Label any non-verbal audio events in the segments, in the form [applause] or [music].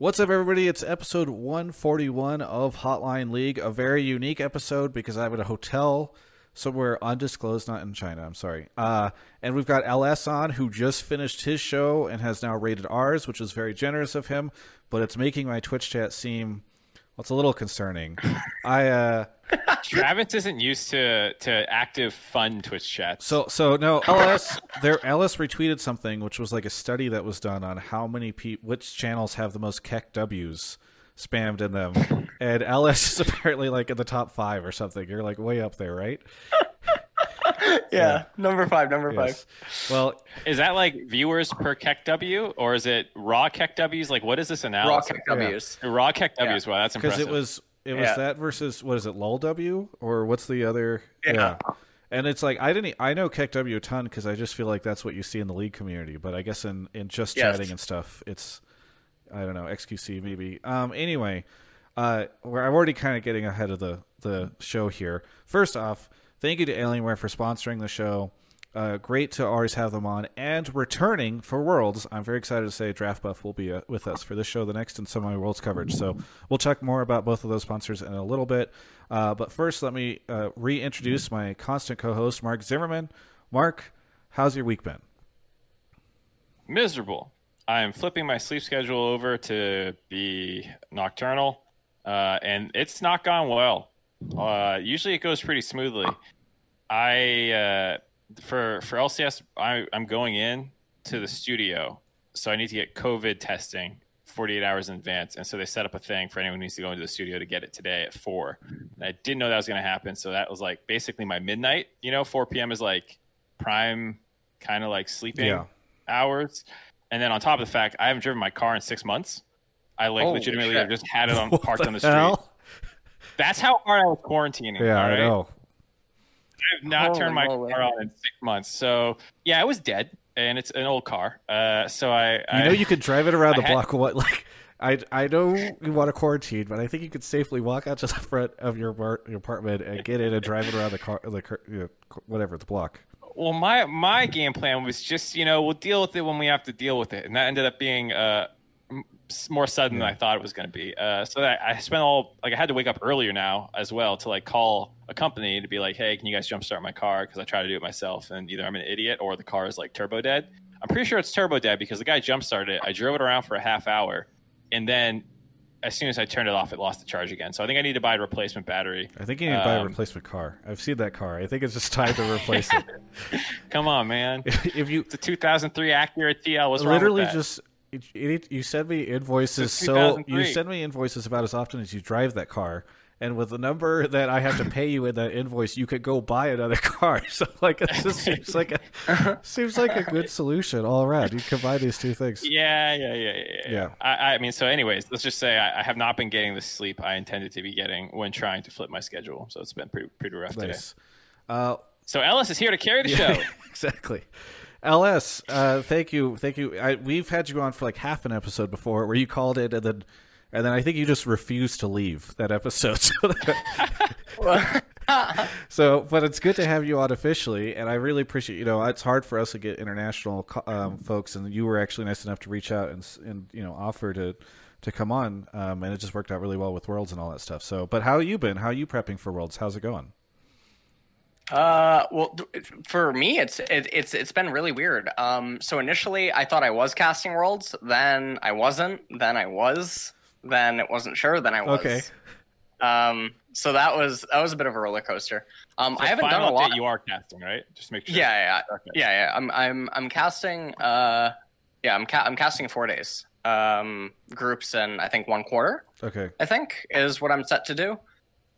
What's up, everybody? It's episode 141 of Hotline League, a very unique episode because I'm at a hotel somewhere undisclosed, not in China. I'm sorry. Uh, and we've got LS on, who just finished his show and has now rated ours, which is very generous of him. But it's making my Twitch chat seem well, it's a little concerning. [coughs] I uh, Travis isn't used to to active fun Twitch chats. So so no LS there LS retweeted something which was like a study that was done on how many pe- which channels have the most KEKW's spammed in them, and LS is [laughs] apparently like in the top five or something. You're like way up there, right? yeah, [laughs] yeah, number five, number yes. five. Well, is that like viewers per KEKW, or is it raw KEKW's? Like, what is this analysis? Raw KEKW's. Yeah. Raw KEKW's. Yeah. Wow, that's impressive. Because it was it was yeah. that versus what is it, lol W, or what's the other? Yeah. And it's like I didn't. I know KEKW a ton because I just feel like that's what you see in the league community. But I guess in in just yes. chatting and stuff, it's I don't know XQC maybe. Um. Anyway, uh, where I'm already kind of getting ahead of the the show here. First off, thank you to Alienware for sponsoring the show. Uh, great to always have them on and returning for Worlds. I'm very excited to say Draft Buff will be uh, with us for this show, the next, and some of my Worlds coverage. So we'll talk more about both of those sponsors in a little bit. Uh, but first, let me uh, reintroduce my constant co-host, Mark Zimmerman. Mark, how's your week been? Miserable. I am flipping my sleep schedule over to be nocturnal, uh, and it's not gone well. Uh, usually, it goes pretty smoothly. I for for LCS, I, I'm going in to the studio, so I need to get COVID testing 48 hours in advance, and so they set up a thing for anyone who needs to go into the studio to get it today at four. And I didn't know that was going to happen, so that was like basically my midnight. You know, 4 p.m. is like prime kind of like sleeping yeah. hours, and then on top of the fact, I haven't driven my car in six months. I like Holy legitimately shit. just had it on [laughs] parked on the street. Hell? That's how hard I was quarantining. Yeah, I know. I've not Holy turned my moly. car on in six months. So yeah, it was dead, and it's an old car. Uh, so I, you I, know, you could drive it around [laughs] the had, block. What like? I, I know you want to quarantine, but I think you could safely walk out to the front of your, bar, your apartment and get in and drive it around the car, the you know, whatever the block. Well, my my game plan was just you know we'll deal with it when we have to deal with it, and that ended up being uh, more sudden yeah. than I thought it was going to be. Uh, so that I spent all like I had to wake up earlier now as well to like call a company to be like, hey, can you guys jumpstart my car? Because I try to do it myself, and either I'm an idiot or the car is like turbo dead. I'm pretty sure it's turbo dead because the guy jumpstarted it. I drove it around for a half hour, and then as soon as I turned it off, it lost the charge again. So I think I need to buy a replacement battery. I think you need to buy a um, replacement car. I've seen that car. I think it's just time to replace it. [laughs] Come on, man! [laughs] if you, it's a 2003 Acura TL. Was literally just it, it, you send me invoices so you send me invoices about as often as you drive that car and with the number that I have to pay you in that invoice, you could go buy another [laughs] car. So like it just seems like a [laughs] seems like a good solution all around. You combine these two things. Yeah, yeah, yeah, yeah. yeah. yeah. I, I, mean, so anyways, let's just say I, I, have not been getting the sleep I intended to be getting when trying to flip my schedule. So it's been pretty pretty rough nice. today. Uh, so LS is here to carry the yeah, show. [laughs] exactly. LS, uh, thank you, thank you. I, we've had you on for like half an episode before, where you called it, and then, and then I think you just refused to leave that episode. [laughs] So, so, but it's good to have you on officially, and I really appreciate. You know, it's hard for us to get international um, folks, and you were actually nice enough to reach out and and you know offer to to come on, um, and it just worked out really well with Worlds and all that stuff. So, but how you been? How you prepping for Worlds? How's it going? Uh, well, for me, it's it, it's it's been really weird. Um, so initially, I thought I was casting worlds, then I wasn't, then I was, then it wasn't sure, then I was. Okay. Um, so that was that was a bit of a roller coaster. Um, so I haven't done a lot. You are casting, right? Just make sure. Yeah, yeah, okay. yeah, yeah. I'm I'm I'm casting. Uh, yeah, I'm ca- I'm casting four days. Um, groups and I think one quarter. Okay. I think is what I'm set to do.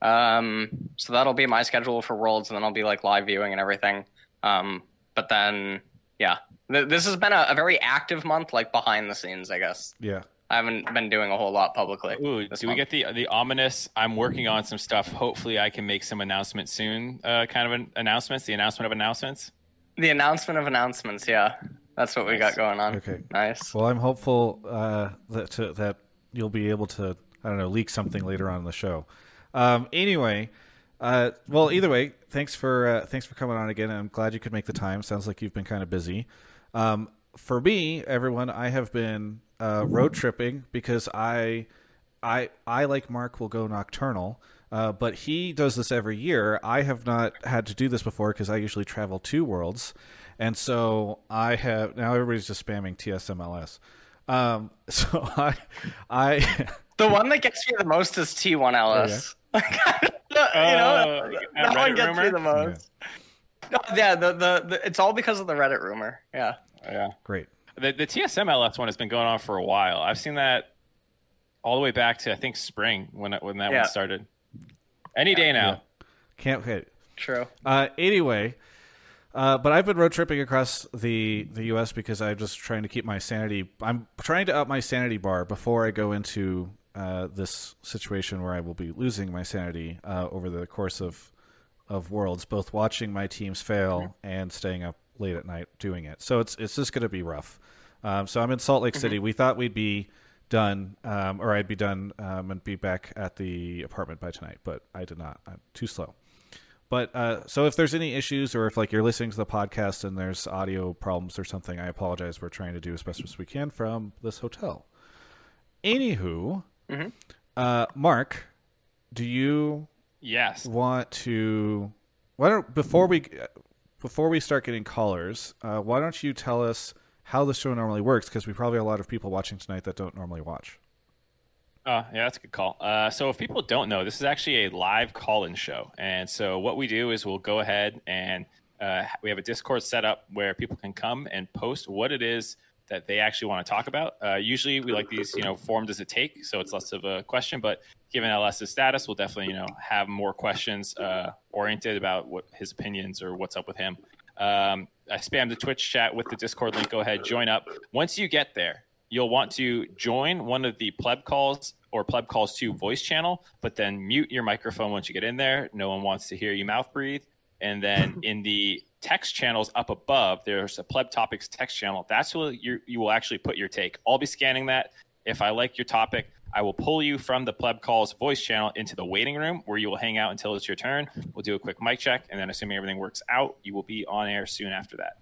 Um, so that'll be my schedule for Worlds, and then I'll be like live viewing and everything. Um, but then, yeah, Th- this has been a, a, very active month, like behind the scenes, I guess. Yeah. I haven't been doing a whole lot publicly. Ooh, do month. we get the the ominous? I'm working on some stuff. Hopefully, I can make some announcements soon. Uh, kind of an announcements. The announcement of announcements. The announcement of announcements. Yeah, that's what nice. we got going on. Okay, nice. Well, I'm hopeful uh, that to, that you'll be able to I don't know leak something later on in the show. Um, anyway, uh, well, either way, thanks for uh, thanks for coming on again. I'm glad you could make the time. Sounds like you've been kind of busy. Um, for me, everyone, I have been uh, road tripping because I, I, I like Mark will go nocturnal. Uh, but he does this every year. I have not had to do this before because I usually travel to worlds, and so I have now. Everybody's just spamming TSMLS. Um, [laughs] so I, I. the one that gets me the most is T1LS. Oh, yeah. [laughs] you know, uh, that one gets rumor? me the most. Yeah, no, yeah the, the, the it's all because of the Reddit rumor. Yeah. Yeah. Great. The the TSMLS one has been going on for a while. I've seen that all the way back to I think spring when when that yeah. one started. Any day now. Yeah. Can't hit. True. Uh, anyway, uh, but I've been road tripping across the the U.S. because I'm just trying to keep my sanity. I'm trying to up my sanity bar before I go into uh, this situation where I will be losing my sanity uh, over the course of of worlds, both watching my teams fail and staying up late at night doing it. So it's it's just going to be rough. Um, so I'm in Salt Lake City. Mm-hmm. We thought we'd be done, um, or I'd be done um, and be back at the apartment by tonight, but I did not. I'm too slow. But uh, so if there's any issues, or if like you're listening to the podcast and there's audio problems or something, I apologize. We're trying to do as best as we can from this hotel. Anywho, mm-hmm. uh, Mark, do you yes want to? Why don't before we before we start getting callers, uh, why don't you tell us how the show normally works because we probably have a lot of people watching tonight that don't normally watch. Uh, yeah, that's a good call. Uh, so if people don't know, this is actually a live call-in show, and so what we do is we'll go ahead and uh, we have a Discord set up where people can come and post what it is that they actually want to talk about. Uh, usually, we like these, you know, form does it take, so it's less of a question. But given LS's status, we'll definitely, you know, have more questions uh, oriented about what his opinions or what's up with him. Um, I spammed the Twitch chat with the Discord link. Go ahead, join up. Once you get there, you'll want to join one of the pleb calls or pleb calls to voice channel, but then mute your microphone once you get in there. No one wants to hear you mouth breathe. And then [laughs] in the text channels up above, there's a pleb topics text channel. That's where you you will actually put your take. I'll be scanning that. If I like your topic, I will pull you from the pleb calls voice channel into the waiting room where you will hang out until it's your turn. We'll do a quick mic check, and then assuming everything works out, you will be on air soon after that.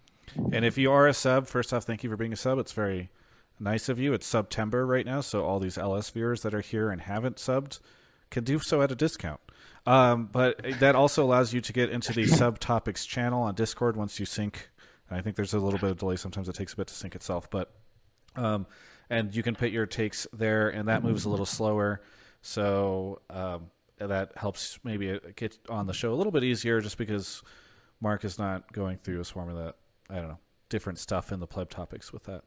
And if you are a sub, first off, thank you for being a sub. It's very nice of you. It's September right now, so all these LS viewers that are here and haven't subbed can do so at a discount. Um, but that also allows you to get into the subtopics channel on Discord once you sync. I think there's a little bit of delay. Sometimes it takes a bit to sync itself, but um, and you can put your takes there, and that moves a little slower. So um, that helps maybe get on the show a little bit easier, just because Mark is not going through a swarm of that. I don't know different stuff in the pleb topics with that.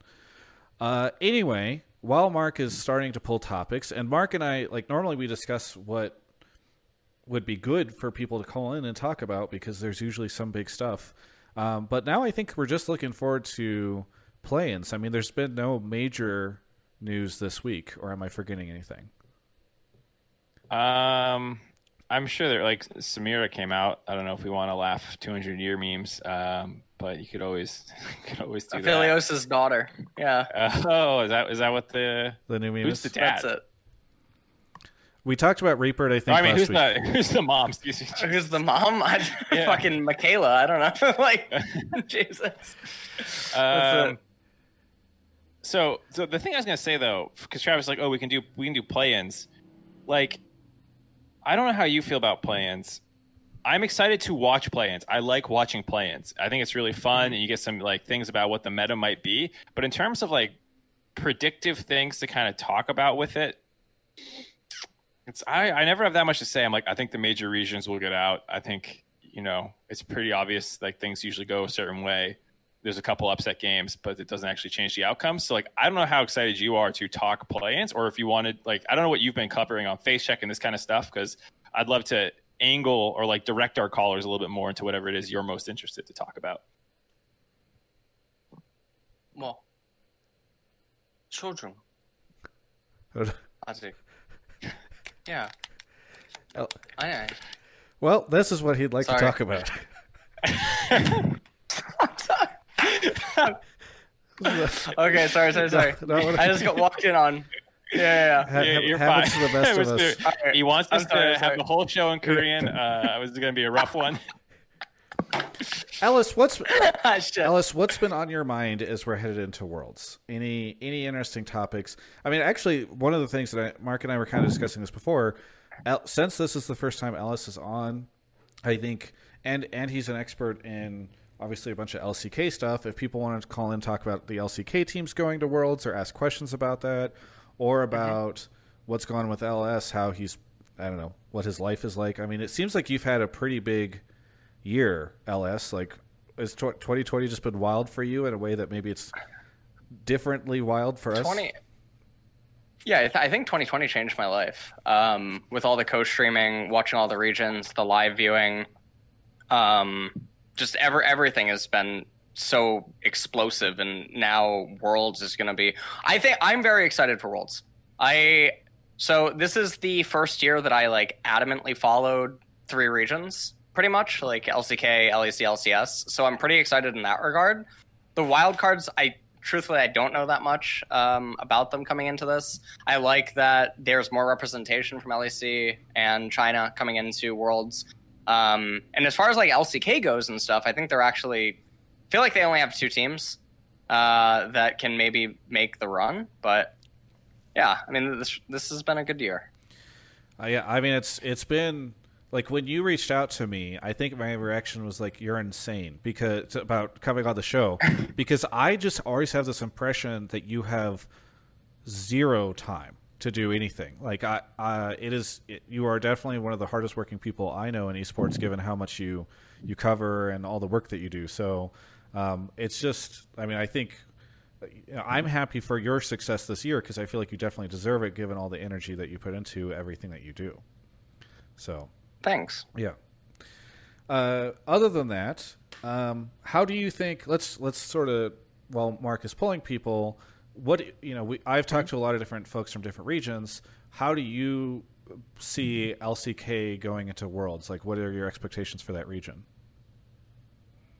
Uh, anyway, while Mark is starting to pull topics, and Mark and I like normally we discuss what would be good for people to call in and talk about because there's usually some big stuff. Um, but now I think we're just looking forward to play-ins. I mean, there's been no major news this week, or am I forgetting anything? Um, I'm sure that like Samira came out. I don't know if we want to laugh 200 year memes, um, but you could always you [laughs] could always do that. Aphelios's daughter. Yeah. Uh, oh, is that is that what the the new meme who's the dad? That's it. We talked about Reaper. I think. I mean, who's week. the who's the mom? [laughs] who's the mom? I, yeah. Fucking Michaela. I don't know. [laughs] like [laughs] Jesus. Um, so, so the thing I was gonna say though, because Travis like, oh, we can do we can do play-ins. Like, I don't know how you feel about play-ins. I'm excited to watch play-ins. I like watching play-ins. I think it's really fun, and you get some like things about what the meta might be. But in terms of like predictive things to kind of talk about with it, it's I I never have that much to say. I'm like, I think the major regions will get out. I think you know it's pretty obvious like things usually go a certain way there's a couple upset games, but it doesn't actually change the outcome. So like I don't know how excited you are to talk play-ins, or if you wanted like I don't know what you've been covering on face check and this kind of stuff because I'd love to angle or like direct our callers a little bit more into whatever it is you're most interested to talk about. Well, children. [laughs] I see. Yeah. Oh. I, I. Well, this is what he'd like Sorry. to talk about. [laughs] okay, sorry, sorry, [laughs] sorry. No, no, I just got walked in on. Yeah, yeah, yeah. yeah you're fine. To the best [laughs] of us. Right. He wants us sorry, to sorry. have the whole show in Korean. Uh, it was going to be a rough one. LS, what's [laughs] LS? What's been on your mind as we're headed into Worlds? Any any interesting topics? I mean, actually, one of the things that I, Mark and I were kind of discussing this before. Since this is the first time LS is on, I think, and and he's an expert in obviously a bunch of LCK stuff. If people wanted to call in talk about the LCK teams going to Worlds or ask questions about that, or about mm-hmm. what's going on with LS, how he's I don't know what his life is like. I mean, it seems like you've had a pretty big year, LS. Like, has 2020 just been wild for you in a way that maybe it's differently wild for us? 20, yeah, I, th- I, think 2020 changed my life. Um, with all the co-streaming, watching all the regions, the live viewing, um, just ever everything has been so explosive, and now Worlds is going to be. I think I'm very excited for Worlds. I so this is the first year that I like adamantly followed three regions, pretty much like LCK, LEC, LCS. So I'm pretty excited in that regard. The wildcards, I truthfully I don't know that much um, about them coming into this. I like that there's more representation from LEC and China coming into Worlds. Um, and as far as like LCK goes and stuff, I think they're actually feel like they only have two teams uh, that can maybe make the run, but yeah, I mean this this has been a good year. Uh, yeah, I mean it's it's been like when you reached out to me, I think my reaction was like you're insane because about coming on the show [laughs] because I just always have this impression that you have zero time to do anything. Like I, uh, it is it, you are definitely one of the hardest working people I know in esports, given how much you you cover and all the work that you do. So um, it's just, I mean, I think you know, I'm happy for your success this year because I feel like you definitely deserve it given all the energy that you put into everything that you do. So, thanks. Yeah. Uh, other than that, um, how do you think? Let's let's sort of while Mark is pulling people, what you know, we, I've talked to a lot of different folks from different regions. How do you see LCK going into Worlds? Like, what are your expectations for that region?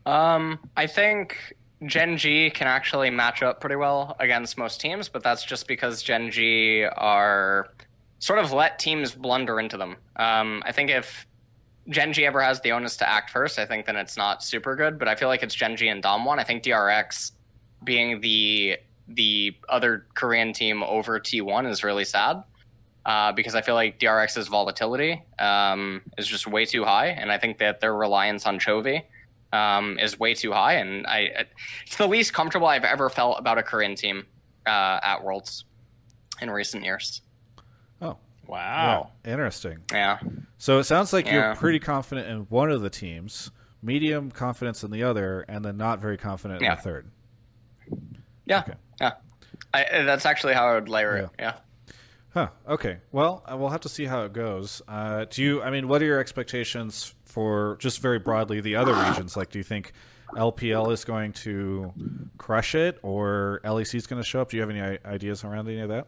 Um, I think Gen G can actually match up pretty well against most teams, but that's just because Gen G are sort of let teams blunder into them. Um, I think if Gen G ever has the onus to act first, I think then it's not super good. But I feel like it's Gen G and Damwon. I think DRX being the the other Korean team over T1 is really sad. Uh, because I feel like DRX's volatility um, is just way too high, and I think that their reliance on Chovy um, is way too high, and I it's the least comfortable I've ever felt about a Korean team uh, at Worlds in recent years. Wow, yeah, interesting. Yeah. So it sounds like yeah. you're pretty confident in one of the teams, medium confidence in the other, and then not very confident yeah. in the third. Yeah. Okay. Yeah. I, that's actually how I would layer it. Yeah. Huh. Okay. Well, uh, we'll have to see how it goes. Uh, do you? I mean, what are your expectations for just very broadly the other [sighs] regions? Like, do you think LPL is going to crush it, or LEC is going to show up? Do you have any ideas around any of that?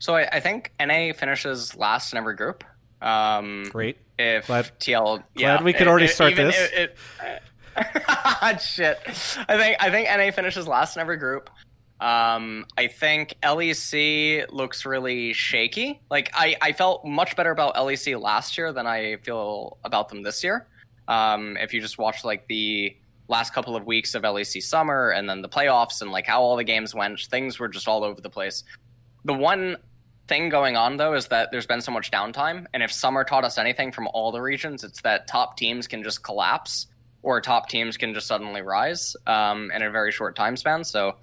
So I, I think NA finishes last in every group. Um, Great. If glad, TL, yeah, glad we could already it, start this. It, [laughs] shit. I think I think NA finishes last in every group. Um, I think LEC looks really shaky. Like I, I felt much better about LEC last year than I feel about them this year. Um, if you just watch like the last couple of weeks of LEC summer and then the playoffs and like how all the games went, things were just all over the place. The one thing going on though is that there's been so much downtime, and if summer taught us anything from all the regions, it's that top teams can just collapse or top teams can just suddenly rise um, in a very short time span. So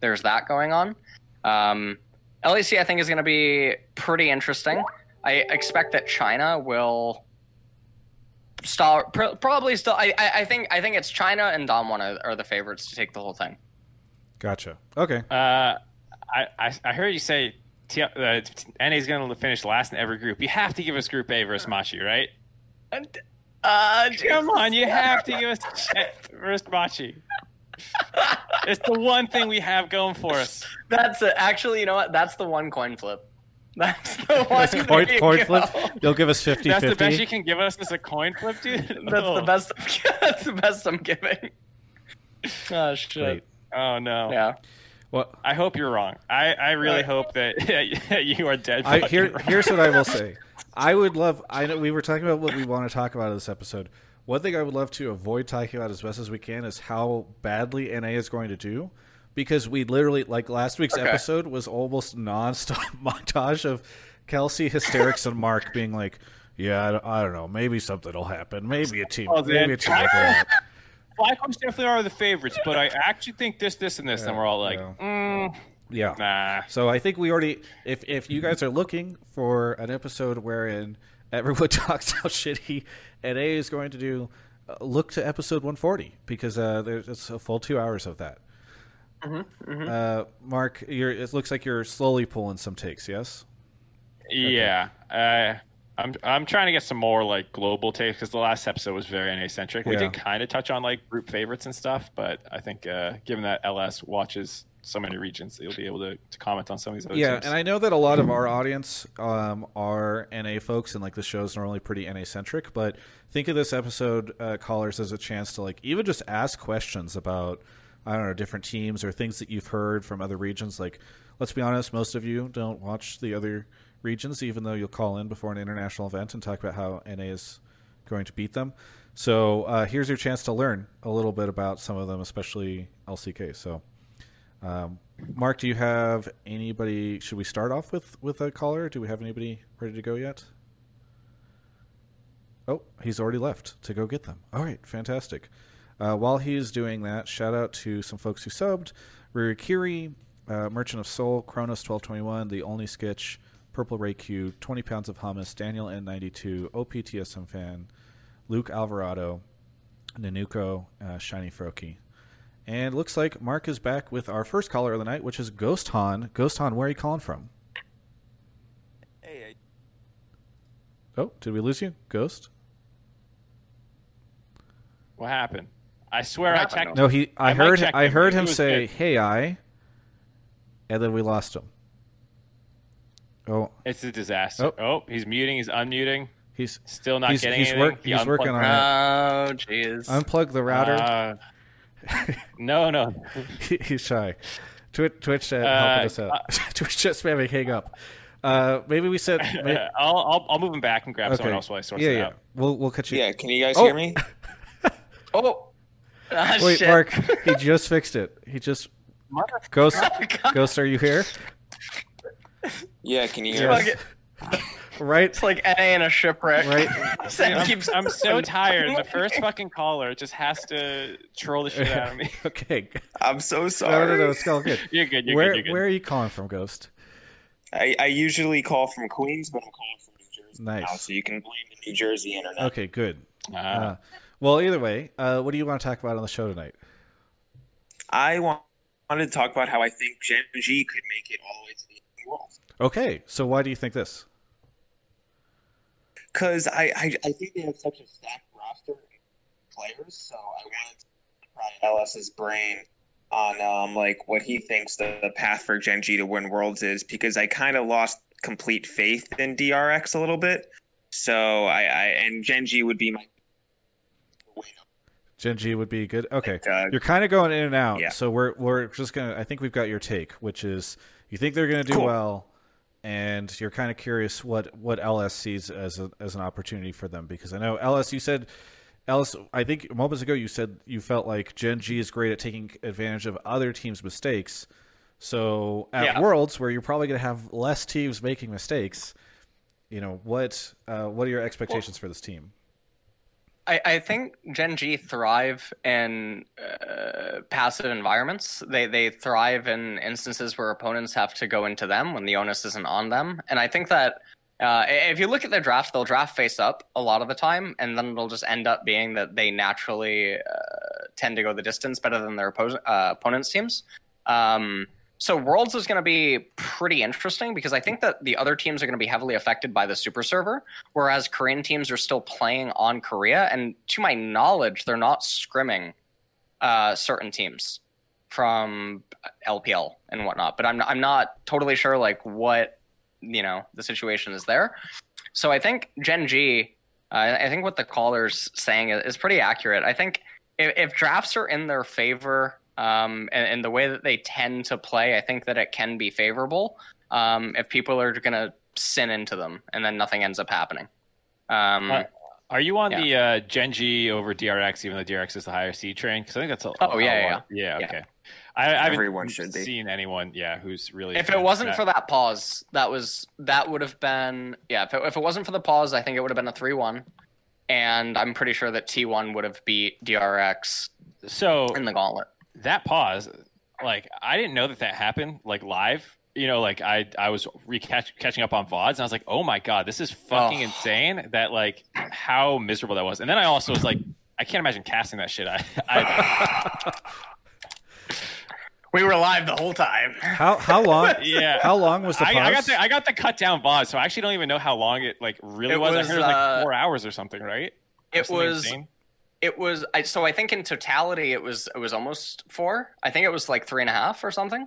there's that going on. Um, LEC, I think, is going to be pretty interesting. I expect that China will start pr- probably still. I, I, I think I think it's China and Damwon are, are the favorites to take the whole thing. Gotcha. Okay. Uh, I, I, I heard you say T- uh, NA is going to finish last in every group. You have to give us Group A versus Machi, right? Uh, Come on, you have to give us versus Machi it's the one thing we have going for us. That's a, actually, you know what? That's the one coin flip. [laughs] That's the one That's coin, coin flip. You'll give us 50 That's 50. the best you can give us is a coin flip, dude. [laughs] That's oh. the best. [laughs] That's the best I'm giving. Oh shit. Great. Oh no. Yeah. Well, I hope you're wrong. I, I really right. hope [laughs] that you are dead. I, here, here's what I will say. [laughs] I would love. I know we were talking about what we want to talk about in this episode. one thing I would love to avoid talking about as best as we can is how badly NA is going to do, because we literally like last week's okay. episode was almost nonstop [laughs] montage of Kelsey hysterics and Mark being like, "Yeah, I don't, I don't know, maybe something will happen, maybe a team, oh, maybe a team." Flycoms definitely are the favorites, but I actually think this, this, and this. Yeah, and we're all like, yeah. Mm, yeah. Nah. So I think we already, if if you guys are looking for an episode wherein everyone [laughs] talks how shitty NA is going to do, uh, look to episode 140 because uh, there's a full two hours of that. Mm-hmm, mm-hmm. Uh, Mark, it looks like you're slowly pulling some takes. Yes. Yeah. Okay. Uh, I'm I'm trying to get some more like global takes because the last episode was very NA centric. We yeah. did kind of touch on like group favorites and stuff, but I think uh, given that LS watches so many regions, you'll be able to, to comment on some of these other yeah, teams. and I know that a lot of our audience um, are NA folks, and like the show's normally pretty NA centric. But think of this episode, uh, callers, as a chance to like even just ask questions about I don't know different teams or things that you've heard from other regions. Like, let's be honest, most of you don't watch the other regions, even though you'll call in before an international event and talk about how NA is going to beat them. So uh, here's your chance to learn a little bit about some of them, especially LCK. So, um, Mark, do you have anybody? Should we start off with with a caller? Do we have anybody ready to go yet? Oh, he's already left to go get them. All right, fantastic. Uh, while he's doing that, shout out to some folks who subbed: Ririkiri, uh, Merchant of Soul, Kronos twelve twenty one, the only sketch, Purple Ray Q, 20 pounds of hummus, Daniel N92, OPTSM fan, Luke Alvarado, Nanuko, uh, Shiny Froki. And looks like Mark is back with our first caller of the night, which is Ghost Han. Ghost Han, where are you calling from? Hey. I... Oh, did we lose you, Ghost? What happened? I swear I checked. No, he. I, I heard. I heard him, him say, good. "Hey, I," and then we lost him. Oh, it's a disaster. Oh, oh he's muting. He's unmuting. He's still not he's, getting he's anything. Work, he he's working on it. Oh, jeez. Unplug the router. Uh, [laughs] no, no. he, he's shy. Twitch, Twitch uh, helping us out. Uh, [laughs] Twitch just spamming hang up. Uh, maybe we said. [laughs] Maybe... I'll, I'll I'll move him back and grab okay. someone else while I sort yeah, it yeah. out. We'll we'll catch you. Yeah, can you guys oh. hear me? oh. Ah, Wait, shit. Mark. He just fixed it. He just. Ghost. Ghost, are you here? Yeah, can you hear us? [laughs] right? It's like NA in a shipwreck. Right. [laughs] [laughs] I'm, keeps, I'm so tired. The first fucking caller just has to troll the shit out of me. okay. I'm so sorry. No, no, no. It's all good. You're good. You're where, good. You're good. Where are you calling from, Ghost? I, I usually call from Queens, but I'm calling from New Jersey nice. now, so you can blame the New Jersey internet. Okay, good. Uh, uh, well, either way, uh, what do you want to talk about on the show tonight? I want, wanted to talk about how I think Gen G could make it all the way to the world. Okay, so why do you think this? Because I, I, I think they have such a stacked roster of players, so I wanted to pry LS's brain on um, like what he thinks the, the path for Gen G to win Worlds is, because I kind of lost complete faith in DRX a little bit. So I, I and Gen G would be my Gen G would be good. Okay, uh, you're kind of going in and out. Yeah. So we're we're just gonna. I think we've got your take, which is you think they're gonna do cool. well, and you're kind of curious what what LS sees as a, as an opportunity for them because I know LS. You said LS. I think moments ago you said you felt like Gen G is great at taking advantage of other teams' mistakes. So at Yeah. Worlds, where you're probably going to have less teams making mistakes, you know what? Uh, what are your expectations for this team? I, I think Gen G thrive in uh, passive environments. They they thrive in instances where opponents have to go into them when the onus isn't on them. And I think that uh, if you look at their draft, they'll draft face up a lot of the time, and then it'll just end up being that they naturally uh, tend to go the distance better than their uh, opponents' teams. Um, so Worlds is going to be pretty interesting because I think that the other teams are going to be heavily affected by the super server, whereas Korean teams are still playing on Korea. And to my knowledge, they're not scrimming uh, certain teams from LPL and whatnot. But I'm I'm not totally sure like what you know the situation is there. So I think Gen G, uh, I think what the caller's saying is, is pretty accurate. I think if, if drafts are in their favor um, and, and, the way that they tend to play, I think that it can be favorable um, if people are going to sin into them and then nothing ends up happening. Um, uh, Are you on yeah. the uh, Gen G over DRX, even though DRX is the higher seed train? Because I think that's a. Oh yeah, yeah, yeah, yeah. Okay. I, I haven't should seen anyone, yeah, who's really. If it wasn't that. for that pause, that was that would have been yeah. If it, if it wasn't for the pause, I think it would have been a three-one, and I'm pretty sure that T1 would have beat DRX. So in the gauntlet, that pause, like I didn't know that that happened like live. You know, like I I was recatch, catching up on VODs and I was like, oh my god, this is fucking oh. insane. That like how miserable that was. And then I also was like, I can't imagine casting that shit. I, I [laughs] We were live the whole time. How how long? [laughs] yeah. How long was the I, I, got the I got the cut down VOD, so I actually don't even know how long it like really it was. was. I heard uh, like four hours or something, right? It was. Insane. It was. I, so I think in totality it was it was almost four. I think it was like three and a half or something.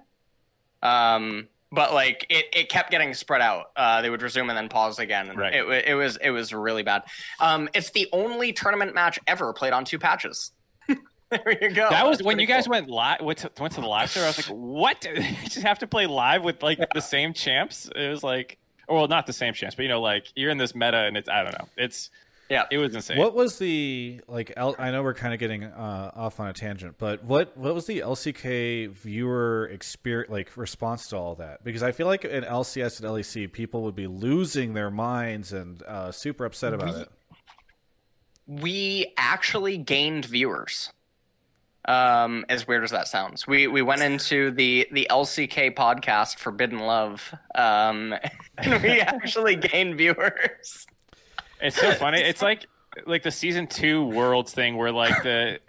Um, but like it, it kept getting spread out. Uh, they would resume and then pause again. Right. It, it was it was really bad. Um, it's the only tournament match ever played on two patches. [laughs] there you go. That was That's when you guys cool. went live. Went to, went to the live show. I was like, "What? [laughs] you just have to play live with like the same champs?" It was like, well, not the same champs, but you know, like you're in this meta, and it's I don't know. It's yeah, it was insane. What was the like? L, I know we're kind of getting uh, off on a tangent, but what what was the LCK viewer experience like response to all that? Because I feel like in LCS and LEC, people would be losing their minds and uh, super upset about we, it. We actually gained viewers. Um, as weird as that sounds, we we went into the the LCK podcast Forbidden Love, um, [laughs] and we [laughs] actually gained viewers. It's so funny. It's like like the season two worlds thing where like the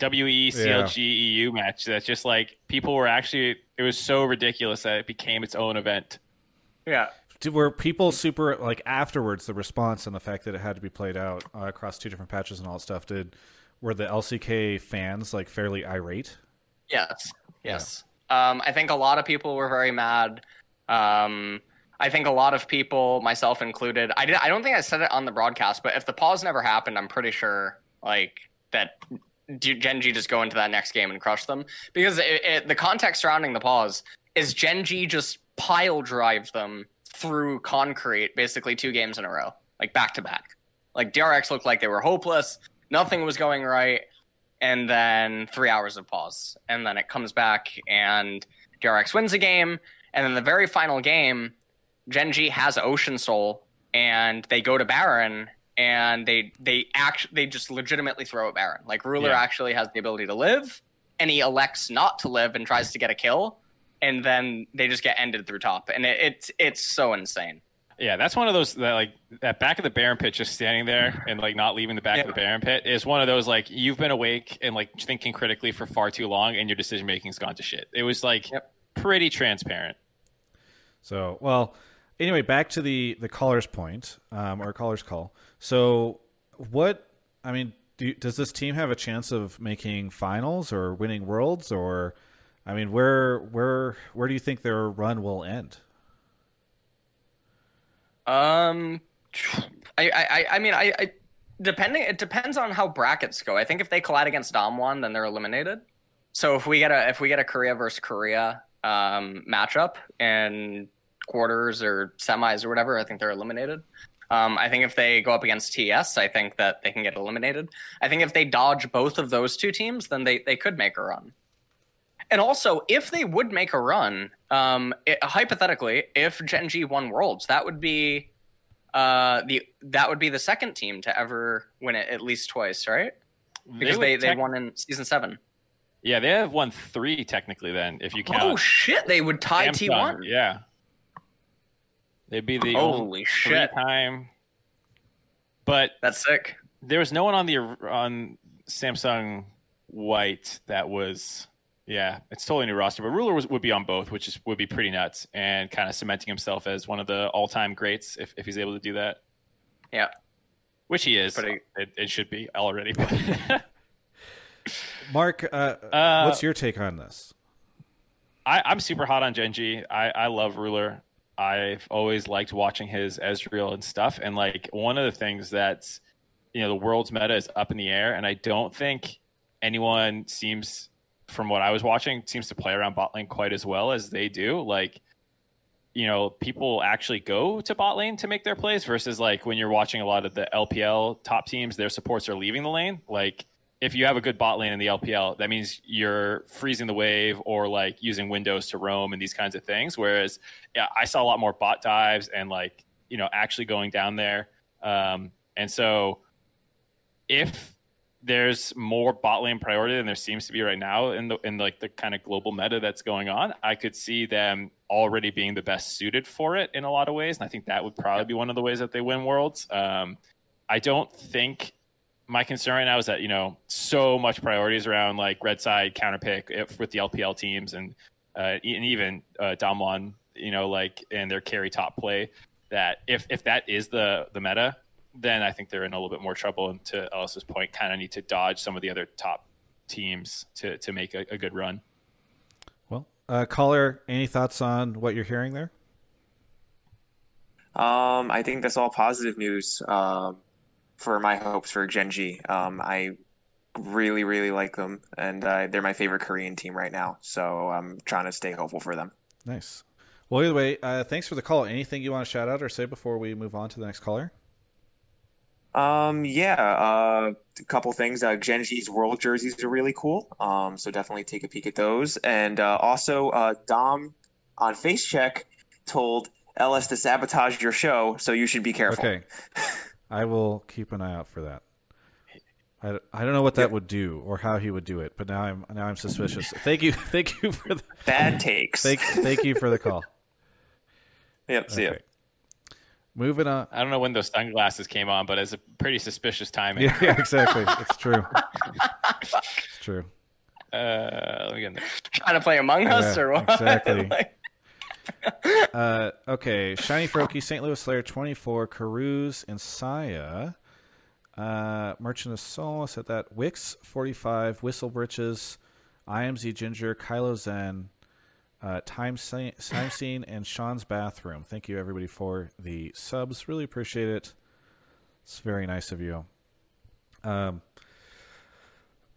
WE CLG yeah. EU match that's just like people were actually it was so ridiculous that it became its own event. Yeah. Were people super like afterwards the response and the fact that it had to be played out uh, across two different patches and all that stuff? Did were the LCK fans like fairly irate? Yes, yes. Yeah. Um, I think a lot of people were very mad. Um, I think a lot of people, myself included, I did, I don't think I said it on the broadcast, but if the pause never happened, I'm pretty sure like that Gen G just go into that next game and crush them because it, it, the context surrounding the pause is Gen G just pile drive them through concrete basically two games in a row, like back to back. Like DRX looked like they were hopeless nothing was going right, and then three hours of pause, and then it comes back and DRX wins a game, and then the very final game, Gen G has Ocean Soul, and they go to Baron, and they they actually they just legitimately throw at Baron. Like Ruler yeah. actually has the ability to live, and he elects not to live and tries to get a kill, and then they just get ended through top, and it, it's it's so insane. Yeah, that's one of those that like that back of the Baron pit, just standing there and like not leaving the back of the Baron pit is one of those like you've been awake and like thinking critically for far too long, and your decision making's gone to shit. It was like yep. pretty transparent. So well, anyway, back to the the caller's point um, or caller's call. So what? I mean, do, does this team have a chance of making finals or winning worlds or? I mean, where where where do you think their run will end? Um, I, I, I mean, I, I, depending, it depends on how brackets go. I think if they collide against dom Damwon, then they're eliminated. So if we get a, if we get a Korea versus Korea um, matchup in quarters or semis or whatever, I think they're eliminated. Um, I think if they go up against TS, I think that they can get eliminated. I think if they dodge both of those two teams, then they, they could make a run. And also, if they would make a run, um, it, hypothetically, if Gen G won Worlds, that would be uh, the that would be the second team to ever win it at least twice, right? Because they, they, they won in season seven. Yeah, they have won three technically. Then, if you count. Oh shit! They would tie T one. Yeah, they'd be the holy shit time. But that's sick. There was no one on the on Samsung White that was yeah, it's totally new roster, but Ruler was, would be on both, which is would be pretty nuts, and kind of cementing himself as one of the all-time greats if, if he's able to do that. Yeah, which he is. But it, it, it should be already. [laughs] Mark, uh, uh, what's your take on this? I, I'm super hot on Gen I love Ruler. I've always liked watching his Ezreal and stuff, and like one of the things that's you know the world's meta is up in the air, and I don't think anyone seems from what I was watching, seems to play around bot lane quite as well as they do. Like, you know people actually go to bot lane to make their plays versus like when you're watching a lot of the LPL top teams, their supports are leaving the lane. Like if you have a good bot lane in the LPL, that means you're freezing the wave or like using windows to roam and these kinds of things. Whereas, yeah, I saw a lot more bot dives and like you know actually going down there. Um, and so, if there's more bot lane priority than there seems to be right now in the in like the kind of global meta that's going on, I could see them already being the best suited for it in a lot of ways, and I think that would probably be one of the ways that they win worlds. Um, I don't think my concern right now is that you know so much priorities around like red side counter pick if, with the LPL teams and uh, and even uh, Damwon, you know, like and their carry top play that if if that is the the meta, then I think they're in a little bit more trouble. And to LS's point, kind of need to dodge some of the other top teams to to make a, a good run. Well, uh, caller, any thoughts on what you're hearing there? Um, I think that's all positive news. Um, for my hopes for Gen G. Um, I really, really like them, and uh, they're my favorite Korean team right now. So I'm trying to stay hopeful for them. Nice. Well, either way, uh, thanks for the call. Anything you want to shout out or say before we move on to the next caller? Um, yeah, uh, a couple things. Uh, Gen G's World jerseys are really cool. Um, so definitely take a peek at those. And uh, also, uh, Dom on Face Check told LS to sabotage your show, so you should be careful. Okay. [laughs] I will keep an eye out for that. I, I don't know what that would do or how he would do it, but now I'm now I'm suspicious. thank you, [laughs] thank you for the bad takes. Thank thank you for the call. [laughs] Yep, see okay. Moving on. I don't know when those sunglasses came on, but it's a pretty suspicious timing. Yeah, yeah [laughs] exactly. it's true. it's true. Uh, let me get in there. Trying to play Among yeah, Us or what? Exactly. [laughs] uh, okay, Shiny Froakie, St. Louis Slayer 24, Carouse, and Saya. Uh, Merchant of Soul said that. Wix 45, Whistle Britches, IMZ Ginger, Kylo Zen, uh, Time, Time Scene, and Sean's Bathroom. Thank you, everybody, for the subs. Really appreciate it. It's very nice of you. Um,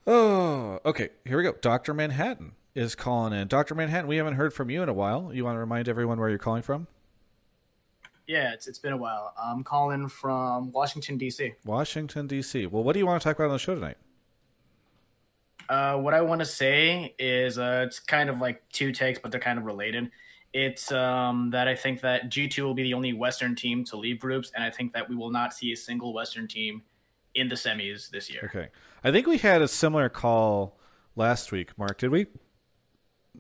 oh, okay. Here we go. Dr. Manhattan is calling in. Dr. Manhattan, we haven't heard from you in a while. You want to remind everyone where you're calling from? Yeah, it's, it's been a while. I'm calling from Washington, D.C. Washington, D.C. Well, what do you want to talk about on the show tonight? Uh, what I want to say is uh, it's kind of like two takes, but they're kind of related. It's um, that I think that G2 will be the only Western team to leave groups, and I think that we will not see a single Western team in the semis this year. Okay. I think we had a similar call last week, Mark. Did we?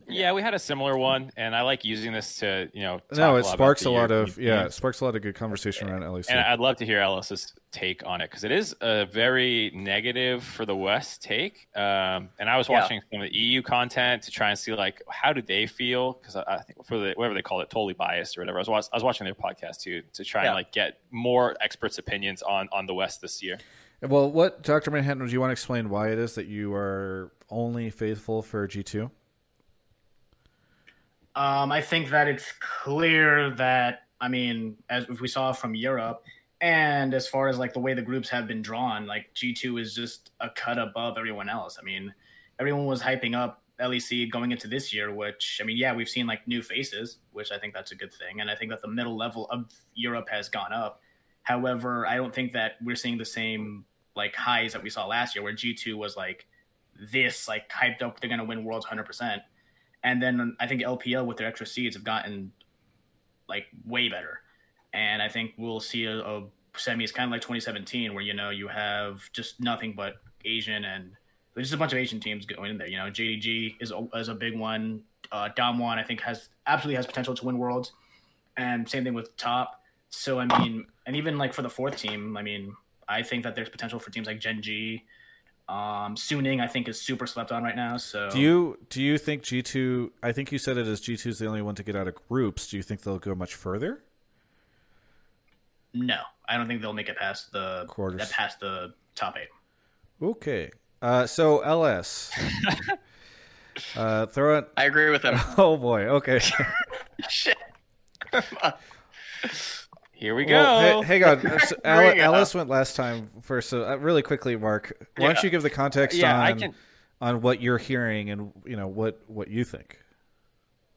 Yeah, we had a similar one, and I like using this to you know. no, it sparks a lot of yeah, it sparks a lot of good conversation around LEC. And I'd love to hear LS's take on it because it is a very negative for the West take. Um, and I was watching yeah. some of the EU content to try and see like how do they feel because I, I, think for the whatever they call it, totally biased or whatever. I was I was watching their podcast too to try yeah. and like get more experts' opinions on on the West this year. Well, what Dr. Manhattan, do you want to explain why it is that you are only faithful for G two? Um, I think that it's clear that I mean, as we saw from Europe, and as far as like the way the groups have been drawn, like G two is just a cut above everyone else. I mean, everyone was hyping up LEC going into this year, which I mean, yeah, we've seen like new faces, which I think that's a good thing, and I think that the middle level of Europe has gone up. However, I don't think that we're seeing the same like highs that we saw last year, where G two was like this, like hyped up, they're gonna win worlds hundred percent and then I think LPL with their extra seeds have gotten like way better. And I think we'll see a, a semis kind of like 2017 where you know you have just nothing but Asian and just a bunch of Asian teams going in there. You know, JDG is a, is a big one. Uh, Damwon I think has absolutely has potential to win worlds, and same thing with Top. So I mean, and even like for the fourth team, I mean, I think that there's potential for teams like Gen G, um, Suning, I think, is super slept on right now. So, do you do you think G two? I think you said it as G two is the only one to get out of groups. Do you think they'll go much further? No, I don't think they'll make it past the quarters. That Past the top eight. Okay, uh, so LS. [laughs] uh, throw it. I agree with him. [laughs] Oh boy. Okay. [laughs] Shit. Here we go. Well, hey, hang on. [laughs] So LS went last time first. So uh, really quickly, Mark, why yeah. don't you give the context yeah, on can... on what you're hearing and you know what what you think?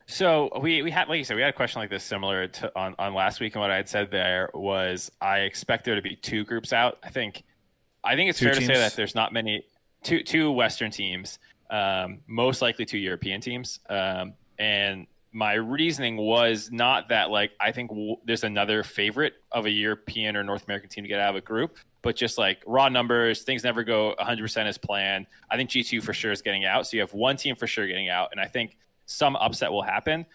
So we we had like you said we had a question like this similar to on on last week and what I had said there was I expect there to be two groups out. I think I think it's two fair teams. to say that there's not many two two Western teams, um, most likely two European teams, um, and my reasoning was not that like I think w- there's another favorite of a European or North American team to get out of a group, but just like raw numbers, things never go 100% as planned. I think G2 for sure is getting out. So you have one team for sure getting out, and I think some upset will happen.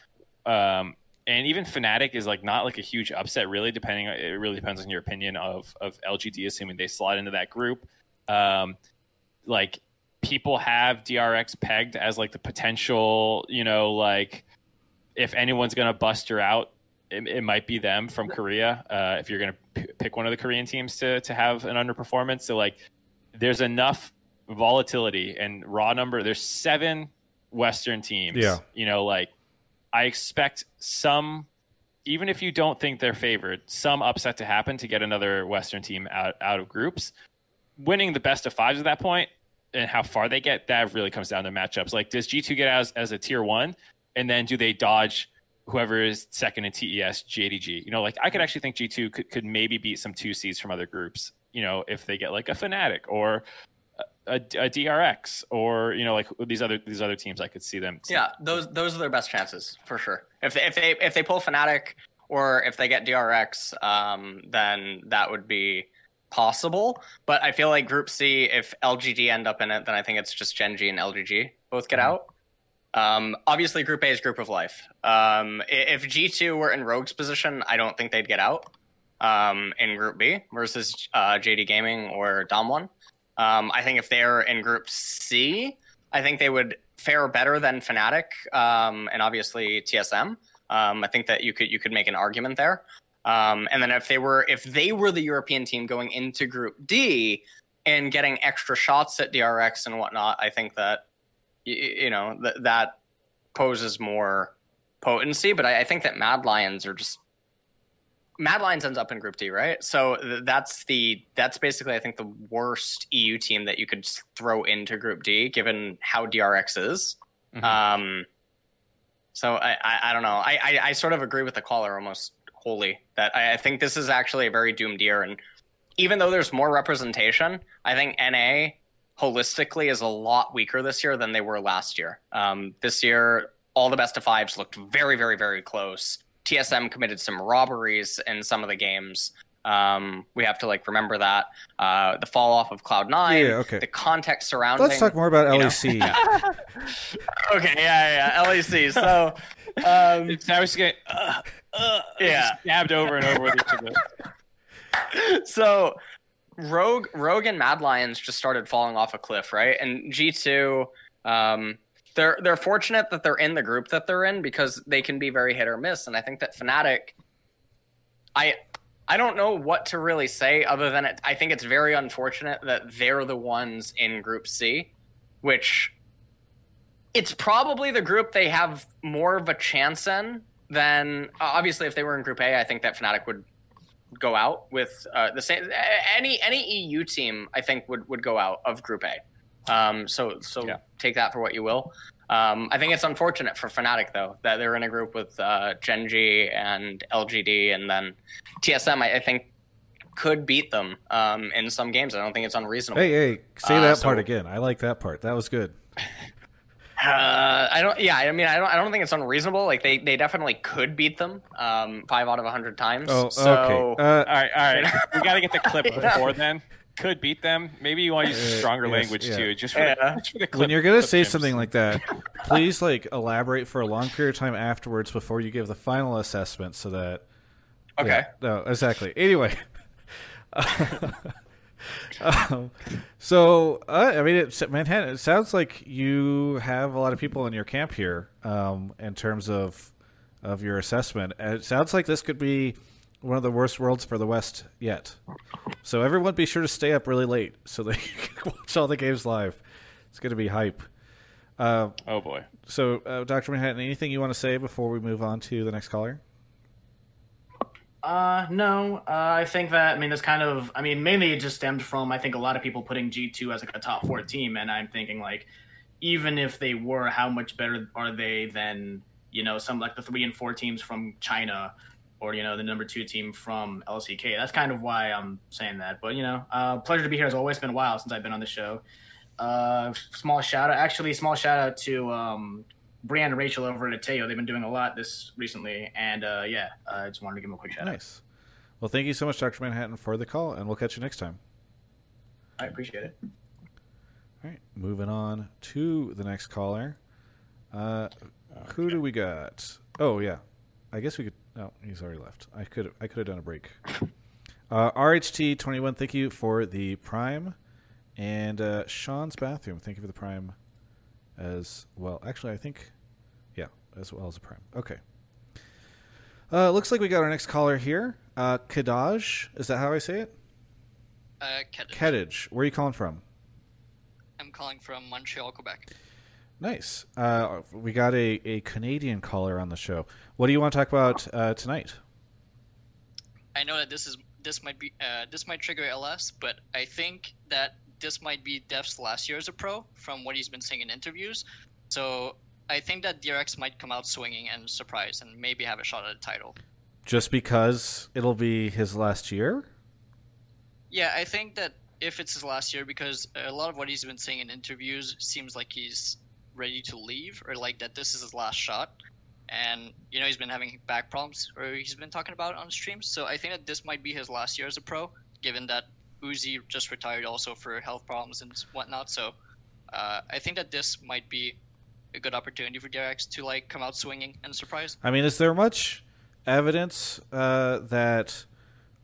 Um, and even Fnatic is like not like a huge upset, really. Depending, it really depends on your opinion of of LGD, assuming they slide into that group. Um, like people have DRX pegged as like the potential, you know, like if anyone's gonna bust her out, it, it might be them from Korea. Uh, if you're gonna p- pick one of the Korean teams to to have an underperformance, so like there's enough volatility and raw number. There's seven Western teams. Yeah. You know, like I expect some, even if you don't think they're favored, some upset to happen to get another Western team out, out of groups. Winning the best of fives at that point and how far they get, that really comes down to matchups. Like, does G2 get out as, as a tier one? And then do they dodge whoever is second in TES, JDG? You know, like I could actually think G2 could, could maybe beat some two seeds from other groups, you know, if they get like a Fnatic or a, a, DRX or you know like these other these other teams. I could see them. Yeah, those those are their best chances for sure. If they, if they if they pull Fnatic or if they get DRX, um, then that would be possible. But I feel like Group C, if LGD end up in it, then I think it's just Gen G and LGD both get mm-hmm. out. Um, obviously, Group A is Group of Life. Um, if G2 were in Rogue's position, I don't think they'd get out um, in Group B versus uh, JD Gaming or Damwon. Um, I think if they're in Group C, I think they would fare better than Fnatic um, and obviously TSM. Um, I think that you could you could make an argument there. And then if they were if they were the European team going into Group D and getting extra shots at DRX and whatnot, I think that you, you know that that poses more potency. But I, I think that Mad Lions are just Mad Lions ends up in Group D, right? So that's the that's basically I think the worst EU team that you could throw into Group D, given how DRX is. Mm-hmm. Um, so I, I, I don't know. I, I, I sort of agree with the caller almost wholly that I, I think this is actually a very doomed year, and even though there's more representation, I think NA holistically is a lot weaker this year than they were last year. Um, this year, all the best of fives looked very, very, very close. TSM committed some robberies in some of the games. Um, we have to like remember that uh, the fall off of Cloud Nine, yeah, okay. the context surrounding. Let's talk more about LEC. [laughs] okay, yeah, yeah, LEC. So um, I was getting uh, uh, yeah stabbed over and over with each other. [laughs] So Rogue, Rogue, and Mad Lions just started falling off a cliff, right? And G two. Um, they're they're fortunate that they're in the group that they're in because they can be very hit or miss. And I think that Fnatic, I I don't know what to really say other than it. I think it's very unfortunate that they're the ones in Group C, which it's probably the group they have more of a chance in than obviously if they were in Group A. I think that Fnatic would go out with uh, the same any any EU team. I think would would go out of Group A. Um, so so yeah. take that for what you will. Um, I think it's unfortunate for Fnatic though that they're in a group with uh, Gen G and LGD, and then TSM. I, I think could beat them um, in some games. I don't think it's unreasonable. Hey, hey, say uh, that so, part again. I like that part. That was good. [laughs] Uh, I don't. Yeah, I mean, I don't. I don't think it's unreasonable. Like they, they definitely could beat them. Um, five out of a hundred times. Oh, so, okay. Uh, all right, all right. [laughs] we got to get the clip [laughs] before then could beat them. Maybe you want to use uh, stronger uh, yes, language yeah. too, just for, yeah. just for the clip, When you're gonna say something like that, please like elaborate for a long period of time afterwards before you give the final assessment, so that. Okay. Yeah, no, exactly. Anyway. [laughs] um, so uh, I mean, it, Manhattan. It sounds like you have a lot of people in your camp here. Um, in terms of of your assessment, and it sounds like this could be one of the worst worlds for the West yet. So everyone be sure to stay up really late so that [laughs] you can watch all the games live. It's going to be hype. Uh, oh boy! So, uh, Doctor Manhattan, anything you want to say before we move on to the next caller? Uh, no. Uh, I think that I mean this kind of I mean mainly it just stemmed from I think a lot of people putting G two as like a top four team, and I'm thinking like even if they were, how much better are they than you know some like the three and four teams from China or you know the number two team from LCK. That's kind of why I'm saying that. But you know, uh, pleasure to be here. It's always been a while since I've been on the show. Uh, small shout out, actually, small shout out to um, Brian and Rachel over at Ateo. They've been doing a lot this recently, and uh, yeah, I just wanted to give them a quick shout nice. out. Nice. Well, thank you so much, Dr. Manhattan, for the call, and we'll catch you next time. I appreciate it. All right, moving on to the next caller. Uh, okay. Who do we got? Oh yeah, I guess we could. No, he's already left. I could I could have done a break. [laughs] Uh, RHT twenty one. Thank you for the prime, and uh, Sean's bathroom. Thank you for the prime, as well. Actually, I think, yeah, as well as a prime. Okay. Uh, looks like we got our next caller here. Uh, Kadaj, is that how I say it? Uh, Kedage. Kedage. Where are you calling from? I'm calling from Montreal, Quebec. Nice. Uh, we got a, a Canadian caller on the show. What do you want to talk about uh, tonight? I know that this is this might be uh, this might trigger LS, but I think that this might be Deft's last year as a pro from what he's been saying in interviews. So I think that DRX might come out swinging and surprise and maybe have a shot at a title. Just because it'll be his last year? Yeah, I think that if it's his last year, because a lot of what he's been saying in interviews seems like he's ready to leave or like that this is his last shot. And you know he's been having back problems, or he's been talking about on streams. So I think that this might be his last year as a pro, given that Uzi just retired also for health problems and whatnot. So uh, I think that this might be a good opportunity for DRX to like come out swinging and surprise. I mean, is there much evidence uh, that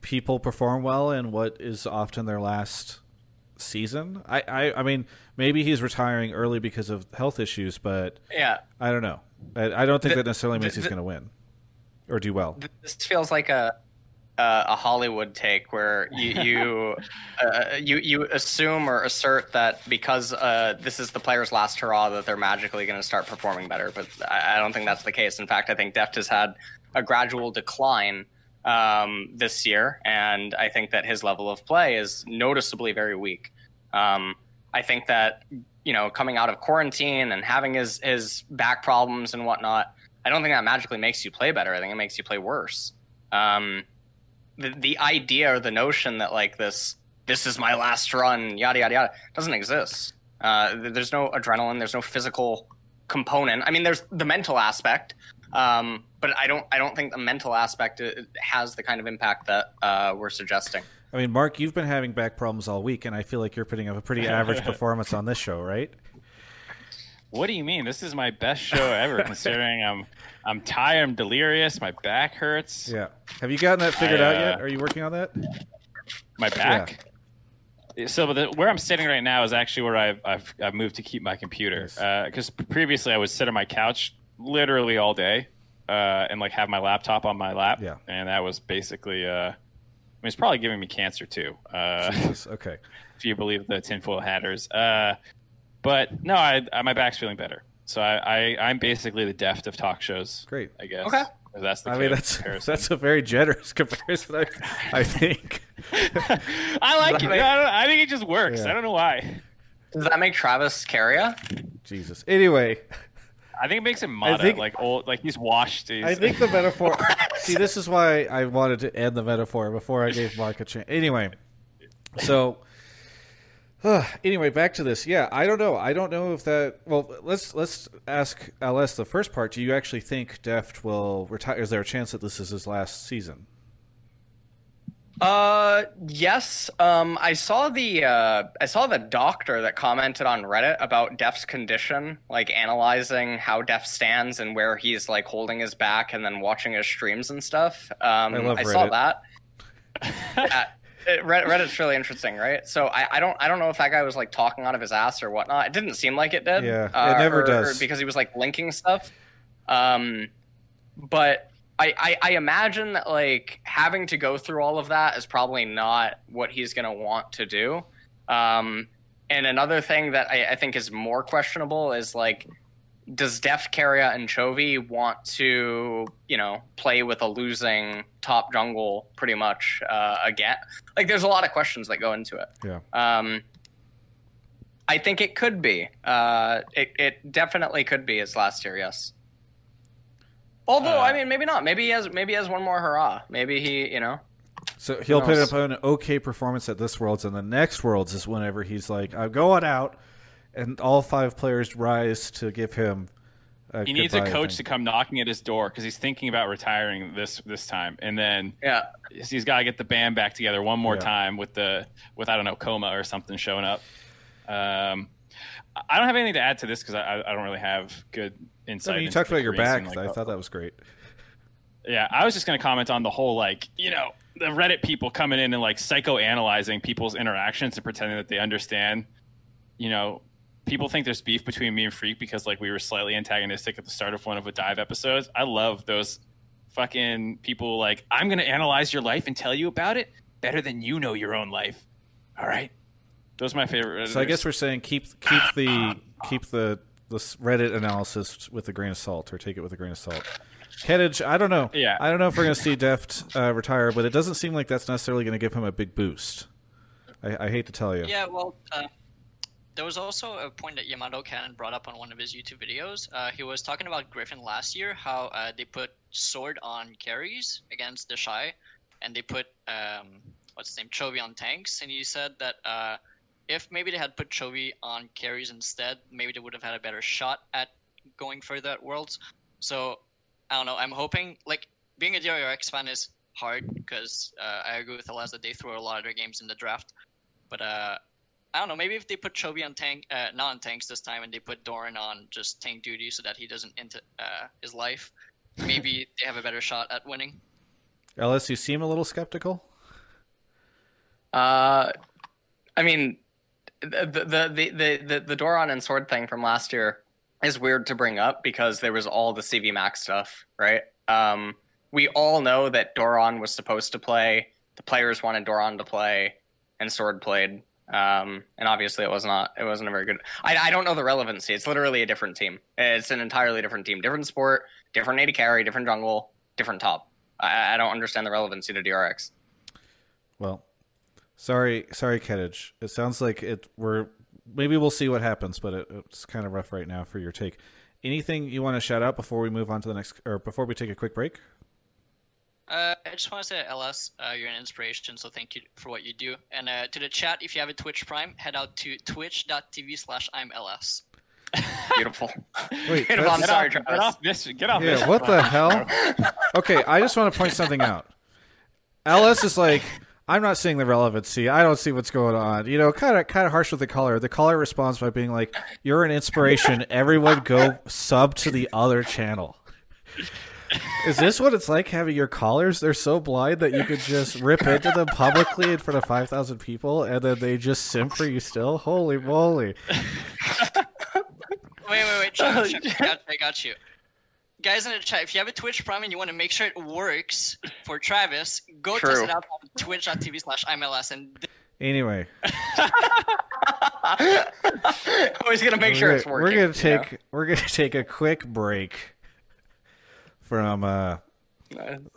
people perform well in what is often their last season. I, I, I mean, maybe he's retiring early because of health issues, but yeah, I don't know. I, I don't think the, that necessarily means the, he's going to win or do well. This feels like a uh, a Hollywood take where you [laughs] you, uh, you you assume or assert that because uh, this is the player's last hurrah that they're magically going to start performing better. But I, I, don't think that's the case. In fact, I think Deft has had a gradual decline um, this year, and I think that his level of play is noticeably very weak. Um, I think that you know coming out of quarantine and having his his back problems and whatnot, I don't think that magically makes you play better. I think it makes you play worse. Um, the the idea or the notion that like this this is my last run, yada yada yada, doesn't exist. Uh, there's no adrenaline. There's no physical component. I mean, there's the mental aspect, um, but I don't I don't think the mental aspect uh, has the kind of impact that uh, we're suggesting. I mean, Mark, you've been having back problems all week, and I feel like you're putting up a pretty average [laughs] performance on this show, right? What do you mean? This is my best show ever, [laughs] considering I'm I'm tired, I'm delirious, my back hurts. Yeah. Have you gotten that figured I, uh, out yet? Are you working on that? My back. Yeah. So the, where I'm sitting right now is actually where I've I've, I've moved to keep my computer because uh, previously I would sit on my couch literally all day uh, and like have my laptop on my lap. Yeah. And that was basically, uh, I mean, it's probably giving me cancer too. Uh, Jesus, okay. [laughs] if you believe the tinfoil hatters. Uh, but no, I, I, my back's feeling better. So I, I, am basically the deft of talk shows. Great. I guess. Okay. That's the I mean, that's [laughs] comparison. that's a very generous [laughs] comparison. I, I think. [laughs] I like it. Make... I, I, think it just works. Yeah. I don't know why. Does that make Travis Keria? Jesus. Anyway, I think it makes him Mata, think, like old, like he's washed. He's... I think the metaphor. see, this is why I wanted to end the metaphor before I gave Mark a chance. Anyway, so [sighs] anyway, back to this. Yeah, I don't know. I don't know if that. Well, let's let's ask LS the first part. Do you actually think Deft will retire? Is there a chance that this is his last season? Uh, yes. Um, I saw the uh, I saw the doctor that commented on Reddit about Deft's condition, like analyzing how Def stands and where he's like holding his back, and then watching his streams and stuff. Um, I, love I saw that. [laughs] uh, Reddit's really interesting, right? So I, I don't I don't know if that guy was like talking out of his ass or whatnot. It didn't seem like it did. Yeah, uh, it never or, does or because he was like linking stuff. Um, but I, I, I imagine that like having to go through all of that is probably not what he's going to want to do. Um, and another thing that I, I, think is more questionable is like, does Deft Keria and Chovy want to, you know, play with a losing top jungle pretty much uh, again? Like, there's a lot of questions that go into it. Yeah. Um, I think it could be. Uh, it, it definitely could be his last year. Yes. Although, uh, I mean, maybe not. Maybe he has. Maybe he has one more hurrah. Maybe he, you know. So he'll put up an okay performance at this Worlds, and the next Worlds is whenever he's like, "I'm going out," and all five players rise to give him. A he needs a coach to come knocking at his door because he's thinking about retiring this this time, and then yeah, he's got to get the band back together one more yeah. time with the with I don't know kkOma or something showing up. Um, I don't have anything to add to this because I, I don't really have good insight. I mean, you talked about your back. Like, I thought that was great. Yeah, I was just going to comment on the whole like you know the Reddit people coming in and like psychoanalyzing people's interactions and pretending that they understand. You know, people think there's beef between me and Freak because like we were slightly antagonistic at the start of one of the dive episodes. I love those fucking people like I'm going to analyze your life and tell you about it better than you know your own life. All right. Those are my favorite. So I guess we're saying keep keep the keep the the Reddit analysis with a grain of salt, or take it with a grain of salt. Kedge, I don't know. Yeah, I don't know if we're going to see Deft uh, retire, but it doesn't seem like that's necessarily going to give him a big boost. I, I hate to tell you. Yeah, well, uh, there was also a point that Yamato Cannon brought up on one of his YouTube videos. Uh, he was talking about Griffin last year, how uh, they put sword on carries against TheShy, and they put um, what's his name, Chovy on tanks, and he said that uh, if maybe they had put Chovy on carries instead, maybe they would have had a better shot at going further at Worlds. So I don't know. I'm hoping like being a DRX fan is hard because uh, I agree with Elias that they throw a lot of their games in the draft. But uh, I don't know. Maybe if they put Chovy on tank, uh, not on tanks this time, and they put Doran on just tank duty so that he doesn't into uh, his life, maybe [laughs] they have a better shot at winning. Ellis, you seem a little skeptical. Uh, I mean, the the the the, the Doran and sword thing from last year is weird to bring up because there was all the CV Max stuff, right? Um, we all know that Doran was supposed to play. The players wanted Doran to play, and Sword played. Um, and obviously, it was not. It wasn't a very good. I, I don't know the relevancy. It's literally a different team. It's an entirely different team, different sport, different AD carry, different jungle, different top. I, I don't understand the relevancy to DRX. Well, Sorry, sorry, Kedge. It sounds like it. We're maybe we'll see what happens, but it, it's kind of rough right now for your take. Anything you want to shout out before we move on to the next, or before we take a quick break? Uh, I just want to say, LS, uh, you're an inspiration, so thank you for what you do. And uh, to the chat, if you have a Twitch Prime, head out to twitch.tv slash I'm LS. [laughs] Beautiful. Wait, Beautiful. I'm sorry, off, Get off this. Get off yeah, this. what the hell? Okay, I just want to point something out. LS is like, I'm not seeing the relevancy. I don't see what's going on. You know, kind of kind of harsh with the caller. The caller responds by being like, "You're an inspiration. Everyone go sub to the other channel." Is this what it's like having your collars? They're so blind that you could just rip into them publicly in front of 5,000 people and then they just simp for you still? Holy moly. wait, wait, wait. Check, oh, check. I got you guys in the chat, if you have a Twitch Prime and you want to make sure it works for Travis, go True. test it out on twitch.tv slash MLS. And anyway, [laughs] always gonna make sure it's working. We're gonna take yeah. we're gonna take a quick break from uh,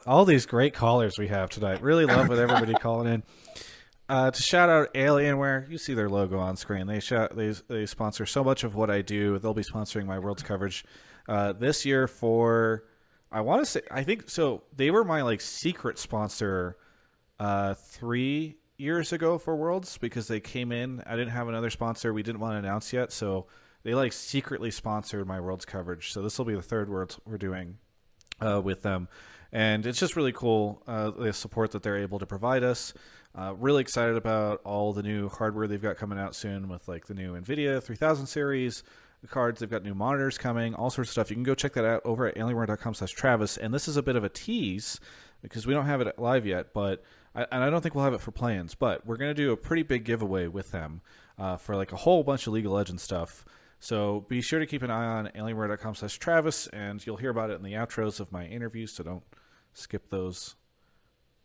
all these great callers we have tonight. Really love with everybody [laughs] calling in. Uh, to shout out Alienware, you see their logo on screen. They shout, they they sponsor so much of what I do. They'll be sponsoring my Worlds coverage uh, this year for I want to say I think so. They were my like secret sponsor uh, three years ago for Worlds because they came in. I didn't have another sponsor. We didn't want to announce yet, so they like secretly sponsored my Worlds coverage. So this will be the third Worlds we're doing uh, with them, and it's just really cool uh, the support that they're able to provide us. Uh, really excited about all the new hardware they've got coming out soon with like the new NVIDIA 3000 series, cards. They've got new monitors coming, all sorts of stuff. You can go check that out over at alienware.com slash Travis. And this is a bit of a tease because we don't have it live yet, but I, and I don't think we'll have it for plans, but we're going to do a pretty big giveaway with them uh, for like a whole bunch of League of Legends stuff. So be sure to keep an eye on alienware.com slash Travis, and you'll hear about it in the outros of my interviews, so don't skip those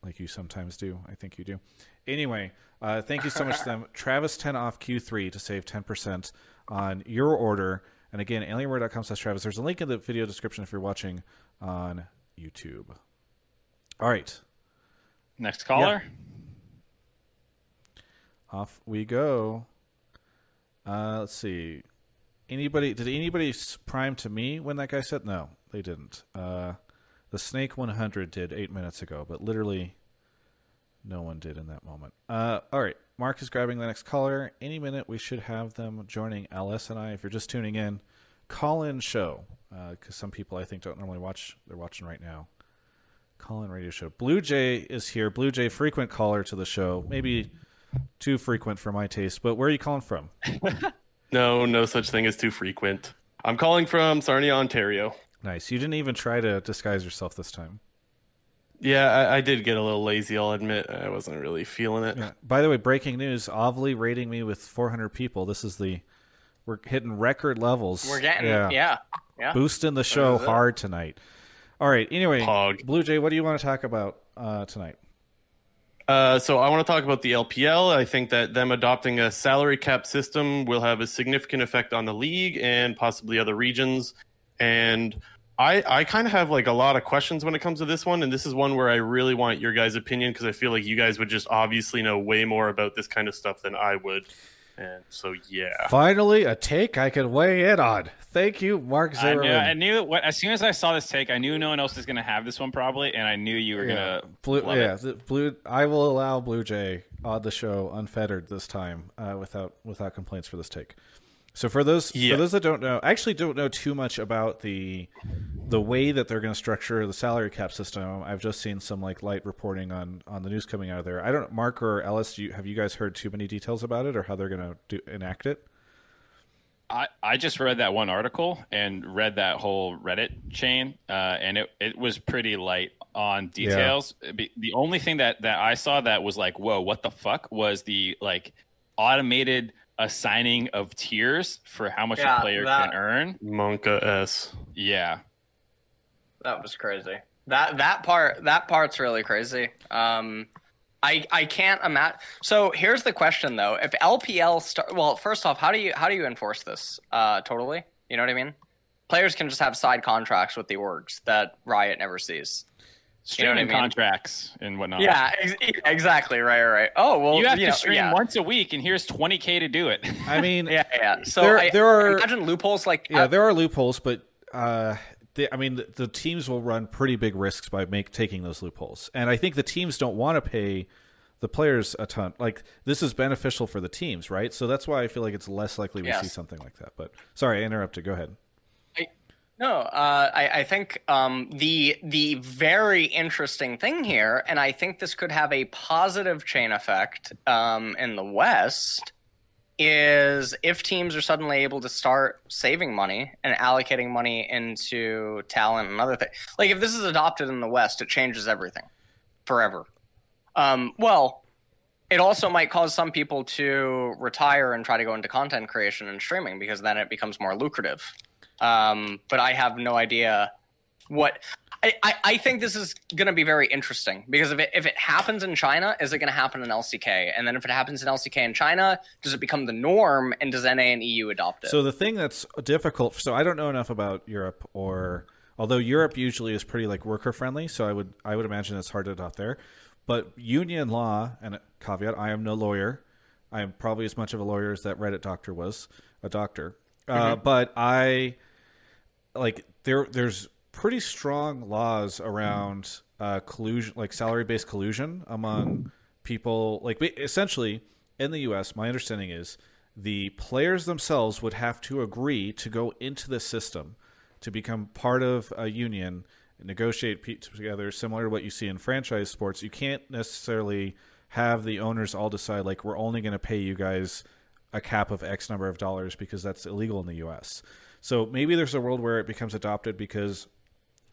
like you sometimes do. I think you do. Anyway, uh, thank you so much to them. [laughs] Travis 10 off Q3 to save 10% on your order. And again, alienware.com slash Travis. There's a link in the video description if you're watching on YouTube. All right. Next caller. Off we go. Uh, let's see. Anybody did anybody prime to me when that guy said no? They didn't. Uh, The Snake 100 did eight minutes ago, but literally no one did in that moment. Uh, all right, Mark is grabbing the next caller. Any minute we should have them joining LS and I. If you're just tuning in, call in show because uh, some people I think don't normally watch. They're watching right now. Call in radio show. Blue Jay is here. Blue Jay, frequent caller to the show. Maybe too frequent for my taste. But where are you calling from? [laughs] no, no such thing as too frequent. I'm calling from Sarnia, Ontario. Nice. You didn't even try to disguise yourself this time. Yeah, I, I, did get a little lazy. I'll admit I wasn't really feeling it. Yeah. By the way, breaking news: Ovilee rating me with 400 people. This is the we're hitting record levels. We're getting yeah, yeah, yeah. boosting the show hard tonight. All right. Anyway, Pog. Blue Jay, what do you want to talk about uh, tonight? Uh, so I want to talk about the LPL. I think that them adopting a salary cap system will have a significant effect on the league and possibly other regions. And I, I kind of have like a lot of questions when it comes to this one, and this is one where I really want your guys' opinion because I feel like you guys would just obviously know way more about this kind of stuff than I would. And so, yeah. Finally, a take I can weigh in on. Thank you, Mark Zimmerman. I knew, I knew what, as soon as I saw this take, I knew no one else was going to have this one probably, and I knew you were yeah. going to. yeah, it. blue. I will allow Blue Jay on the show unfettered this time, uh, without without complaints for this take. So for those yeah. for those that don't know, I actually don't know too much about the the way that they're going to structure the salary cap system. I've just seen some like light reporting on on the news coming out of there. I don't Mark or Ellis, you, have you guys heard too many details about it or how they're going to enact it? I, I just read that one article and read that whole Reddit chain, uh, and it, it was pretty light on details. Yeah. The only thing that, that I saw that was like, whoa, what the fuck was the like automated assigning of tiers for how much yeah, a player that, can earn. Monka S. Yeah. That was crazy. That that part that part's really crazy. Um I I can't imagine. So here's the question though: If LPL start, well, first off, how do you how do you enforce this? Uh, totally. You know what I mean? Players can just have side contracts with the orgs that Riot never sees streaming you know I mean? contracts and whatnot. Yeah, ex- exactly. Right, right. Oh well, you have you to know, stream yeah. once a week, and here's 20k to do it. I mean, [laughs] yeah, yeah. So there, I, there are imagine loopholes like yeah, there are loopholes, but uh, I mean, the, the, teams will run pretty big risks by make taking those loopholes, and I think the teams don't want to pay the players a ton. Like this is beneficial for the teams, right? So that's why I feel like it's less likely we yes. see something like that. But sorry, I interrupted. Go ahead. No, uh, I, I, think um, the the very interesting thing here, and I think this could have a positive chain effect um, in the West, is if teams are suddenly able to start saving money and allocating money into talent and other things. Like if this is adopted in the West, it changes everything forever. Um, well, it also might cause some people to retire and try to go into content creation and streaming because then it becomes more lucrative. Um, but I have no idea what. I, I, I think this is going to be very interesting because if it, if it happens in China, is it going to happen in LCK? And then if it happens in LCK in China, does it become the norm and does NA and EU adopt it? So the thing that's difficult, so I don't know enough about Europe or although Europe usually is pretty like worker friendly, so I would I would imagine it's hard to adopt there. But union law and caveat, I am no lawyer. I am probably as much of a lawyer as that Reddit doctor was a doctor. Uh, mm-hmm. but I like there there's pretty strong laws around uh, collusion, like salary based collusion among people. Like essentially in the U.S., my understanding is the players themselves would have to agree to go into the system to become part of a union negotiate together similar to what you see in franchise sports you can't necessarily have the owners all decide like we're only going to pay you guys a cap of x number of dollars because that's illegal in the US so maybe there's a world where it becomes adopted because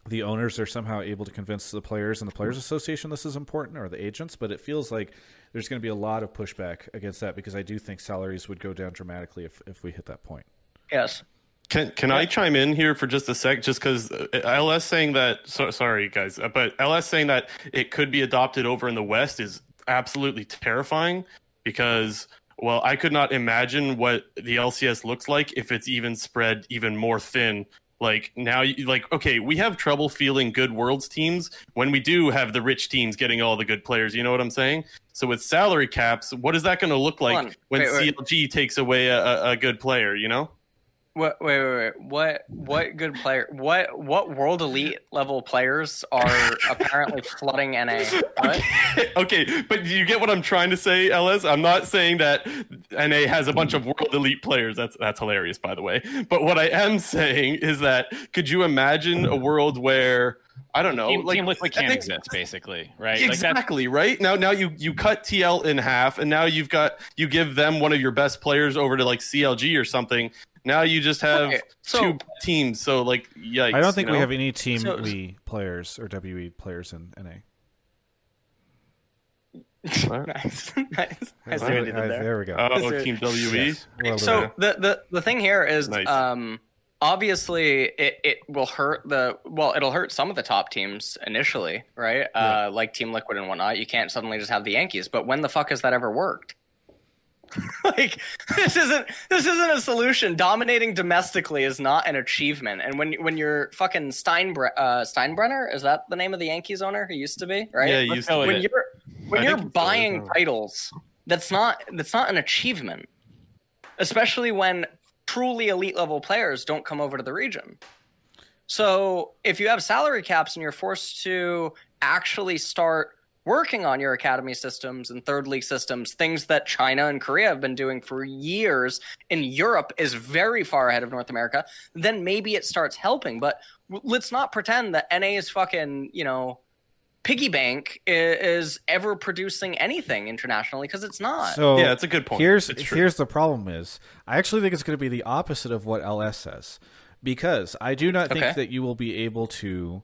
the owners are somehow able to convince the players and the players association this is important or the agents but it feels like there's going to be a lot of pushback against that because i do think salaries would go down dramatically if, if we hit that point yes can can I chime in here for just a sec? Just because uh, LS saying that, so, sorry guys, uh, but LS saying that it could be adopted over in the West is absolutely terrifying because well, I could not imagine what the LCS looks like if it's even spread even more thin. Like now, like okay, we have trouble feeling good worlds teams when we do have the rich teams getting all the good players. You know what I'm saying? So with salary caps, what is that going to look like when wait, wait. CLG takes away a, a good player? You know? What? Wait, wait, wait. What? What good player? What? What world elite level players are [laughs] apparently flooding NA? What? okay, but you get what I'm trying to say, Ellis? I'm not saying that NA has a bunch of world elite players. That's that's hilarious, by the way. But what I am saying is that could you imagine a world where I don't know. Team, like, Team Liquid can't think- exist, basically, right? Exactly right now. Now you you cut TL in half, and now you've got you give them one of your best players over to like CLG or something. Now you just have Okay, so- two teams. So like, yikes! I don't think you we have any Team So- Lee players or WE players in NA. [laughs] nice, [laughs] nice. I see There, what you did there. there we go. Oh, Yes, Team WE. Yes. Well, so the, the the thing here is Nice. um obviously it, it will hurt the well it'll hurt some of the top teams initially right uh like team liquid and whatnot you can't suddenly just have the yankees but when the fuck has that ever worked [laughs] like this isn't this isn't a solution. Dominating domestically is not an achievement. And when when you're fucking Steinbre- uh, steinbrenner is that the name of the yankees owner who used to be right? Yeah, Let's used go to when be. it. you're when I you're think it's still is, buying titles that's not that's not an achievement. Especially when truly elite level players don't come over to the region. So if you have salary caps and you're forced to actually start working on your academy systems and third league systems things that china and korea have been doing for years and europe is very far ahead of north america then maybe it starts helping but w- let's not pretend that na is fucking you know piggy bank i- is ever producing anything internationally because it's not. So Yeah, it's a good point. Here's It's here's the problem is I actually think it's going to be the opposite of what LS says because I do not think Okay. that you will be able to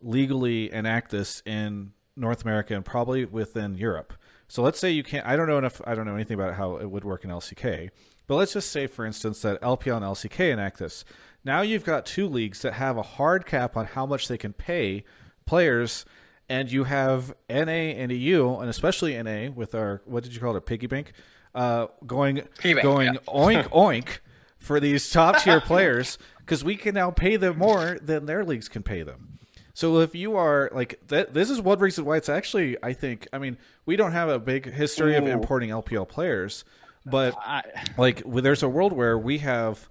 legally enact this in North America and probably within Europe. So let's say you can't. I don't know enough. I don't know anything about how it would work in LCK. But let's just say, for instance, that LPL and LCK enact this. Now you've got two leagues that have a hard cap on how much they can pay players, and you have NA and EU, and especially NA with our what did you call it, a piggy bank, uh, going Piggy bank, going yeah. [laughs] oink [laughs] oink for these top tier players because we can now pay them more than their leagues can pay them. So if you are like that, this is one reason why it's actually I think I mean we don't have a big history of importing LPL players, but I, like there's a world where we have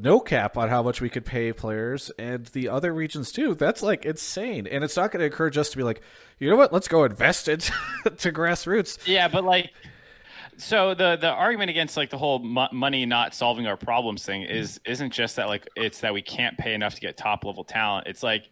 no cap on how much we could pay players and the other regions too. That's like insane. And it's not going to encourage us to be like you know what? Let's go invest it [laughs] to grassroots. Yeah, but like, so the the argument against like the whole mo- money not solving our problems thing is isn't just that like it's that we can't pay enough to get top level talent. It's like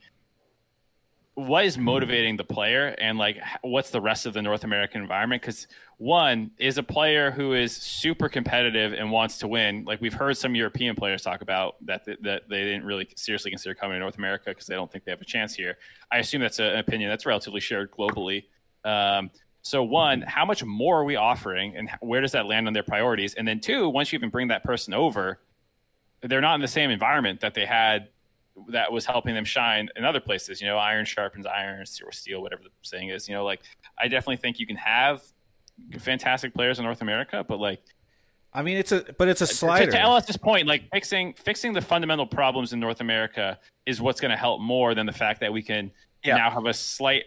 what is motivating the player and like what's the rest of the North American environment? Because one is a player who is super competitive and wants to win. Like we've heard some European players talk about that th- that they didn't really seriously consider coming to North America because they don't think they have a chance here. I assume that's a, an opinion that's relatively shared globally. Um, so one, how much more are we offering, and where does that land on their priorities? And then two, once you even bring that person over, they're not in the same environment that they had that was helping them shine in other places. You know, iron sharpens iron, or steel, whatever the saying is. You know, like I definitely think you can have fantastic players in North America, but like i mean it's a but it's a to, slider to LS's point, like fixing fixing the fundamental problems in North America is what's going to help more than the fact that we can Yeah. now have a slight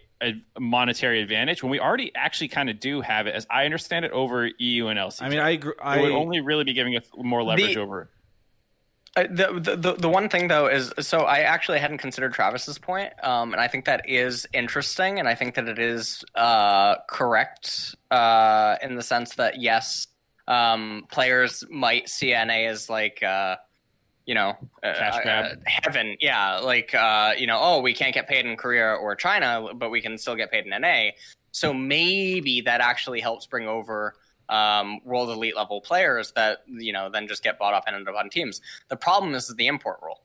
monetary advantage when we already actually kind of do have it, as I understand it, over EU and LCK. i mean i agree it would only really be giving us more leverage The- over. The, the the one thing though is so I actually hadn't considered Travis's point, um, and I think that is interesting, and I think that it is uh, correct uh, in the sense that yes, um, players might see NA as like uh, you know uh, uh, heaven, yeah, like uh, you know, oh, we can't get paid in Korea or China, but we can still get paid in NA. So maybe that actually helps bring over um, world elite level players that you know then just get bought up and end up on teams. The problem is the import rule.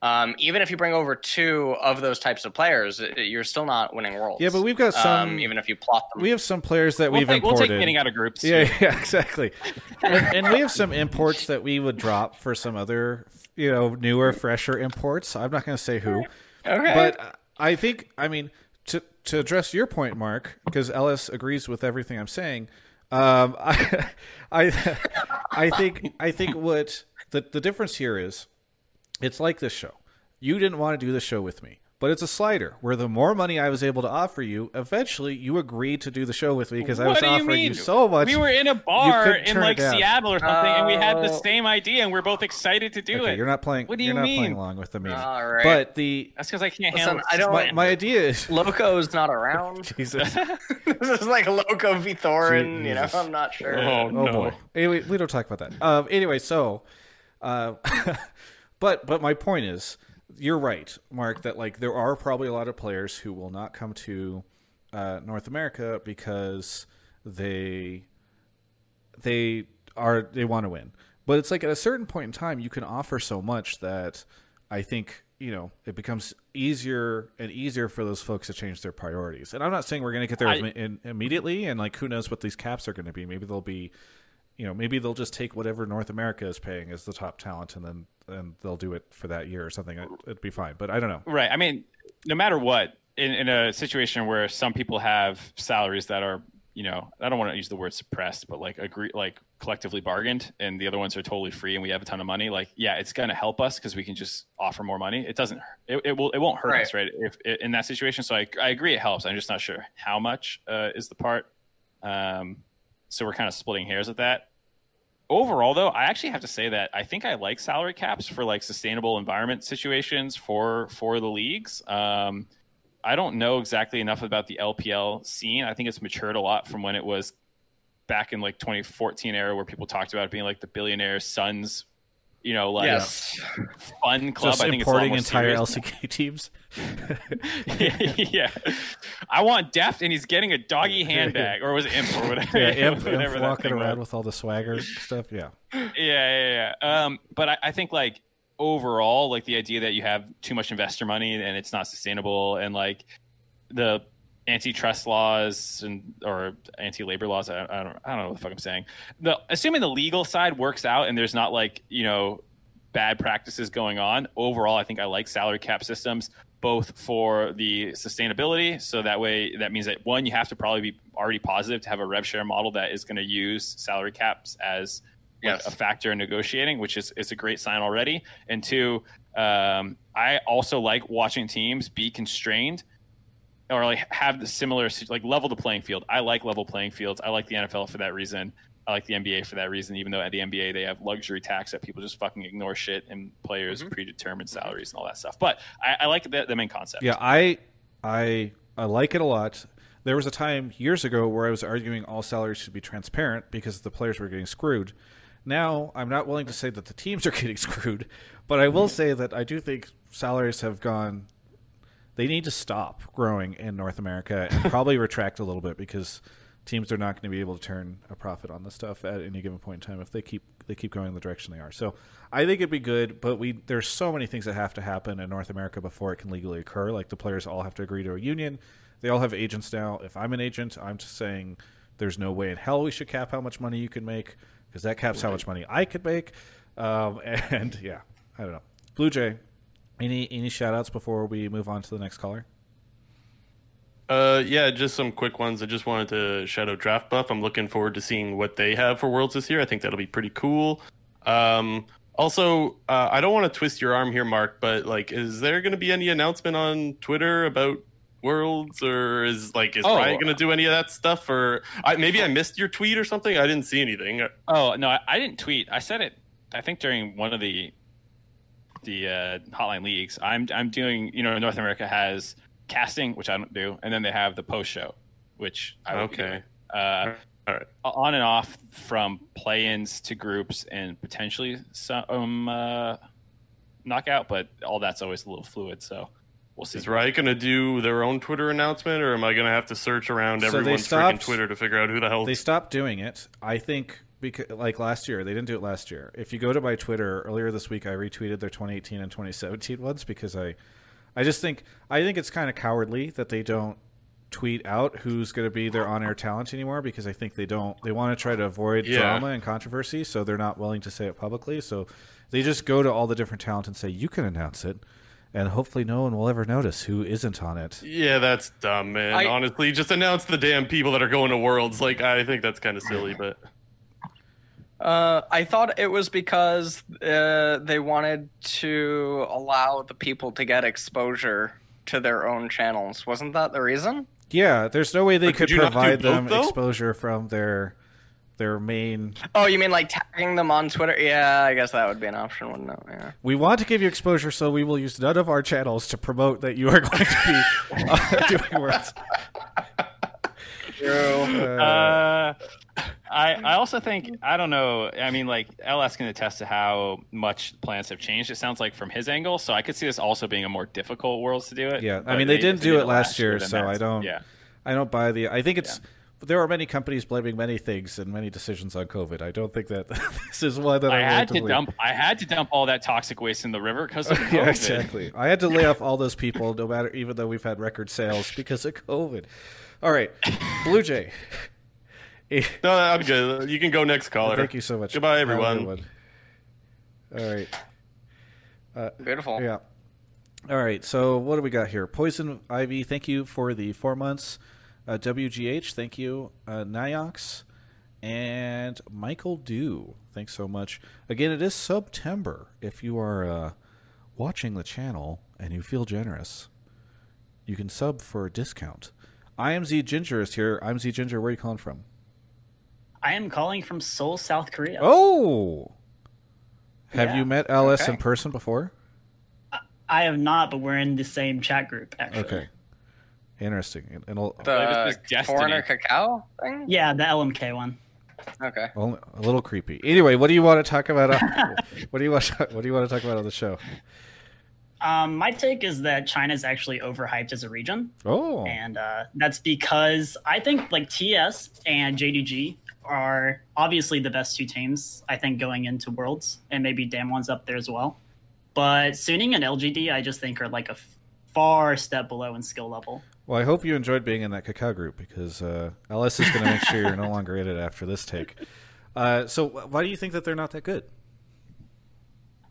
Um, even if you bring over two of those types of players, you're still not winning worlds. yeah but we've got some um, even if you plot them. we have some players that We'll we've take, we'll take getting out of groups. Yeah, [laughs] yeah, exactly. and, and we have some imports that we would drop for some other, you know, newer, fresher imports. I'm not going to say who, okay, but I think, I mean, to to address your point, Mark, because Ellis agrees with everything I'm saying. Um, [laughs] I, I, I think, I think what the the difference here is, it's like this show. You didn't want to do the show with me, but but it's a slider where the more money I was able to offer you, eventually you agreed to do the show with me because I was you offering you, so much. We were in a bar in like. Seattle or something, and we had the Oh. same idea, and we're both excited to do okay, it. you're not playing. What do you're you not mean? playing along with the meme. All right. But the That's because I can't Listen, handle. I don't- my, my idea is [laughs] Loco's not around. [laughs] Jesus. [laughs] this is like Loco v Thorin. You know, I'm not sure. Oh, Oh no. boy. Anyway, we don't talk about that. Um, anyway, so, uh, but but my point is, you're right, Mark. That like there are probably a lot of players who will not come to uh, North America because they they are they want to win. But it's like at a certain point in time, you can offer so much that I think you know it becomes easier and easier for those folks to change their priorities. And I'm not saying we're going to get there I- in, immediately, and like who knows what these caps are going to be. Maybe they'll be, you know, maybe they'll just take whatever North America is paying as the top talent, and then and they'll do it for that year or something. It, it'd be fine. But I don't know. Right. I mean, no matter what, in, in a situation where some people have salaries that are, you know, I don't want to use the word suppressed, but like agree, like collectively bargained, and the other ones are totally free, and we have a ton of money. Like, yeah, it's going to help us because we can just offer more money. It doesn't. It, it will. It won't hurt Right. us, right? If in that situation. So I, I agree, it helps. I'm just not sure how much uh, is the part. Um, so we're kind of splitting hairs at that. Overall though i actually have to say that i think i like salary caps for like sustainable environment situations for for the leagues. Um i don't know exactly enough about the lpl scene. I think it's matured a lot from when it was back in like 2014 era where people talked about being like the billionaire sons you know like Yes. fun club Just i think it's importing more entire. LCK teams. yeah [laughs] yeah, i want deft and he's getting a doggy handbag or was it imp or [laughs] whatever Yeah, imp, [laughs] whatever imp walking thing was. around with all the swagger stuff. Yeah. yeah, yeah, yeah. Um, but I, I think like overall, like the idea that you have too much investor money and it's not sustainable, and like the antitrust laws and or anti-labor laws. I, I don't, I don't know what the fuck I'm saying. The assuming the legal side works out and there's not like you know bad practices going on. Overall, I think I like salary cap systems both for the sustainability. So that way, that means that one, you have to probably be already positive to have a rev share model that is going to use salary caps as like, Yes. a factor in negotiating, which is, is a great sign already. And two, um, I also like watching teams be constrained or like have the similar like level the playing field. I like level playing fields. I like the NFL for that reason. I like the NBA for that reason, even though at the NBA they have luxury tax that people just fucking ignore shit and players mm-hmm. predetermined mm-hmm. salaries and all that stuff. But I, I like the, the main concept. Yeah, I I I like it a lot. There was a time years ago where I was arguing all salaries should be transparent because the players were getting screwed. Now, I'm not willing to say that the teams are [laughs] getting screwed, but I will mm-hmm. say that I do think salaries have gone they need to stop growing in North America and [laughs] probably retract a little bit because teams are not going to be able to turn a profit on this stuff at any given point in time if they keep they keep going in the direction they are. So I think it'd be good, but we there's so many things that have to happen in North America before it can legally occur. Like the players all have to agree to a union. They all have agents now. If I'm an agent, I'm just saying there's no way in hell we should cap how much money you can make because that caps how much money I could make. Um, [laughs] and yeah, I don't know. Blue Jay, any any shout outs before we move on to the next caller? Uh, yeah, just some quick ones. I just wanted to shout out Draft Buff. I'm looking forward to seeing what they have for Worlds this year. I think that'll be pretty cool. Um, also, uh, I don't want to twist your arm here, Mark, but like, is there going to be any announcement on Twitter about Worlds, or is like, is Oh. Riot going to do any of that stuff? Or I, maybe I missed your tweet or something. I didn't see anything. Oh no, I, I didn't tweet. I said it. I think during one of the the uh, hotline leagues. I'm I'm doing. You know, North America has casting, which I don't do, and then they have the post show, which I would be Okay. doing. Uh, All right. on and off from play-ins to groups and potentially some uh, knockout, but all that's always a little fluid. So we'll see. Is Riot going to do their own Twitter announcement, or am I going to have to search around So they everyone's freaking Twitter to figure out who the hell? They stopped doing it. I think because like last year, they didn't do it last year. If you go to my Twitter earlier this week, I retweeted their 2018 and 2017 ones because I, I just think I think it's kind of cowardly that they don't tweet out who's going to be their on-air talent anymore because I think they don't they want to try to avoid Yeah. drama and controversy, so they're not willing to say it publicly. So they just go to all the different talent and say you can announce it, and hopefully no one will ever notice who isn't on it. Yeah, that's dumb, man. I- Honestly, just announce the damn people that are going to Worlds. Like, I think that's kind of silly, [laughs] but Uh, I thought it was because uh, they wanted to allow the people to get exposure to their own channels. Wasn't that the reason? Yeah, there's no way they could could you not do provide both, them though? exposure from their their main. Oh, you mean like tagging them on Twitter? Yeah, I guess that would be an option, wouldn't it? Yeah. We want to give you exposure, so we will use none of our channels to promote that you are going to be [laughs] uh, doing words. Uh, Uh, I I also think I don't know. I mean, like LS can attest to how much plans have changed. It sounds like from his angle, so I could see this also being a more difficult Worlds to do it. Yeah, I mean, they didn't if do it last year, so I don't- Yeah, I don't buy the. I think it's. There are many companies blaming many things and many decisions on COVID. I don't think that [laughs] this is one that I I'm had to dump. I had to dump all that toxic waste in the river because of [laughs] COVID. yeah, exactly. I had to lay off all those people, no matter, even though we've had record sales because of COVID. All right, Blue Jay. [laughs] No, I'm good. You can go next caller. Thank you so much. Goodbye, Have a good everyone. one. All right. Beautiful. Yeah. All right. So what do we got here? Poison Ivy, thank you for the four months. Uh, WGH, thank you. Uh, Niox and Michael Dew, thanks so much. Again, it is September. If you are uh, watching the channel and you feel generous, you can sub for a discount. I am Z Ginger is here. I'm Z Ginger. Where are you calling from? I am calling from Seoul, South Korea. Oh. Have Yeah. you met LS in person before? I have not, but we're in the same chat group, actually. Okay. Interesting. And, and The Maybe it's just foreigner Kakao thing. Yeah, the LMK one. Okay. Well, a little creepy. Anyway, what do you want to talk about? On, [laughs] what do you want? What do you want to talk about on the show? Um, my take is that China is actually overhyped as a region, Oh, and uh, that's because I think like TS and JDG are obviously the best two teams. I think going into Worlds, and maybe Damwon's up there as well. But Suning and LGD, I just think are like a f- far step below in skill level. well, I hope you enjoyed being in that Kakao group because uh, LS is going to make sure you're no longer in it after this take. Uh, so, why do you think that they're not that good?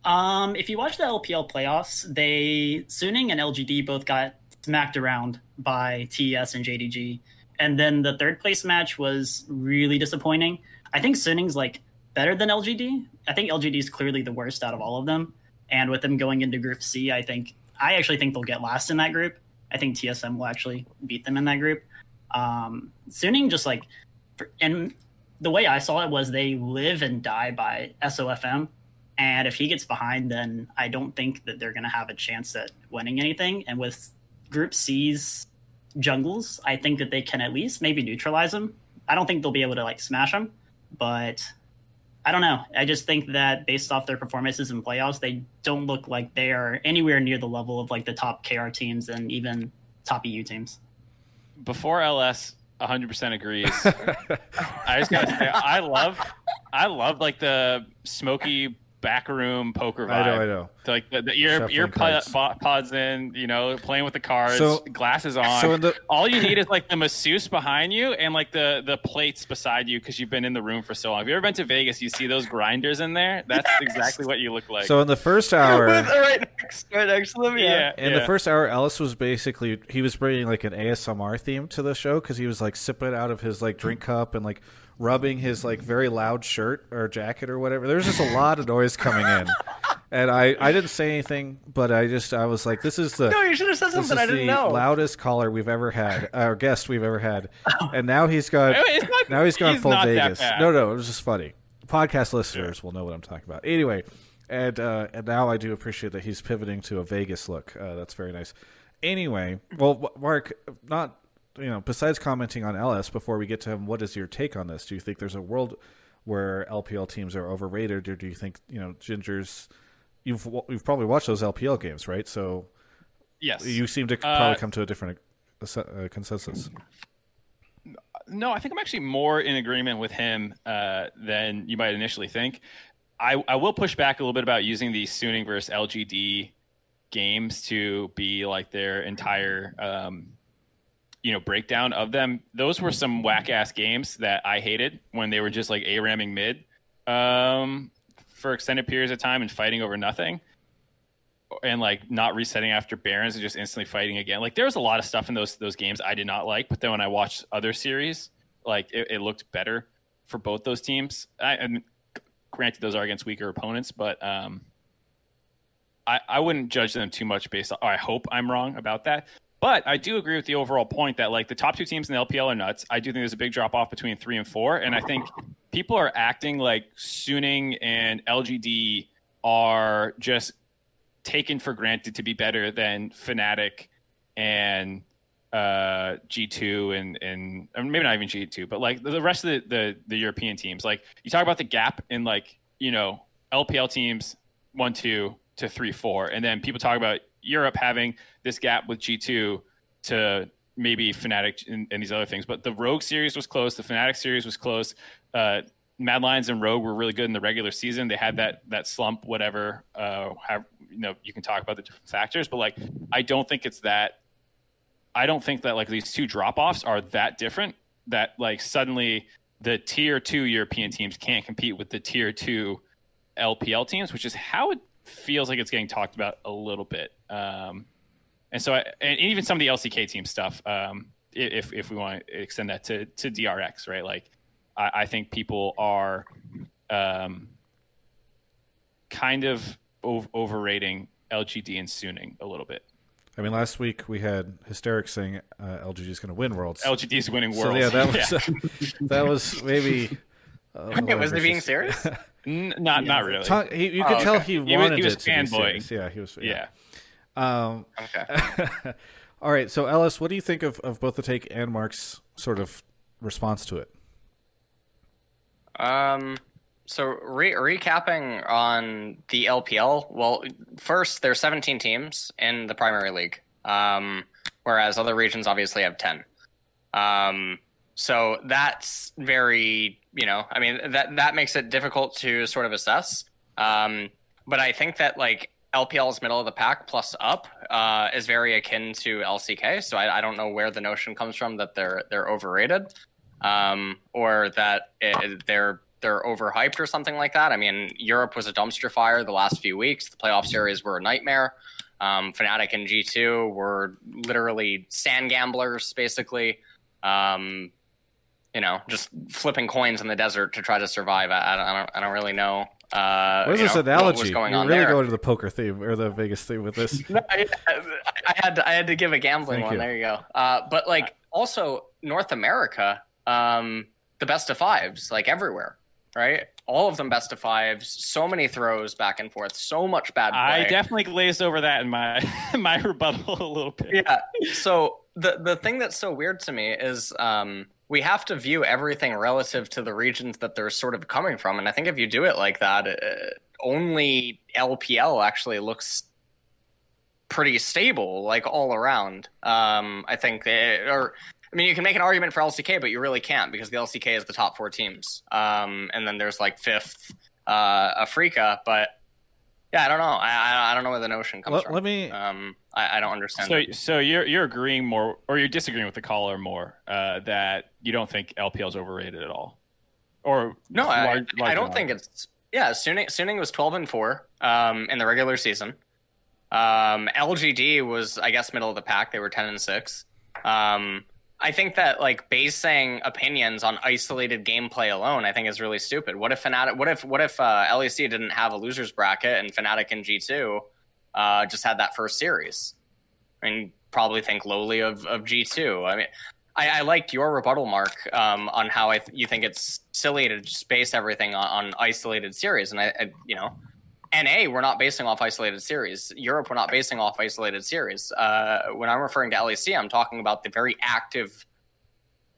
Um, if you watch the LPL playoffs, they Suning and LGD both got smacked around by TES and JDG, and then the third place match was really disappointing. I think Suning's like better than LGD. I think LGD is clearly the worst out of all of them, and with them going into Group C, I think I actually think they'll get last in that group. I think TSM will actually beat them in that group. Um, Suning just like, and the way I saw it was they live and die by SOFM. And if he gets behind, then I don't think that they're going to have a chance at winning anything. And with Group C's jungles, I think that they can at least maybe neutralize him. I don't think they'll be able to like smash him, but I don't know. I just think that based off their performances in playoffs, they don't look like they are anywhere near the level of like the top KR teams and even top EU teams. Before LS, 100% agrees. I just gotta say, I love, I love like the smoky backroom poker vibe. I know, I know. Like the, the ear Shuffling ear cards. pod, pods in, you know, playing with the cards, So- glasses on. So in the All you need is like the masseuse behind you and like the the plates beside you because you've been in the room for so long. Have you ever been to Vegas? You see those grinders in there? That's exactly what you look like. so in the first [laughs] hour, With, right next, right next to them. Yeah. yeah, In yeah. the first hour, Ellis was basically he was bringing like an ASMR theme to the show because he was like sipping out of his like drink cup and like rubbing his like very loud shirt or jacket or whatever. There was just a lot of noise coming in, [laughs] and I I didn't say anything, but I just I was like, this is the No, you should have said something I didn't the know. loudest caller we've ever had, our [laughs] guest we've ever had, and now he's got not- now he's gone full Vegas. No, no, it was just funny. Podcast listeners will know what I'm talking about. Anyway, and uh, and now I do appreciate that he's pivoting to a Vegas look. Uh, that's very nice. Anyway, well, Mark, not you know, besides commenting on LS before we get to him, what is your take on this? Do you think there's a world where LPL teams are overrated, or do you think you know Ginger's? You've you've probably watched those LPL games, right? So yes. you seem to probably Uh, come to a different uh, consensus. No, I think I'm actually more in agreement with him uh, than you might initially think. I, I will push back a little bit about using the Suning versus LGD games to be like their entire, um, you know, breakdown of them. Those were some whack ass games that I hated when they were just like a ramming mid um, for extended periods of time and fighting over nothing and like not resetting after Barons and just instantly fighting again. Like there was a lot of stuff in those those games I did not like, but then when I watched other series, like it, it looked better for both those teams. I, and granted, those are against weaker opponents, but um, I, I wouldn't judge them too much based on. I hope I'm wrong about that. But I do agree with the overall point that like the top two teams in the LPL are nuts. I do think there's a big drop off between three and four, and I think people are acting like Suning and LGD are just taken for granted to be better than Fnatic and uh, G2 and and maybe not even G2, but like the rest of the, the the European teams. Like you talk about the gap in like you know LPL teams one two to three four, and then people talk about Europe having this gap with G2 to maybe Fnatic and, and, these other things. But the Rogue series was close. The Fnatic series was close. Uh, Mad Lions and Rogue were really good in the regular season. They had that that slump, whatever. Uh, have, you know, you can talk about the different factors, but like, I don't think it's that. I don't think that like these two drop offs are that different. That like suddenly the tier two European teams can't compete with the tier two LPL teams, which is how it feels like it's getting talked about a little bit. Um, and so, I, and even some of the LCK team stuff, um, if if we want to extend that to to DRX, right? Like, I, I think people are um, kind of ov- overrating LGD and Suning a little bit. I mean, last week we had hysterics saying uh, LGD is going to win Worlds. LGD is winning Worlds. So, yeah, that was [laughs] yeah. [laughs] that was maybe. Uh, [laughs] was he being serious? N- not, yeah. not really. Talk, he, you could oh, tell he wanted he was, he was fanboying. Yeah, he was. Yeah. yeah. Um, okay. [laughs] all right. So, Ellis, what do you think of, of both the take and Mark's sort of response to it? Um. So, re- recapping on the LPL. Well, first, there's 17 teams in the primary league, um, whereas other regions obviously have 10. Um, so that's very, you know, I mean that that makes it difficult to sort of assess. Um, but I think that like LPL's middle of the pack plus up uh, is very akin to LCK. So I, I, don't know where the notion comes from that they're they're overrated um, or that it, they're they're overhyped or something like that. I mean, Europe was a dumpster fire the last few weeks. The playoff series were a nightmare. Um, Fnatic and G2 were literally sand gamblers, basically. Um, you know, just flipping coins in the desert to try to survive. I, I, don't, I don't, I don't really know. Uh, what is this know, analogy? You're really there. going to the poker theme or the Vegas theme with this. [laughs] no, I, I, had to, I had to give a gambling Thank one. You. There you go. Uh, but like also North America, um, the best of fives, like everywhere, right? All of them best of fives. So many throws back and forth. So much bad. Play. I definitely glazed over that in my [laughs] my rebuttal a little bit. Yeah. So the the thing that's so weird to me is um, we have to view everything relative to the regions that they're sort of coming from. And I think if you do it like that, uh, only LPL actually looks pretty stable, like all around. Um, I think, they, or I mean, you can make an argument for LCK, but you really can't because the LCK is the top four teams, um, and then there's like fifth uh, Afreeca, but yeah, I don't know. I, I don't know where the notion comes let, from. Let me. Um, I, I don't understand. So, so you're you're agreeing more, or you're disagreeing with the caller more uh, that you don't think LPL is overrated at all, or no? Large, I, I don't think it's. Yeah, Suning, Suning was twelve and four um, in the regular season. Um, LGD was, I guess, middle of the pack. They were ten and six. Um, I think that like basing opinions on isolated gameplay alone, I think is really stupid. What if Fnatic? What if what if uh, LEC didn't have a losers bracket and Fnatic and G two uh, just had that first series? Mean, probably think lowly of of G two. I mean, I, I, liked your rebuttal, Mark, um, on how I th- you think it's silly to just base everything on, on isolated series, and I, I, you know, NA, we're not basing off isolated series. Europe, we're not basing off isolated series. Uh, when I'm referring to LEC, I'm talking about the very active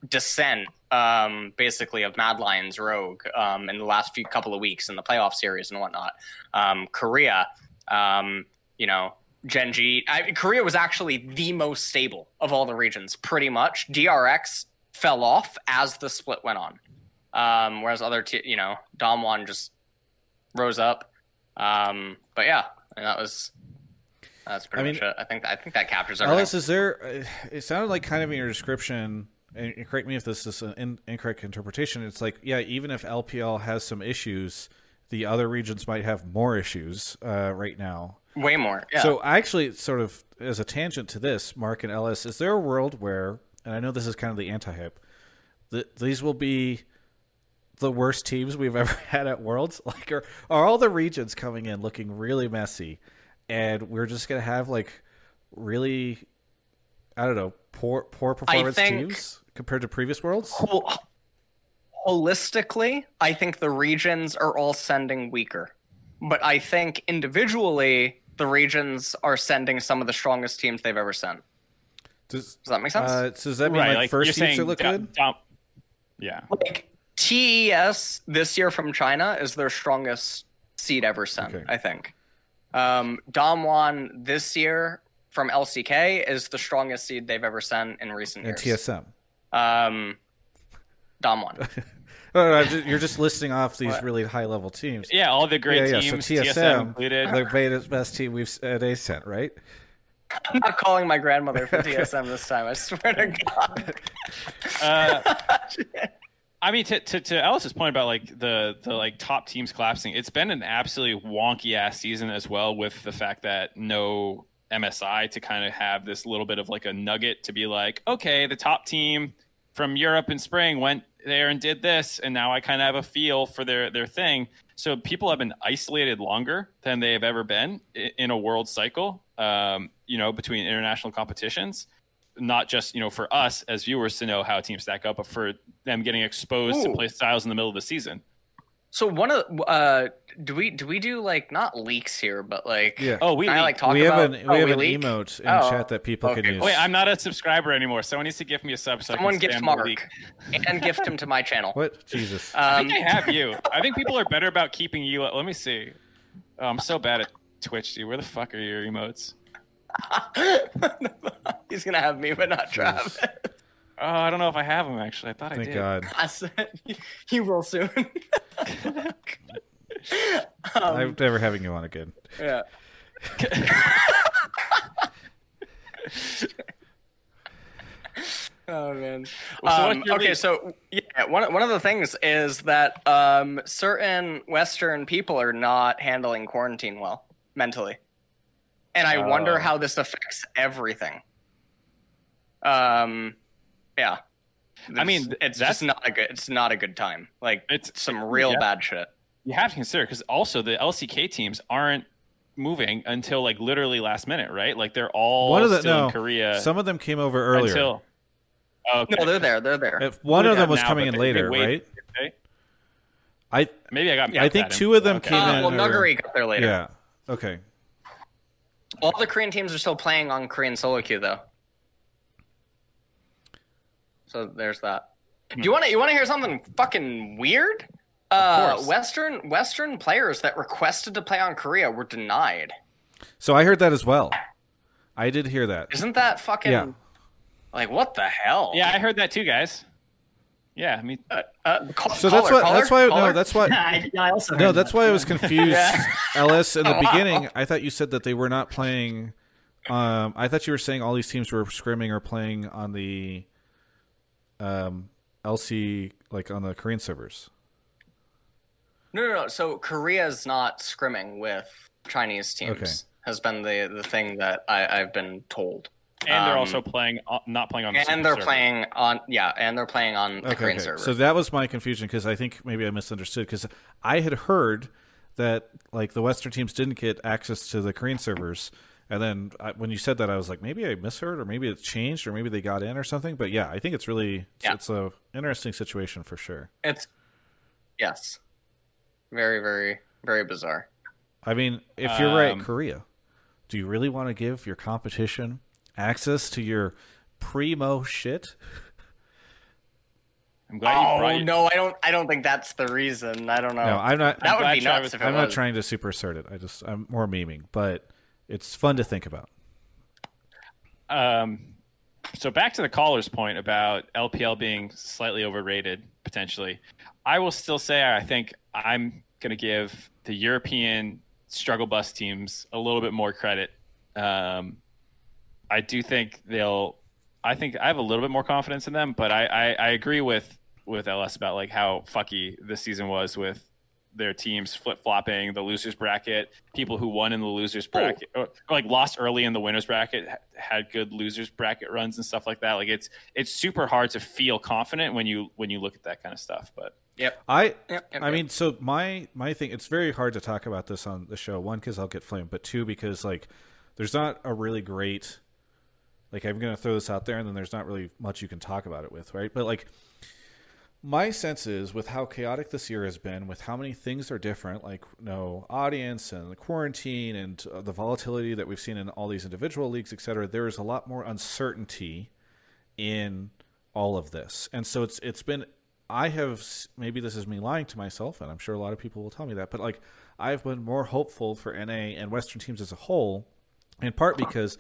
descent, um, basically, of Mad Lions Rogue um, in the last few couple of weeks in the playoff series and whatnot. Um, Korea, um, you know, Genji. G. I, Korea was actually the most stable of all the regions, pretty much. DRX fell off as the split went on, um, whereas other, t- you know, Damwon just rose up. Um, but yeah, and that was that's pretty I mean, much it. I think I think that captures everything. Ellis, is there? It sounded like kind of in your description. And correct me if this is an in, incorrect interpretation. It's like, yeah, even if LPL has some issues, the other regions might have more issues uh, right now. Way more. Yeah. So, actually, sort of as a tangent to this, Mark and Ellis, is there a world where, and I know this is kind of the anti-hype, that these will be the worst teams we've [laughs] ever had at Worlds? Like, are, are all the regions coming in looking really messy? and we're just gonna have like really, I don't know, poor poor performance think- teams compared to previous worlds. Holistically, I think the regions are all sending weaker. But I think individually, the regions are sending some of the strongest teams they've ever sent. Does, Does that make sense? uh, so does that mean right, like, like first you're seeds are look dom- good? dom- yeah. like TES this year from China is their strongest seed ever sent, Okay. I think. Um, Damwon this year from LCK is the strongest seed they've ever sent in recent And years. TSM. Um, Damwon. [laughs] No, no, just- you're just listing off these What? really high level teams. Yeah, all the great yeah, yeah. teams, so TSM, TSM, included. the beta- best team we've uh, they sent, right? I'm not calling my grandmother for TSM this time. I swear to God. Uh, [laughs] I mean, to, to to Alice's point about like the the like top teams collapsing, it's been an absolutely wonky ass season as well. With the fact that no MSI to kind of have this little bit of like a nugget to be like, okay, the top team from Europe in spring went there and did this, and now I kind of have a feel for their their thing. So people have been isolated longer than they have ever been in a world cycle. Um, you know, between international competitions not just you know for us as viewers to know how teams stack up, but for them getting exposed to play styles in the middle of the season. So one of uh, do we do we do like not leaks here, but like Yeah. Oh, we kinda, like talk we have about an oh, we have an leak? emote in Oh, chat that people can use. Wait, I'm not a subscriber anymore. Someone needs to give me a sub. So I Someone can gift spam Mark and gift him to my channel. What Jesus? I Um, think I have you. [laughs] I think people are better about keeping you. Let me see. Oh, I'm so bad at Twitch, dude. Where the fuck are your emotes? [laughs] He's gonna have me, but not Travis. Oh, I don't know if I have them actually. I thought I did. Thank did. God. [laughs] I said he will soon. Um, I'm never having you on again. yeah. [laughs] oh man. So Um, your okay, so yeah, one one of the things is that um, certain Western people are not handling quarantine well mentally, and I Oh. wonder how this affects everything. Um, yeah. I mean, It's- just not a good. It's not a good time. Like It's- some real yeah. bad shit. You have to consider because also the LCK teams aren't moving until like literally last minute, right? Like they're all One of the still no, in Korea some of them came over earlier. until. Oh, okay. No, they're there. They're there. If one Who of them was now, coming in they- they later, waited. right? Okay. I Maybe I got. I think two of them came Uh, in. well, Nuguri got there later. Yeah. Okay. All the Korean teams are still playing on Korean solo queue though. So there's that. Do you want to you want to hear something fucking weird? Uh. Western Western players that requested to play on Korea were denied. So I heard that as well. I did hear that. Isn't that fucking Yeah. like what the hell? Yeah, I heard that too, guys. Yeah, I mean, Uh, uh, call, So that's caller, what. That's why. caller, No, that's [laughs] why. I, I also No, that's that. why I was confused. Yeah. [laughs] Ellis, in the Wow. [laughs] beginning, I thought you said that they were not playing. Um, I thought you were saying all these teams were scrimming or playing on the um, LC, like on the Korean servers. No, no, no. So Korea's not scrimming with Chinese teams. Okay. Has been the the thing that I, I've been told. and they're Um, also playing, on, not playing on. The and they're server. playing on yeah, and they're playing on the Okay, Korean okay. server. So that was my confusion because I think maybe I misunderstood because I had heard that like the Western teams didn't get access to the Korean servers, and then I, when you said that, I was like, maybe I misheard, or maybe it changed, or maybe they got in or something. But yeah, I think it's really it's, Yeah. it's a interesting situation for sure. It's yes, very, very, very bizarre. I mean, if you're right, Um, Korea, do you really want to give your competition access to your primo shit? [laughs] I'm glad you Oh brought it- no, I don't. I don't think that's the reason. I don't know. No, I'm not. that would be Travis- nuts if I'm was. not trying to super assert it. I just I'm more memeing, but it's fun to think about. Um, so back to the caller's point about LPL being slightly overrated potentially. I will still say I think I'm going to give the European struggle bus teams a little bit more credit. Um, I do think they'll. I think I have a little bit more confidence in them, but I, I, I agree with with LS about like how fucky this season was with their teams flip flopping the losers bracket. People who won in the losers bracket, or, or, like lost early in the winners bracket, had good losers bracket runs and stuff like that. Like it's it's super hard to feel confident when you when you look at that kind of stuff. But Yep. I Yep, yep, I yep. mean, so my my thing, it's very hard to talk about this on the show. One, because I'll get flamed, but two, because like there's not a really great like I'm gonna throw this out there, and then there's not really much you can talk about it with, right? But like my sense is with how chaotic this year has been, with how many things are different, like no audience and the quarantine and uh, the volatility that we've seen in all these individual leagues, et cetera, there is a lot more uncertainty in all of this, and so it's it's been. I have maybe this is me lying to myself, and I'm sure a lot of people will tell me that, but like I've been more hopeful for NA and Western teams as a whole, in part because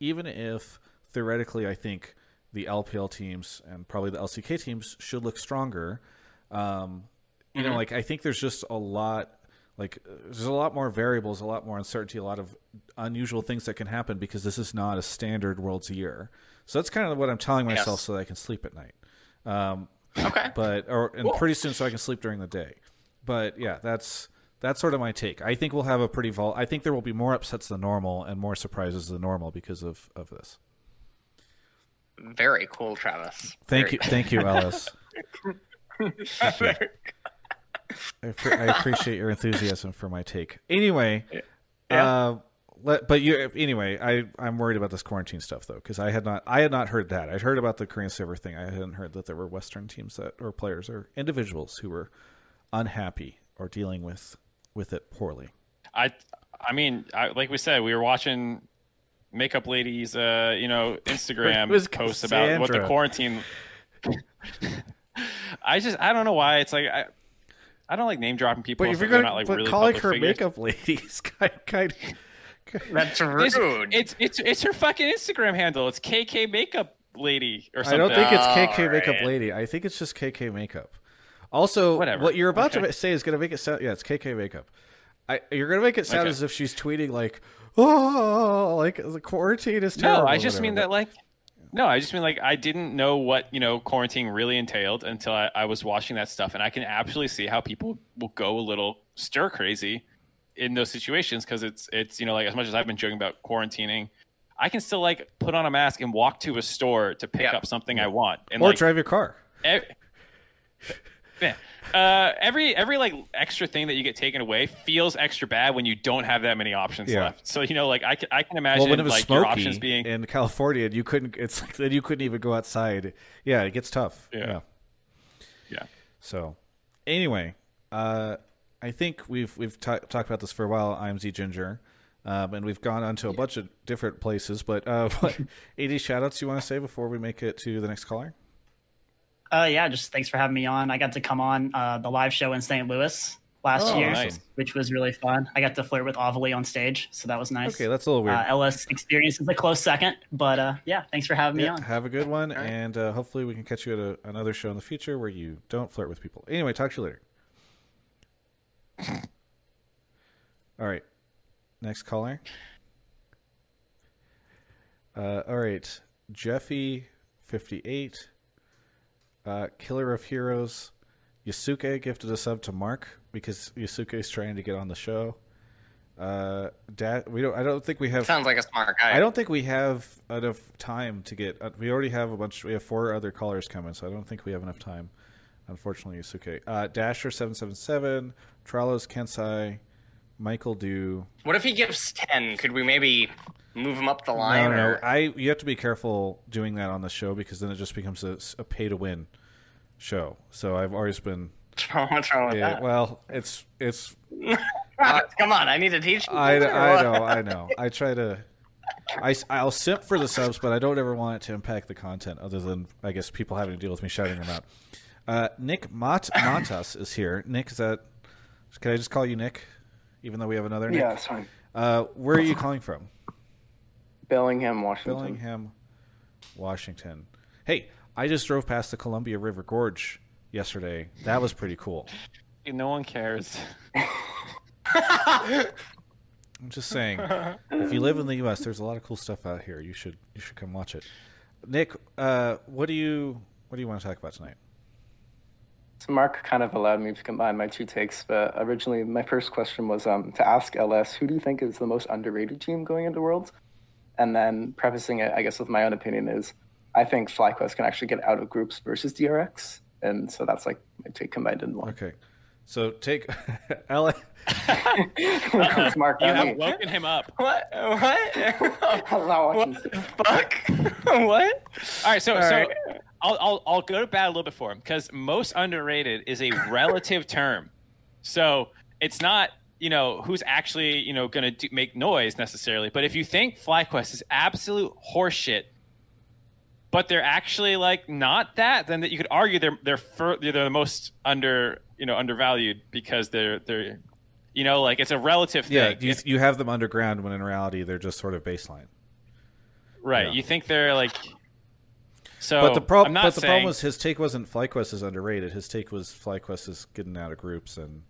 even if theoretically I think the LPL teams and probably the LCK teams should look stronger, um, you know, like I think there's just a lot like there's a lot more variables, a lot more uncertainty, a lot of unusual things that can happen because this is not a standard world's year. So that's kind of what I'm telling myself Yes. so that I can sleep at night. Um, Okay. [laughs] but or and Cool. pretty soon so I can sleep during the day. But yeah, that's that's sort of my take. I think we'll have a pretty vol. I think there will be more upsets than normal and more surprises than normal because of of this. Very cool, Travis. Thank Very you, thank you, Ellis. Thank you. I, appre- I appreciate your enthusiasm for my take. Anyway, uh, let, but you anyway. I I'm worried about this quarantine stuff though because I had not I had not heard that. I'd heard about the Korean server thing. I hadn't heard that there were Western teams that or players or individuals who were unhappy or dealing with with it poorly. I, I mean, I, like we said, we were watching makeup ladies, uh, you know, Instagram [laughs] posts about what the quarantine. [laughs] I just, I don't know why it's like I, I don't like name dropping people. But if you're gonna not like really calling public her figures. makeup ladies, [laughs] kind kind. [laughs] That's rude. it's it's it's her fucking Instagram handle. It's KK Makeup Lady or something. I don't think it's All KK makeup right. lady. I think it's just KK makeup. Also, Whatever. what you're about Okay. to say is going to make it sound. Yeah, it's KK makeup. I, you're going to make it sound Okay. as if she's tweeting like, "Oh, like the quarantine is terrible." No, I just mean that like no, I just mean like I didn't know what you know quarantine really entailed until I, I was watching that stuff, and I can absolutely see how people will go a little stir crazy in those situations because it's it's you know like as much as I've been joking about quarantining, I can still like put on a mask and walk to a store to pick Yeah. up something I want, and or like drive your car. ev- [laughs] yeah. Uh, every every like extra thing that you get taken away feels extra bad when you don't have that many options Yeah. left. So you know, like I can, I can imagine Well, when it was like your options being in California, and you couldn't. It's like then you couldn't even go outside. Yeah, it gets tough. Yeah. yeah. So, anyway, uh, I think we've we've ta- talked about this for a while. I'm Z Ginger, um, and we've gone on to a bunch of different places. But uh, [laughs] what, AD shoutouts you want to say before we make it to the next caller? Uh, yeah, just thanks for having me on. I got to come on uh, the live show in St. Louis last Oh, year, nice. which was really fun. I got to flirt with Ovilee on stage, so that was nice. Okay, that's a little weird. Uh, LS experience is a close second, but uh, yeah, thanks for having me on. have a good one, and uh, hopefully we can catch you at a, another show in the future where you don't flirt with people. Anyway, talk to you later. All right, next caller. Uh, all right, Jeffy, fifty-eight. Uh, Killer of Heroes, Yasuke gifted a sub to Mark because Yasuke is trying to get on the show. Uh, da- we don't. I don't think we have. Sounds like a smart guy. I don't think we have enough time to get. Uh, we already have a bunch. We have four other callers coming, so I don't think we have enough time. Unfortunately, Yusuke. Uh, Dasher seven seven seven, Tralos Kensai, Michael Do. What if he gives ten? Could we maybe move him up the line? no, or... I. You have to be careful doing that on the show because then it just becomes a, a pay to win show. So I've always been. [laughs] What's wrong with Yeah, that? well, it's it's. Ah, [laughs] Come on, I need to teach you. I, I [laughs] know, I know. I try to. I, I'll simp for the subs, but I don't ever want it to impact the content other than, I guess, people having to deal with me shouting them out. Uh, Nick Mot- Montas is here. Nick, is that. Can I just call you Nick? Even though we have another Nick? Yeah, it's fine. Uh, where are you calling from? Bellingham, Washington. Bellingham, Washington. Hey, I just drove past the Columbia River Gorge yesterday. That was pretty cool. No one cares. [laughs] I'm just saying, if you live in the U.S., there's a lot of cool stuff out here. You should you should come watch it. Nick, uh, what do you what do you want to talk about tonight? So Mark kind of allowed me to combine my two takes, but originally my first question was um, to ask LS, who do you think is the most underrated team going into Worlds? And then prefacing it, I guess, with my own opinion is I think FlyQuest can actually get out of groups versus DRX, and so that's like my take combined in one. Okay, so take [laughs] LS. Mark, you have woken him up. What? What? [laughs] what the fuck? [laughs] what? All right, so All right. so I'll, I'll I'll go to bat a little bit for him because most underrated is a relative [laughs] term. So it's not you know who's actually you know going to make noise necessarily. But if you think FlyQuest is absolute horseshit, but they're actually like not that, then that you could argue they're they're they're the most under you know undervalued because they're they're you know like it's a relative thing. Yeah, you, you have them underground when in reality they're just sort of baseline. Right. Yeah. You think they're like so but the, prob- but the problem was his take wasn't FlyQuest is underrated. His take was FlyQuest is getting out of groups and.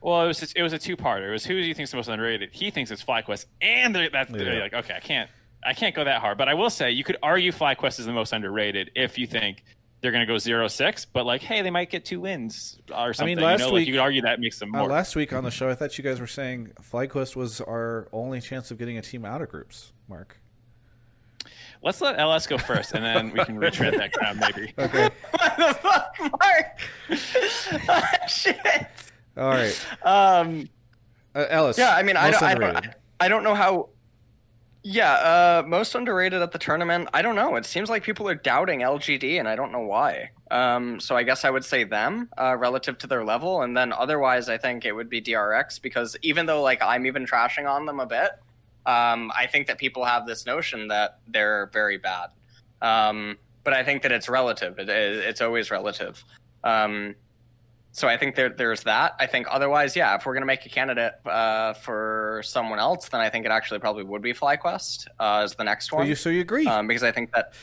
Well, it was just, it was a two parter. It was who do you think is the most underrated? He thinks it's FlyQuest, and they're, that's yeah. they're like okay, I can't I can't go that hard. But I will say you could argue FlyQuest is the most underrated if you think they're going to go zero six. But like, hey, they might get two wins or something. I mean, last you know, week like you could argue that makes them uh, more. Uh, last week on the show, I thought you guys were saying FlyQuest was our only chance of getting a team out of groups. Mark. Let's let LS go first, and then we can retread that ground, maybe. [laughs] Okay. [laughs] what the fuck, Mark? [laughs] oh, shit. All right. Um, uh, Ellis. Yeah, I mean, I don't, I don't, I don't know how. Yeah, uh, most underrated at the tournament. I don't know. It seems like people are doubting LGD, and I don't know why. Um, so I guess I would say them uh, relative to their level, and then otherwise, I think it would be DRX because even though like I'm even trashing on them a bit, um, I think that people have this notion that they're very bad. Um, but I think that it's relative. It, it's always relative. Um, so I think there, there's that. I think otherwise, yeah, if we're going to make a candidate uh, for someone else, then I think it actually probably would be FlyQuest uh, as the next one. So you, so you agree? Um, because I think that.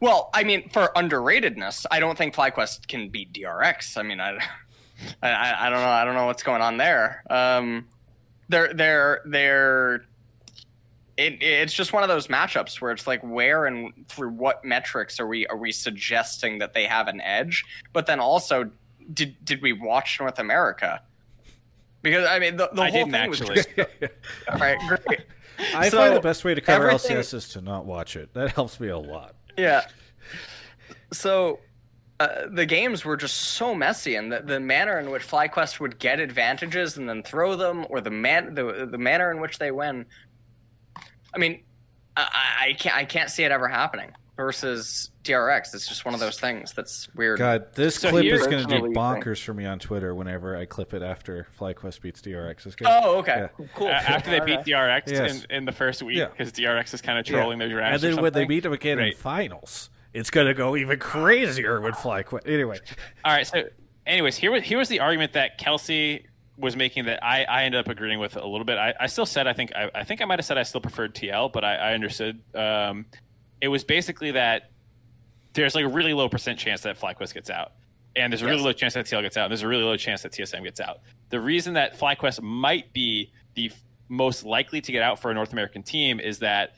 Well, I mean, for underratedness, I don't think FlyQuest can beat DRX. I mean, [laughs] I, I, I don't know. I don't know what's going on there. Um, they're they're they're it, it's just one of those matchups where it's like where and through what metrics are we are we suggesting that they have an edge? But then also did did we watch north america? Because i mean the, the I whole thing actually. was just, [laughs] all right great. [laughs] I so find the best way to cover lcs is to not watch it. That helps me a lot. Yeah. So uh, the games were just so messy, and the, the manner in which FlyQuest would get advantages and then throw them, or the man the the manner in which they win I mean, I, I can't I can't see it ever happening versus DRX. It's just one of those things that's weird. God, this so clip is going to do bonkers for me on Twitter whenever I clip it after FlyQuest beats DRX. It's Oh, okay, yeah. cool. Uh, after they beat [laughs] DRX yes. in, in, the first week, because yeah. DRX is kind of trolling yeah. their drafts. And then when they beat them again Great. in finals, it's going to go even crazier with FlyQuest. Anyway, all right. So, anyways, here was here was the argument that Kelsey was making that I, I ended up agreeing with a little bit. I, I still said I think I, I think I might have said I still preferred TL, but I, I understood. Um, it was basically that there's like a really low percent chance that FlyQuest gets out, and there's a really low chance that TL gets out, and there's a really low chance that TSM gets out. The reason that FlyQuest might be the f- most likely to get out for a North American team is that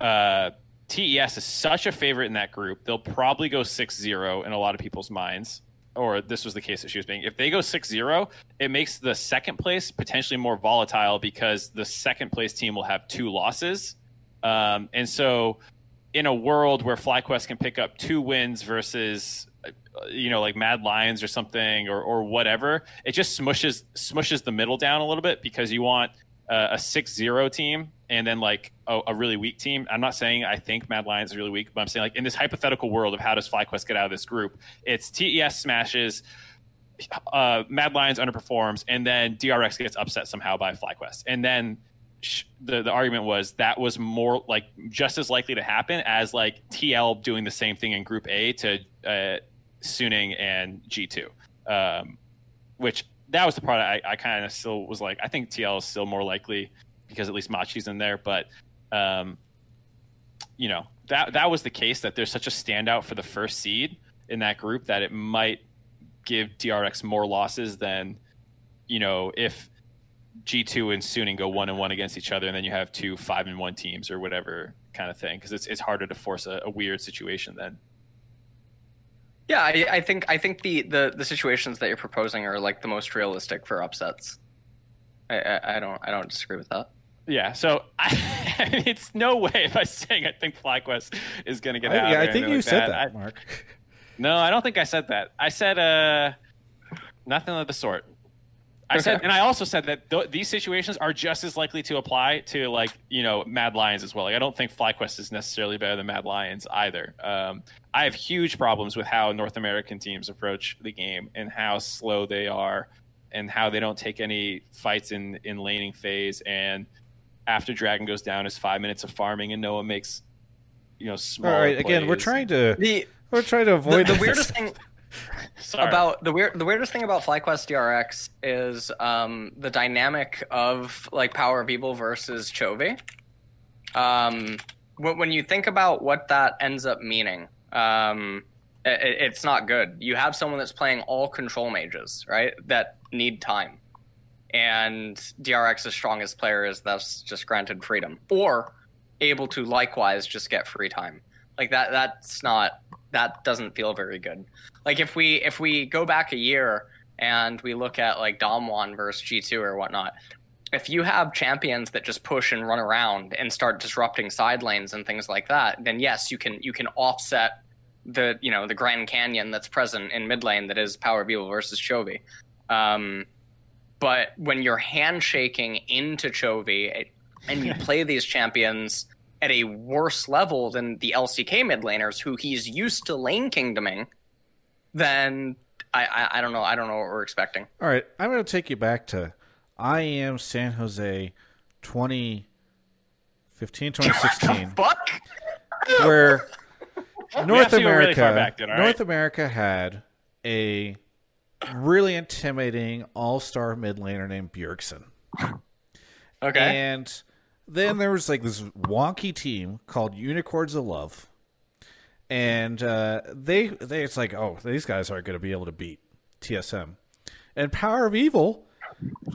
uh, TES is such a favorite in that group. They'll probably go 6-0 in a lot of people's minds or this was the case that she was being, if they go 6 0, it makes the second place potentially more volatile because the second place team will have two losses. Um, and so, in a world where FlyQuest can pick up two wins versus, uh, you know, like Mad Lions or something or, or whatever, it just smushes smushes the middle down a little bit because you want a 6 0 team and then like a, a, really weak team. I'm not saying I think Mad Lions is really weak, but I'm saying like in this hypothetical world of how does FlyQuest get out of this group, it's TES smashes, uh, Mad Lions underperforms, and then DRX gets upset somehow by FlyQuest, and then the the argument was that was more like just as likely to happen as like TL doing the same thing in Group A to uh, Suning and G2, um, which that was the part I, I kind of still was like I think TL is still more likely because at least Machi's in there. But um, you know that that was the case that there's such a standout for the first seed in that group that it might give DRX more losses than you know if G2 and Suning go one and one against each other, and then you have two five and one teams or whatever kind of thing because it's it's harder to force a, a weird situation then. Yeah, I, I think I think the, the the situations that you're proposing are like the most realistic for upsets. I, I, I don't I don't disagree with that. Yeah, so [laughs] I, it's no way if I'm saying I think FlyQuest is going to get I, out. yeah, I think you like said that, that, I- Mark. no, I don't think I said that. I said uh, nothing of the sort. I said, [laughs] and I also said that th- these situations are just as likely to apply to like you know Mad Lions as well. Like I don't think FlyQuest is necessarily better than Mad Lions either. Um, I have huge problems with how North American teams approach the game and how slow they are, and how they don't take any fights in in laning phase. And after Dragon goes down, is five minutes of farming, and Noah makes you know All small. right, again, we're trying to The we're trying to avoid the this. weirdest thing Sorry. [laughs] about the weird the weirdest thing about FlyQuest DRX is um, the dynamic of like Power of Evil versus Chovy. Um, when, when you think about what that ends up meaning, um, it, it's not good. You have someone that's playing all control mages, right? That need time, and DRX's strongest player is thus just granted freedom, or able to likewise just get free time. Like that. That's not. That doesn't feel very good like if we if we go back a year and we look at like Dom Damwon versus G2 or whatnot, if you have champions that just push and run around and start disrupting side lanes and things like that, then yes, you can you can offset the you know the Grand Canyon that's present in mid lane that is Power of Evil versus Chovy. Um, but when you're handshaking into Chovy and you [laughs] play these champions at a worse level than the LCK mid laners who he's used to lane kingdoming, then I, I I don't know I don't know what we're expecting. All right, I'm going to take you back to IEM San Jose 2015, [laughs] 2016, Fuck. where [laughs] North to go really America, back then, all North right? America had a really intimidating all-star mid laner named Bjergsen. Okay. And then there was like this wonky team called Unicorns of Love. And uh, they they it's like, oh, these guys aren't going to be able to beat TSM. And Power of Evil,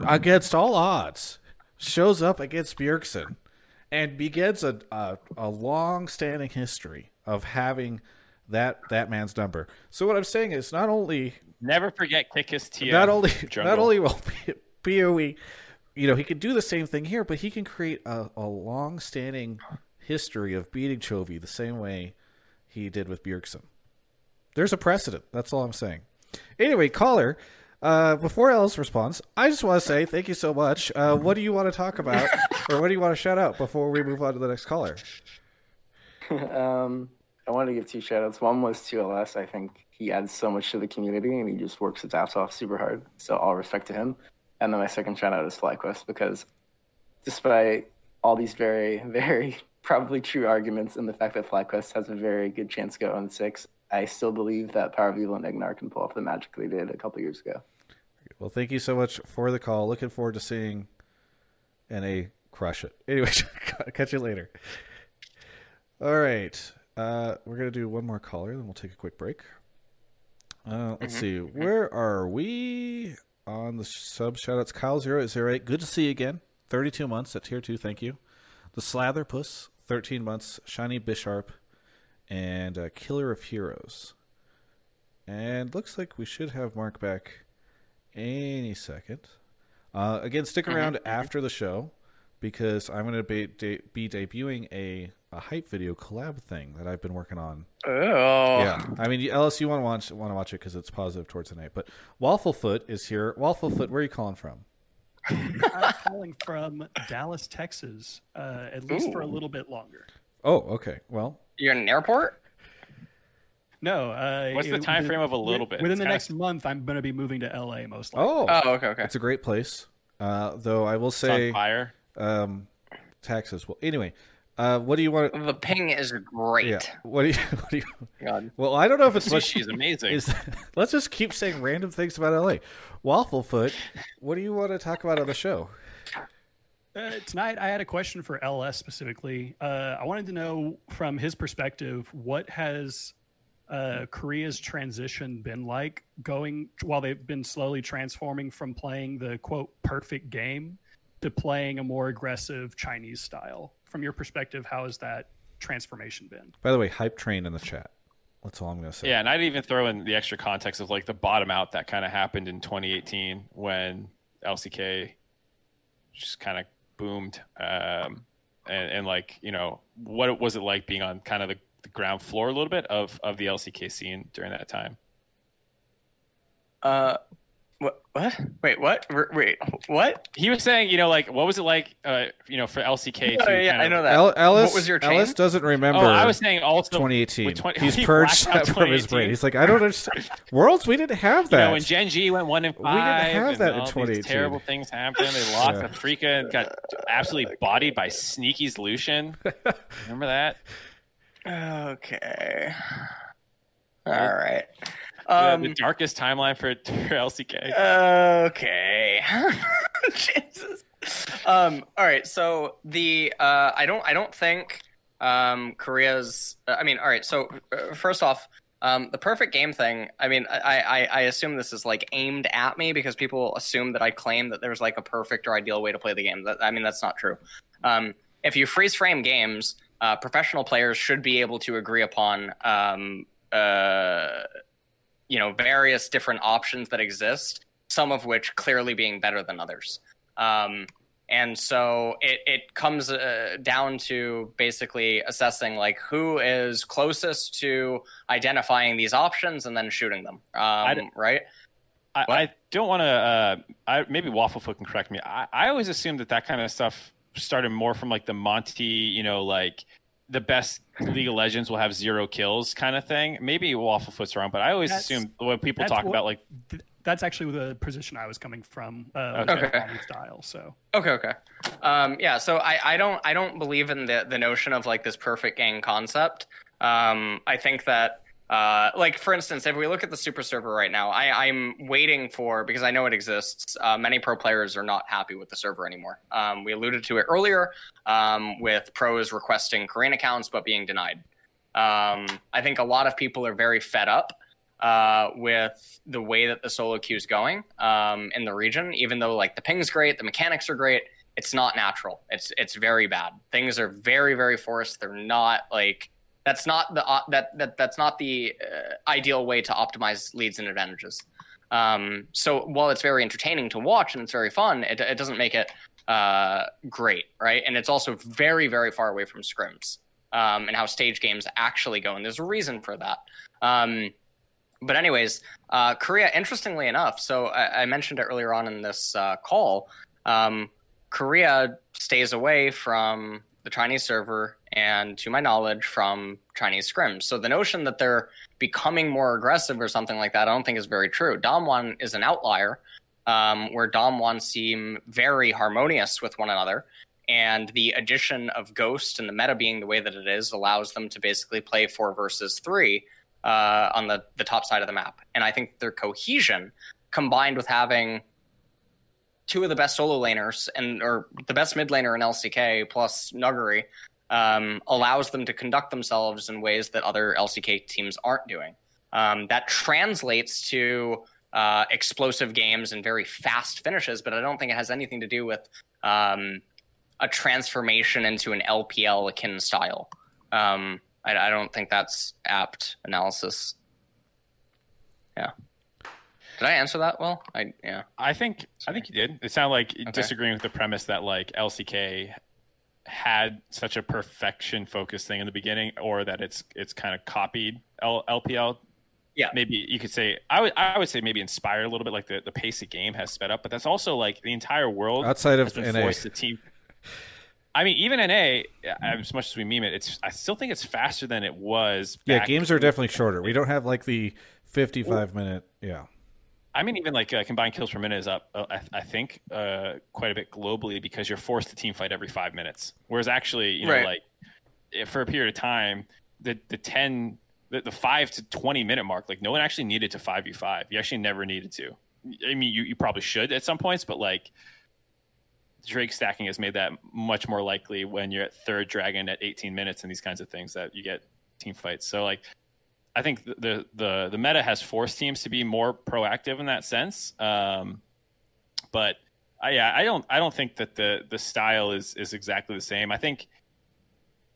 against all odds, shows up against Bjergsen and begins a a, a long standing history of having that that man's number. So what I'm saying is not only Never forget kick his TM. not only jungle. not only will PoE, you know, he can do the same thing here, but he can create a, a long-standing history of beating Chovy the same way he did with Bjergsen. There's a precedent. That's all I'm saying. Anyway, caller, uh, before Ellis responds, I just want to say thank you so much. Uh, what do you want to talk about, or what do you want to shout out before we move on to the next caller? [laughs] um, I wanted to give two shout outs. One was to LS. I think he adds so much to the community and he just works his ass off super hard. So all respect to him. And then my second shout out is FlyQuest because despite all these very, [laughs] very probably true arguments and the fact that FlyQuest has a very good chance to go on six, I still believe that Power of Evil and Ignar can pull off the magic they did a couple years ago. Well, thank you so much for the call. Looking forward to seeing NA crush it. [laughs] Anyway, [laughs] catch you later. All right. Uh, we're going to do one more caller, then we'll take a quick break. Uh, let's see. Where are we on the sub shoutouts? Kyle zero eight zero eight. Good to see you again. Thirty two months at tier two. Thank you. The Slather Puss, thirteen months. Shiny Bisharp, and uh, Killer of Heroes. And looks like we should have Mark back any second. Uh, again, stick around after the show because I'm going to be, de- be debuting a, a hype video collab thing that I've been working on. Oh. Yeah, I mean, Ellis, you want to watch want to watch it because it's positive towards the night. But Wafflefoot is here. Wafflefoot, where are you calling from? [laughs] I'm calling from Dallas, Texas, uh, at least for a little bit longer. Oh, okay. Well, You're in an airport? No. Uh, What's the it- time within- frame of a little bit? Within It's the kinda- next month, I'm going to be moving to LA most likely. oh, Oh, okay, okay. it's a great place. Uh, though I will It's on say, fire. um, taxes. Well, anyway, uh, what do you want? The ping is great. Yeah. What do you? [laughs] What do you? God. Well, I don't know if it's [laughs] much. She's [laughs] amazing. Is let's just keep saying random things about LA. Wafflefoot, what do you want to talk about on the show? Uh, tonight, I had a question for LS specifically. Uh, I wanted to know from his perspective what has uh, Korea's transition been like going while they've been slowly transforming from playing the quote perfect game to playing a more aggressive Chinese style. From your perspective, how has that transformation been? By the way, hype train in the chat. That's all I'm gonna say. Yeah, and I'd even throw in the extra context of like the bottom out that kind of happened in 2018 when LCK just kind of boomed, um, and, and like you know what was it like being on kind of the, the ground floor a little bit of of the LCK scene during that time? Uh, what? What? Wait, what? Wait, what? He was saying, you know, like, what was it like, uh, you know, for LCK? Oh, to yeah, kind I of- know that. El- Ellis, What was your chain? Ellis doesn't remember. Oh, I was saying also 2018. 20, He's [laughs] purged that [laughs] from his brain. He's like, I don't understand. Worlds, we didn't have You that. know, when Gen G went one and We didn't have and that in all these 2018. terrible things happened. They lost Yeah. Afreeca and got absolutely [laughs] bodied by Sneaky's Lucian. Remember that? Okay. All right. The- Um, the darkest timeline for, [laughs] for LCK. okay. [laughs] Jesus. Um, all right. So the uh, I don't I don't think um, Korea's. I mean, all right. So uh, first off, um, the perfect game thing. I mean, I, I I assume this is like aimed at me because people assume that I claim that there's like a perfect or ideal way to play the game. That I mean, that's not true. Um, if you freeze frame games, uh, professional players should be able to agree upon. Um, uh, you know various different options that exist some of which clearly being better than others um, and so it, it comes uh, down to basically assessing like who is closest to identifying these options and then shooting them um, don't- right I, I don't want to. Uh, I maybe Wafflefoot can correct me. I, I always assumed that that kind of stuff started more from like the Monty, you know, like the best League of Legends will have zero kills kind of thing. Maybe Wafflefoot's wrong, but I always That's- assume when people talk what- about like Th- That's actually the position I was coming from. Uh, Okay. with Okay. Konami style. So Okay, okay. Um, yeah, so I, I don't I don't believe in the the notion of like this perfect gang concept. Um, I think that uh, like for instance, if we look at the super server right now, I, I'm waiting for because I know it exists. Uh, many pro players are not happy with the server anymore. Um, we alluded to it earlier um, with pros requesting Korean accounts but being denied. Um, I think a lot of people are very fed up uh, with the way that the solo queue is going um, in the region. Even though like the ping's great, the mechanics are great, it's not natural. It's it's very bad. Things are very very forced. They're not like that's not the uh, that that that's not the uh, ideal way to optimize leads and advantages. Um, so while it's very entertaining to watch and it's very fun, it, it doesn't make it uh, great, right? And it's also very very far away from scrims um, and how stage games actually go. And there's a reason for that. Um, but anyways, uh, Korea, interestingly enough, so I, I mentioned it earlier on in this uh, call. Um, Korea stays away from the Chinese server and, to my knowledge, from Chinese scrims. So the notion that they're becoming more aggressive or something like that, I don't think is very true. Damwon is an outlier, um, where Damwon seem very harmonious with one another. And the addition of Ghost and the meta being the way that it is allows them to basically play four versus three uh, on the, the top side of the map. And I think their cohesion, combined with having two of the best solo laners and or the best mid laner in LCK plus Nuguri, um, allows them to conduct themselves in ways that other LCK teams aren't doing. Um, that translates to uh, explosive games and very fast finishes, but I don't think it has anything to do with um, a transformation into an LPL akin style. Um, I, I don't think that's apt analysis. Yeah. Did I answer that well? I yeah. I think I think you did. It sounded like Okay. disagreeing with the premise that like LCK had such a perfection focused thing in the beginning, or that it's it's kind of copied L- LPL. Yeah. maybe you could say I would I would say maybe inspired a little bit, like the, the pace of game has sped up, but that's also like the entire world Outside of been NA. forced to team. [laughs] I mean, even NA, as much as we meme it, it's I still think it's faster than it was. Yeah, games are definitely shorter. We don't have like the 55 minute. Yeah. I mean, even like uh, combined kills per minute is up, uh, I, I think, uh, quite a bit globally because you're forced to team fight every five minutes. Whereas actually, you know, Right. like if for a period of time, the the ten, the, the five to twenty minute mark, like no one actually needed to five v five. You actually never needed to. I mean, you, you probably should at some points, but like Drake stacking has made that much more likely when you're at third dragon at 18 minutes and these kinds of things that you get team fights. So like I think the, the the meta has forced teams to be more proactive in that sense. Um, but I, yeah, I don't I don't think that the the style is is exactly the same. I think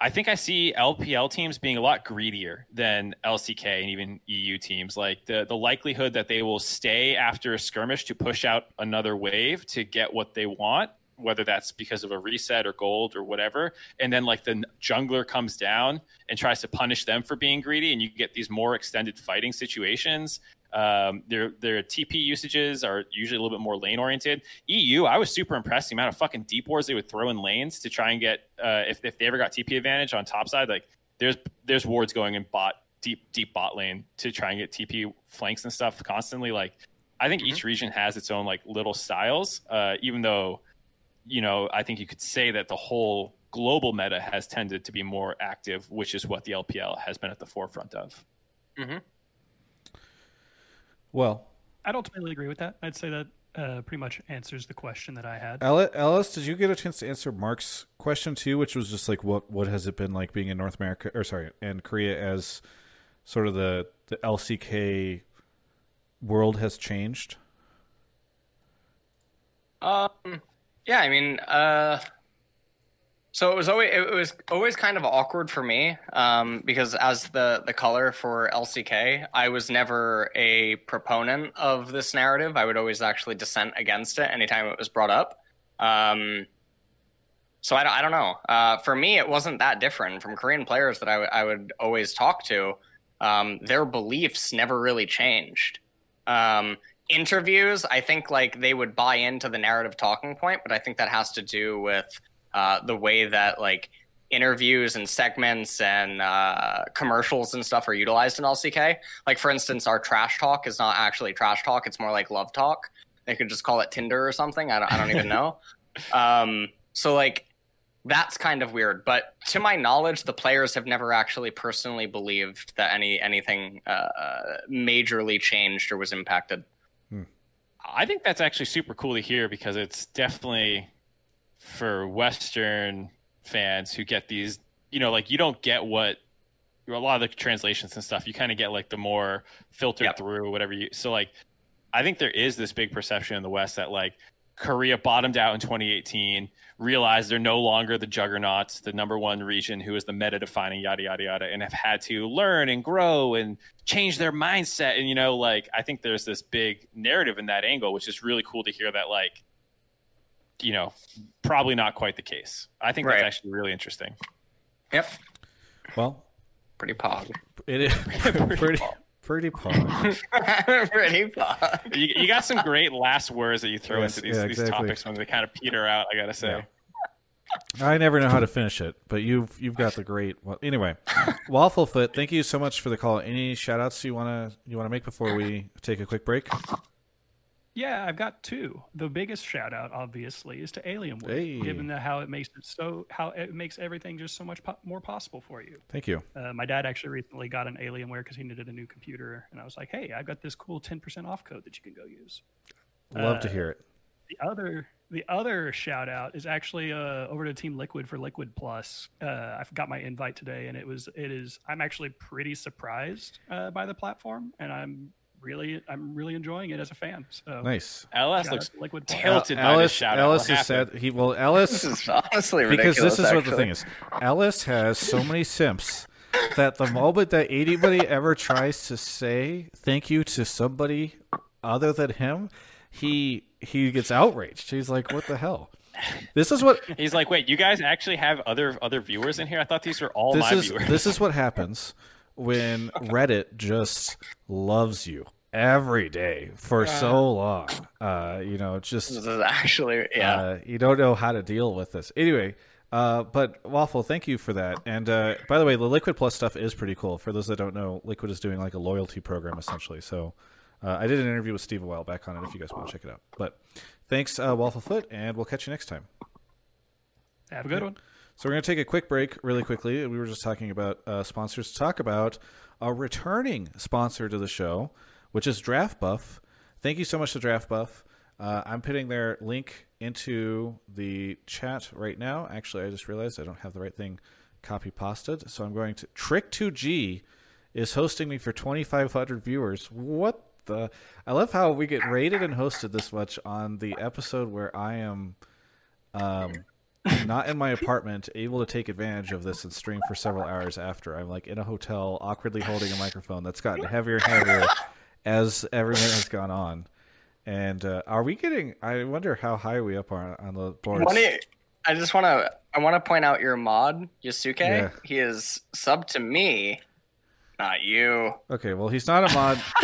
I think I see LPL teams being a lot greedier than LCK and even EU teams. Like the the likelihood that they will stay after a skirmish to push out another wave to get what they want, whether that's because of a reset or gold or whatever, and then like the jungler comes down and tries to punish them for being greedy, and you get these more extended fighting situations. Um, their their TP usages are usually a little bit more lane oriented. EU, I was super impressed the amount of fucking deep wars they would throw in lanes to try and get uh, if if they ever got TP advantage on top side. Like there's there's wards going in bot deep deep bot lane to try and get TP flanks and stuff constantly. Like I think mm-hmm. each region has its own like little styles. Uh, even though you know I think you could say that the whole global meta has tended to be more active, which is what the LPL has been at the forefront of. Mm-hmm. Well, I'd ultimately agree with that. I'd say that uh, pretty much answers the question that I had. Ellis, did you get a chance to answer Mark's question too, which was just like what what has it been like being in North America or sorry, and Korea as sort of the the LCK world has changed? Um yeah, I mean, uh so it was always it was always kind of awkward for me um, because as the the color for LCK, I was never a proponent of this narrative. I would always actually dissent against it anytime it was brought up. Um, so I don't, I don't know. Uh, for me, it wasn't that different from Korean players that I, w- I would always talk to. Um, their beliefs never really changed. Um, interviews, I think like they would buy into the narrative talking point, but I think that has to do with uh, the way that like interviews and segments and uh, commercials and stuff are utilized in LCK. Like for instance, our trash talk is not actually trash talk; it's more like love talk. They could just call it Tinder or something. I don't, I don't even know. [laughs] Um, so like that's kind of weird. But to my knowledge, the players have never actually personally believed that any anything uh, majorly changed or was impacted. I think that's actually super cool to hear because it's definitely for Western fans who get these, you know, like you don't get what a lot of the translations and stuff. You kind of get like the more filtered yep. through whatever you. So like, I think there is this big perception in the West that like Korea bottomed out in 2018, realized they're no longer the juggernauts, the number one region who is the meta defining yada yada yada, and have had to learn and grow and change their mindset. And you know, like I think there's this big narrative in that angle, which is really cool to hear that like you know, probably not quite the case. I think right. that's actually really interesting. Yep. Well, pretty pog. It is [laughs] pretty pretty pretty [laughs] pog. pretty pog. You, you, got some great last words that you throw yes, into these, yeah, exactly. these topics when they kind of peter out. I gotta say. Yeah. I never know how to finish it, but you've you've got the great. Well, anyway, Wafflefoot, thank you so much for the call. Any shout outs you wanna you wanna make before we take a quick break? Yeah, I've got two. The biggest shout out, obviously, is to Alienware, hey. given the, how it makes it so how it makes everything just so much po- more possible for you. Thank you. Uh, my dad actually recently got an Alienware because he needed a new computer, and I was like, "Hey, I've got this cool ten percent off code that you can go use." Love uh, to hear it. The other the other shout out is actually uh, over to Team Liquid for Liquid Plus. Uh, I got my invite today, and it was it is. I'm actually pretty surprised uh, by the platform, and I'm really I'm really enjoying it as a fan. So nice. LS looks liquid tilted. Ellis, shout Ellis has said he well Ellis this is honestly ridiculous because this is actually. what the thing is. Ellis has so many simps that the moment that anybody ever tries to say thank you to somebody other than him, he he gets outraged. He's like, "What the hell?" This is what he's like. Wait, you guys actually have other other viewers in here? I thought these were all this my is, viewers. This is what happens when Reddit just loves you every day for so long. Uh, you know, just this is actually yeah. Uh, you don't know how to deal with this. Anyway, uh, but Waffle, thank you for that. And uh, by the way, the Liquid Plus stuff is pretty cool. For those that don't know, Liquid is doing like a loyalty program essentially. So uh, I did an interview with Steve a while back on it. If you guys want to check it out. But thanks, uh, Wafflefoot, and we'll catch you next time. Have a good one. So we're going to take a quick break, really quickly. We were just talking about uh, sponsors. To talk about a returning sponsor to the show which is Draft Buff. Thank you so much to Draft Buff. Uh, I'm putting their link into the chat right now. Actually, I just realized I don't have the right thing copy pasted, so I'm going to Trick2G is hosting me for 2,500 viewers. What the? I love how we get rated and hosted this much on the episode where I am um, [laughs] not in my apartment, able to take advantage of this and stream for several hours after. I'm like in a hotel, awkwardly holding a microphone that's gotten heavier and heavier as everything has gone on. And uh, are we getting? I wonder how high we up on on the boards. I just want to I want to point out your mod Yasuke. Yeah. He is sub to me, not you. Okay, well he's not a mod. [laughs]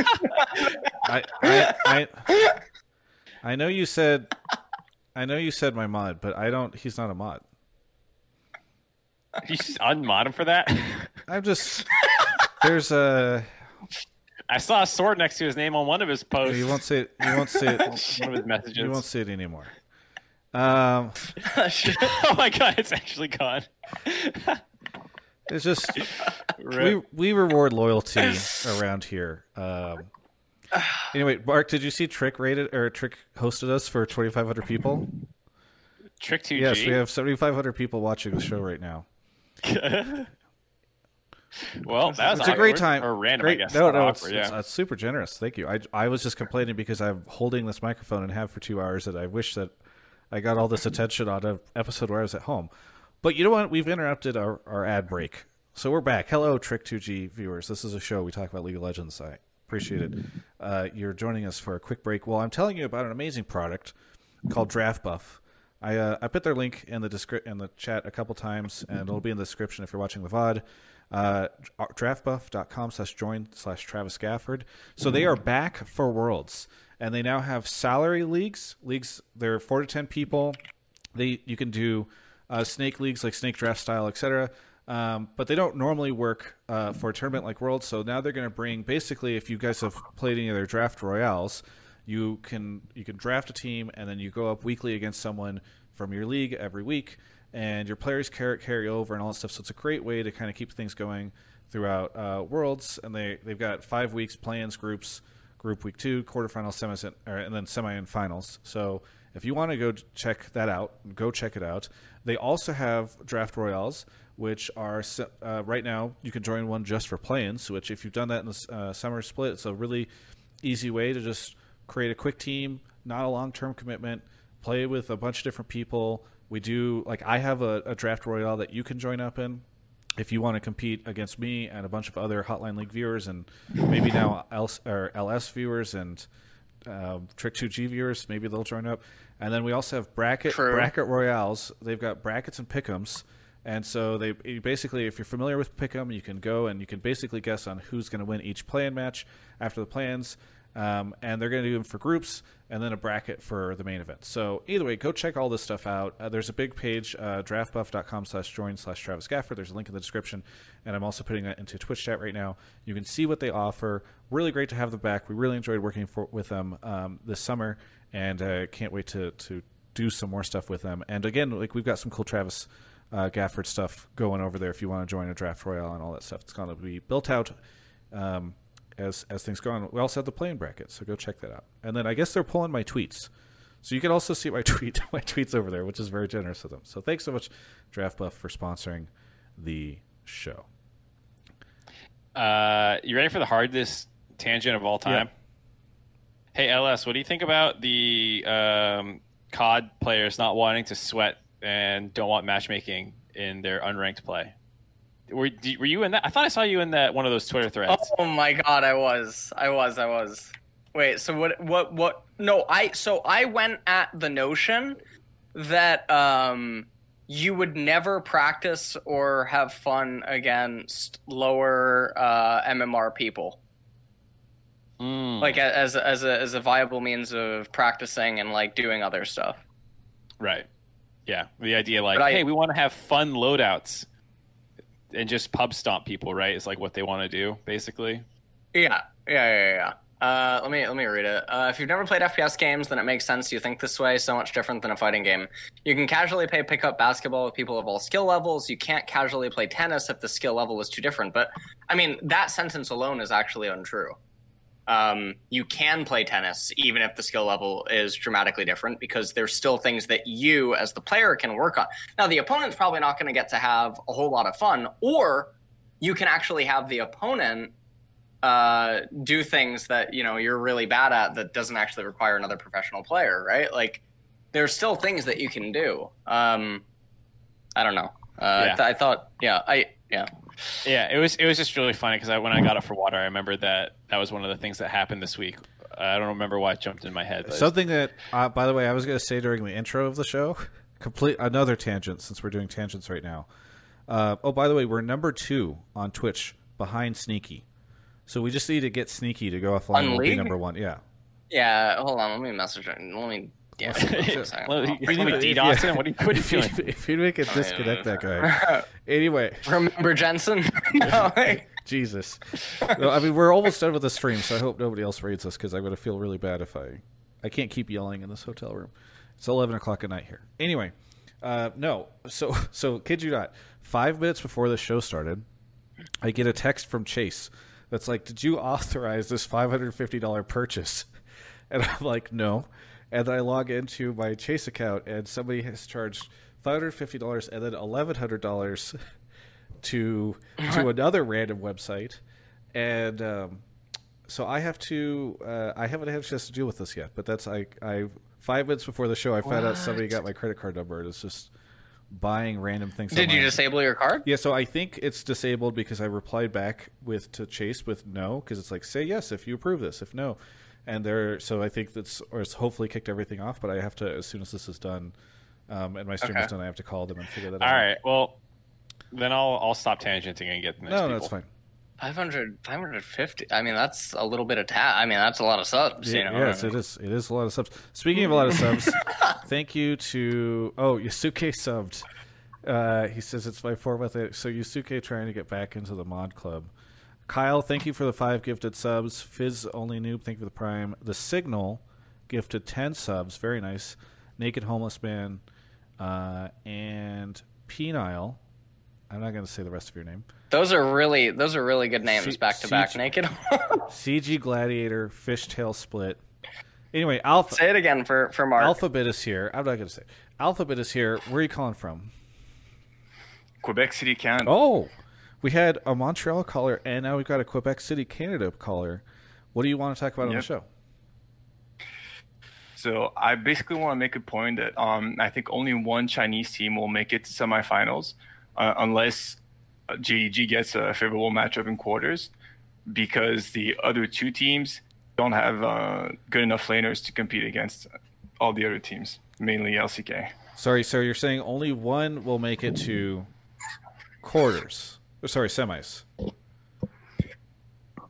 I, I, I I know you said I know you said my mod, but I don't. He's not a mod. You just unmod him for that? [laughs] I'm just. There's a. I saw a sword next to his name on one of his posts. You won't see it. You won't see it. [laughs] one of his messages. You won't see it anymore. Um, [laughs] oh my god, it's actually gone. it's just we we reward loyalty around here. Um, [sighs] anyway, Mark, did you see Trick rated or Trick hosted us for twenty five hundred people? Trick 2G. Yes, we have seventy five hundred people watching the show right now. [laughs] well, that was it's a great time or random. Great, I guess. No, no, awkward, it's, yeah. it's, it's, super generous. Thank you. I I was just complaining because I'm holding this microphone and have for two hours that I wish that I got all this attention on an episode where I was at home. But you know what? We've interrupted our, our ad break. So we're back. Hello, Trick2G viewers. This is a show we talk about League of Legends. I appreciate it. Uh, you're joining us for a quick break. Well, I'm telling you about an amazing product called Draft Buff. I uh, I put their link in the descri- in the chat a couple times, and it'll be in the description if you're watching the VOD. Uh, draftbuff.com slash join slash Travis Gafford. So they are back for Worlds and they now have salary leagues. Leagues they're four to ten people. They you can do uh, snake leagues like snake draft style, etc. Um, but they don't normally work uh, for a tournament like Worlds. So now they're going to bring basically, if you guys have played any of their draft royales, you can you can draft a team and then you go up weekly against someone from your league every week, and your players carry carry over and all that stuff. So it's a great way to kind of keep things going throughout uh, Worlds. And they they've got five weeks plans groups group week two, quarterfinals, semis, and then semi and finals. So if you want to go check that out, go check it out. They also have draft royales, which are uh, right now you can join one just for play-ins. Which if you've done that in the uh, summer split, it's a really easy way to just create a quick team, not a long-term commitment. Play with a bunch of different people. We do like I have a, a draft royale that you can join up in if you want to compete against me and a bunch of other Hotline League viewers, and maybe now LS, or LS viewers and uh, Trick Two G viewers, maybe they'll join up. And then we also have bracket True. bracket royales. They've got brackets and pickums, and so they basically, if you're familiar with pick'em, you can go and you can basically guess on who's going to win each play-in match after the plans. Um, and they're going to do them for groups and then a bracket for the main event. So either way, go check all this stuff out. Uh, there's a big page, uh, draftbuff.com slash join slash Travis Gafford. There's a link in the description, and I'm also putting that into Twitch chat right now. You can see what they offer. Really great to have them back. We really enjoyed working for, with them um, this summer, and uh, can't wait to to do some more stuff with them. And again, like we've got some cool Travis uh, Gafford stuff going over there if you want to join a draft royale and all that stuff. It's going to be built out. Um, as as things go on. We also have the play-in bracket, so go check that out. And then I guess they're pulling my tweets, so you can also see my [laughs] tweet my tweets over there, which is very generous of them. So thanks so much, Draft Buff, for sponsoring the show. Uh, you ready for the hardest tangent of all time? Yeah. Hey LS, what do you think about the um, COD players not wanting to sweat and don't want matchmaking in their unranked play? Were, were you in that? I thought I saw you in that one of those Twitter threads. Oh my god, I was, I was, I was. Wait, so what? What? What? No, I. So I went at the notion that um, you would never practice or have fun against lower uh, MMR people. Mm. Like as as a as a viable means of practicing and like doing other stuff. Right. Yeah. The idea, like, I, hey, we want to have fun loadouts and just pub stomp people, right? Is like what they want to do, basically. Yeah, yeah, yeah, yeah. Uh, let me let me read it. Uh, if you've never played FPS games, then it makes sense you think this way. So much different than a fighting game. You can casually play pickup basketball with people of all skill levels. You can't casually play tennis if the skill level is too different. But I mean, that sentence alone is actually untrue um, you can play tennis even if the skill level is dramatically different because there's still things that you as the player can work on. Now, the opponent's probably not going to get to have a whole lot of fun, or you can actually have the opponent uh, do things that you know you're really bad at that doesn't actually require another professional player, right? Like there's still things that you can do. Um, I don't know. Uh, Yeah. th- I thought, yeah, I yeah. Yeah, it was it was just really funny because I, when I got up for water, I remember that that was one of the things that happened this week. I don't remember why it jumped in my head. But Something that, uh, by the way, I was going to say during the intro of the show, complete another tangent since we're doing tangents right now. Uh, oh, by the way, we're number two on Twitch behind Sneaky, so we just need to get Sneaky to go offline. On and be number one. Yeah. Yeah, hold on. Let me message her. Let me. Yeah. hold on a second. Well, you- you to DDoS him? What are you- what are you [laughs] if, you, doing? if you make it disconnect that guy. [laughs] Anyway, Remember Jensen? [laughs] no, like, Jesus. No, I mean, we're almost done with the stream, so I hope nobody else reads us because I'm going to feel really bad if I I can't keep yelling in this hotel room. It's 11 o'clock at night here. Anyway, uh, no. So so kid you not. Five minutes before the show started, I get a text from Chase that's like, "Did you authorize this $550 purchase?" And I'm like, "No." And then I log into my Chase account, and somebody has charged $550 and then $1,100 [laughs] to to another random website, and um, so I have to. Uh, I haven't had a chance to deal with this yet, but that's I. I five minutes before the show, I found out somebody got my credit card number and it's just buying random things. did you disable your card? Yeah, so I think it's disabled because I replied back with to Chase with no because it's like say yes if you approve this, if no, and there. So I think that's or it's hopefully kicked everything off. But I have to as soon as this is done, um, and my stream is done, I have to call them and figure that All out. All right. well, then I'll I'll stop tangenting and get the next No, no, people. that's fine. 500, 550. I mean, that's a little bit of ta- I mean, that's a lot of subs. You know? Yes, it is. It is a lot of subs. Speaking of a lot of subs, [laughs] thank you to oh Yusuke subbed. Uh, he says it's my four month. So Yusuke trying to get back into the mod club. Kyle, thank you for the five gifted subs. Fizz only noob, thank you for the prime. The Signal gifted ten subs, very nice. Naked homeless man, uh, and Penile. I'm not going to say the rest of your name. Those are really, those are really good names C- back to back. CG Naked. [laughs] CG Gladiator, Fishtail Split. Anyway, Alpha. Say it again for for Mark. Alphabet is here. I'm not going to say. Alphabet is here. Where are you calling from? Quebec City, Canada. Oh, we had a Montreal caller, and now we've got a Quebec City, Canada caller. What do you want to talk about on the show? So I basically want to make a point that um, I think only one Chinese team will make it to semifinals, uh, unless uh, JDG gets a favorable matchup in quarters, because the other two teams don't have uh, good enough laners to compete against all the other teams, mainly LCK. Sorry, so you're saying only one will make it to quarters. Oh, sorry, semis.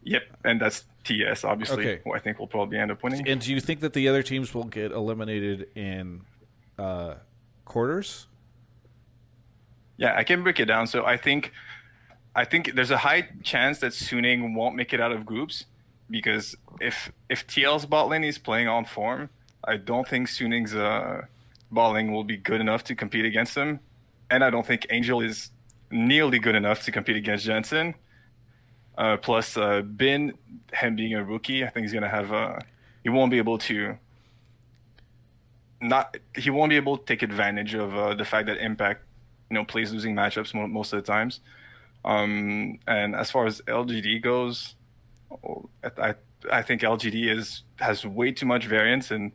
Yep, and that's TES, obviously, Okay. who I think we'll probably end up winning. And do you think that the other teams will get eliminated in uh, quarters? Yeah, I can break it down. So I think, I think there's a high chance that Suning won't make it out of groups because if if TL's bot lane is playing on form, I don't think Suning's uh, bot lane will be good enough to compete against him, and I don't think Angel is nearly good enough to compete against Jensen. Uh, plus, uh, Bin, him being a rookie, I think he's gonna have uh, he won't be able to not he won't be able to take advantage of uh, the fact that Impact, you know, plays losing matchups mo- most of the times. Um, and as far as LGD goes, I I think LGD is has way too much variance, and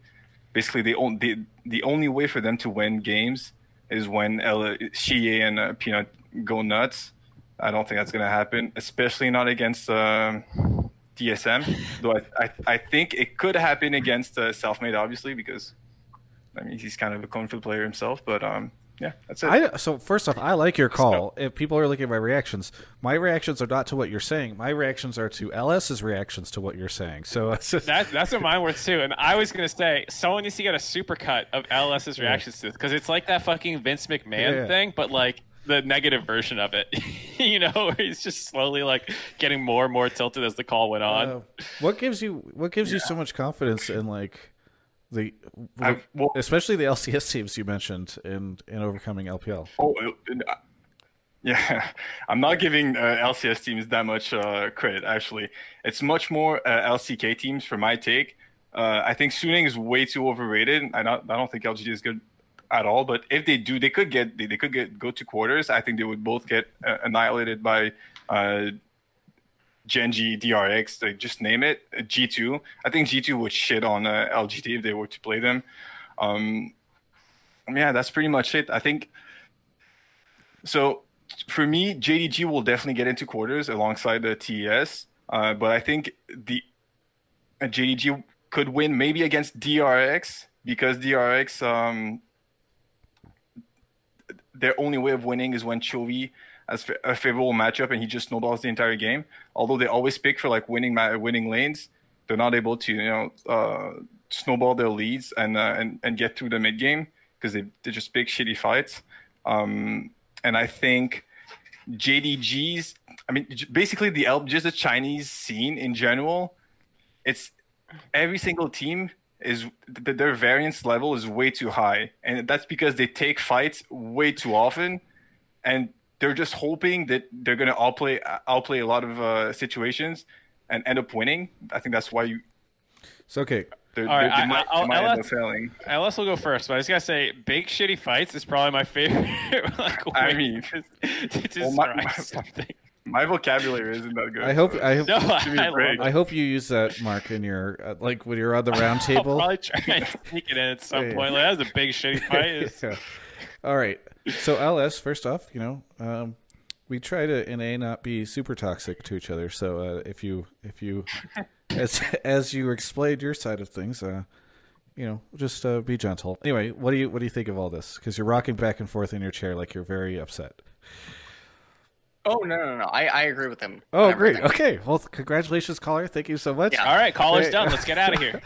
basically the only the, the only way for them to win games is when L- Xiye and uh, Peanut go nuts. I don't think that's going to happen, especially not against um TSM. Though I, I I think it could happen against uh, Selfmade, obviously, because I mean he's kind of a confident player himself. But um, yeah, that's it. I, so first off, I like your call. If people are looking at my reactions, my reactions are not to what you're saying. My reactions are to LS's reactions to what you're saying. [laughs] So That, that's what mine were too. And I was gonna say someone needs to get a supercut of LS's reactions to this because it's like that fucking Vince McMahon Yeah. thing, but like the negative version of it. [laughs] you know, where he's just slowly like getting more and more tilted as the call went on. Uh, what gives you what gives you so much confidence in like the well- especially the LCS teams you mentioned in in overcoming LPL? Oh, yeah. [laughs] I'm not giving uh, LCS teams that much uh, credit, actually. It's much more uh, LCK teams for my take. Uh, I think Suning is way too overrated. I don't, I don't think LGD is good at all. But if they do, they could get they, they could get go to quarters. I think they would both get uh, annihilated by uh, Gen G, DRX, like, just name it. uh, G2. I think G2 would shit on uh, LGD if they were to play them. Um, yeah, that's pretty much it. I think So for me, JDG will definitely get into quarters alongside the TES, uh, but I think the uh, JDG could win maybe against DRX because DRX um, their only way of winning is when Chovy has a favorable matchup and he just snowballs the entire game. Although they always pick for like winning winning lanes, they're not able to you know uh, snowball their leads and uh, and and get through the mid game because they they just pick shitty fights. Um, and I think JDG's, I mean, basically the just the Chinese scene in general, it's every single team is their variance level is way too high, and that's because they take fights way too often, and they're just hoping that they're gonna outplay outplay a lot of uh, situations and end up winning. I think that's why you. It's okay. They're, All right, they, they might, I'll, might LS, failing. LS will go first, but I just gotta say, big shitty fights is probably my favorite. [laughs] like, I mean, to, to well, my, my, something. My vocabulary isn't that good. I hope I hope, no, I, I, hope you use that mark in your uh, like when you're on the [laughs] round table. I'll probably try and [laughs] sneak it in at some point. Like, that was a big shitty [laughs] fight. yeah. All right, so LS, first off, you know, um, we try to in a not be super toxic to each other. So uh, if you if you as as you explained your side of things, uh, you know, just uh, be gentle. Anyway, what do you what do you think of all this? Because you're rocking back and forth in your chair like you're very upset. Oh no no no! I, I agree with him. Oh great. Okay. Well, congratulations, caller. Thank you so much. Yeah. All right, caller's done. Let's get out of here.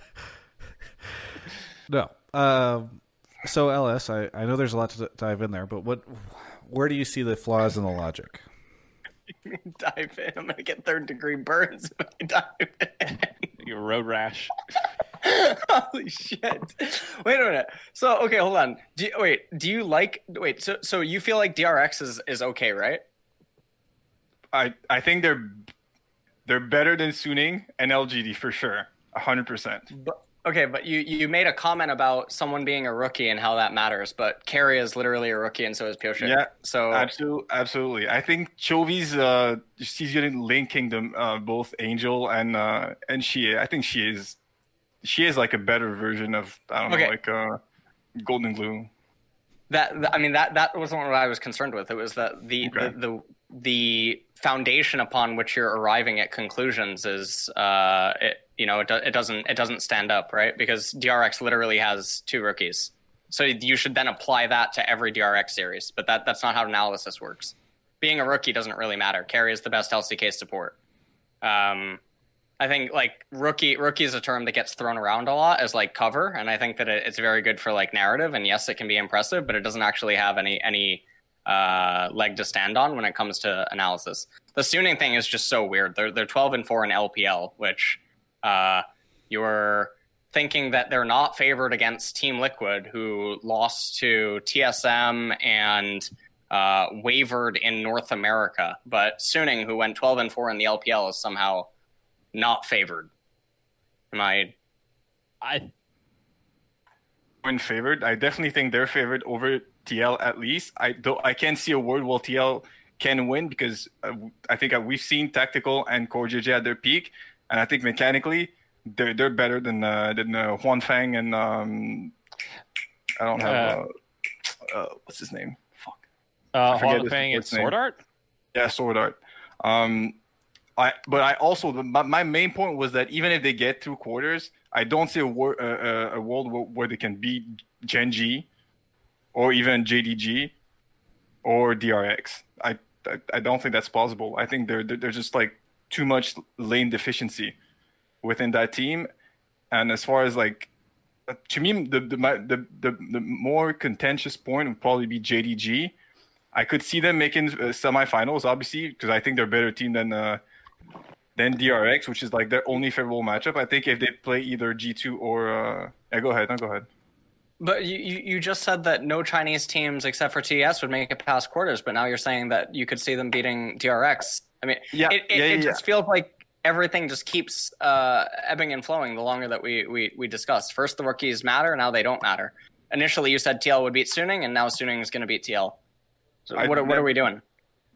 [laughs] no. Um. So LS, I I know there's a lot to dive in there, but what, where do you see the flaws in the logic? [laughs] dive in. I'm gonna get third degree burns if I dive in. Your road rash. [laughs] Holy shit! Wait a minute. So okay, hold on. Do you, wait. Do you like? Wait. So so you feel like DRX is is okay, right? I I think they're they're better than Suning and LGD for sure, hundred percent. Okay, but you you made a comment about someone being a rookie and how that matters, but Keria is literally a rookie and so is Pyosik. Yeah, so absolutely, absolutely. I think Chovy's uh she's getting Link Kingdom uh, both Angel and uh and she I think she is she is like a better version of I don't okay. know like uh Golden Glue. That I mean that that wasn't what I was concerned with. It was that the okay. the, the the foundation upon which you're arriving at conclusions is uh it, you know it, do, it doesn't it doesn't stand up right? Because drx literally has two rookies. So you should then apply that to every drx series but that that's not how analysis works. Being a rookie doesn't really matter. Keria is the best lck support. Um I think like rookie rookie is a term that gets thrown around a lot as like cover, and I think that it, it's very good for like narrative. And yes, it can be impressive, but it doesn't actually have any any uh, leg to stand on when it comes to analysis. The Suning thing is just so weird. They're they're 12 and 4 in LPL, which uh, you're thinking that they're not favored against Team Liquid, who lost to TSM and uh, wavered in North America. But Suning, who went 12 and 4 in the LPL, is somehow not favored. Am I? I. When favored, I definitely think they're favored over TL at least. I don't. I can't see a world where TL can win because uh, I think uh, we've seen tactical and Core JJ at their peak, and I think mechanically they're they're better than uh, than uh, Huanfeng and um, I don't have uh, uh, what's his name. Fuck. Uh, Huanfeng and Sword Art. Yeah, Sword Art. Um, I but I also my, my main point was that even if they get through quarters, I don't see a, wor- uh, a world where, where, they can beat Gen G or even JDG or DRX. I, I, I don't think that's possible. I think there there's just like too much lane deficiency within that team. And as far as like to me, the the the the, the more contentious point would probably be JDG. I could see them making uh, semifinals, obviously, because I think they're a better team than uh, than DRX, which is like their only favorable matchup. I think if they play either G2 or uh, yeah, go ahead, no, go ahead. But you, you just said that no Chinese teams except for TES would make it past quarters, but now you're saying that you could see them beating DRX. I mean, yeah, it, it, yeah, it yeah. just feels like everything just keeps uh, ebbing and flowing the longer that we, we, we discussed. First, the rookies matter, now they don't matter. Initially, you said TL would beat Suning, and now Suning is going to beat TL. So what, what are we doing?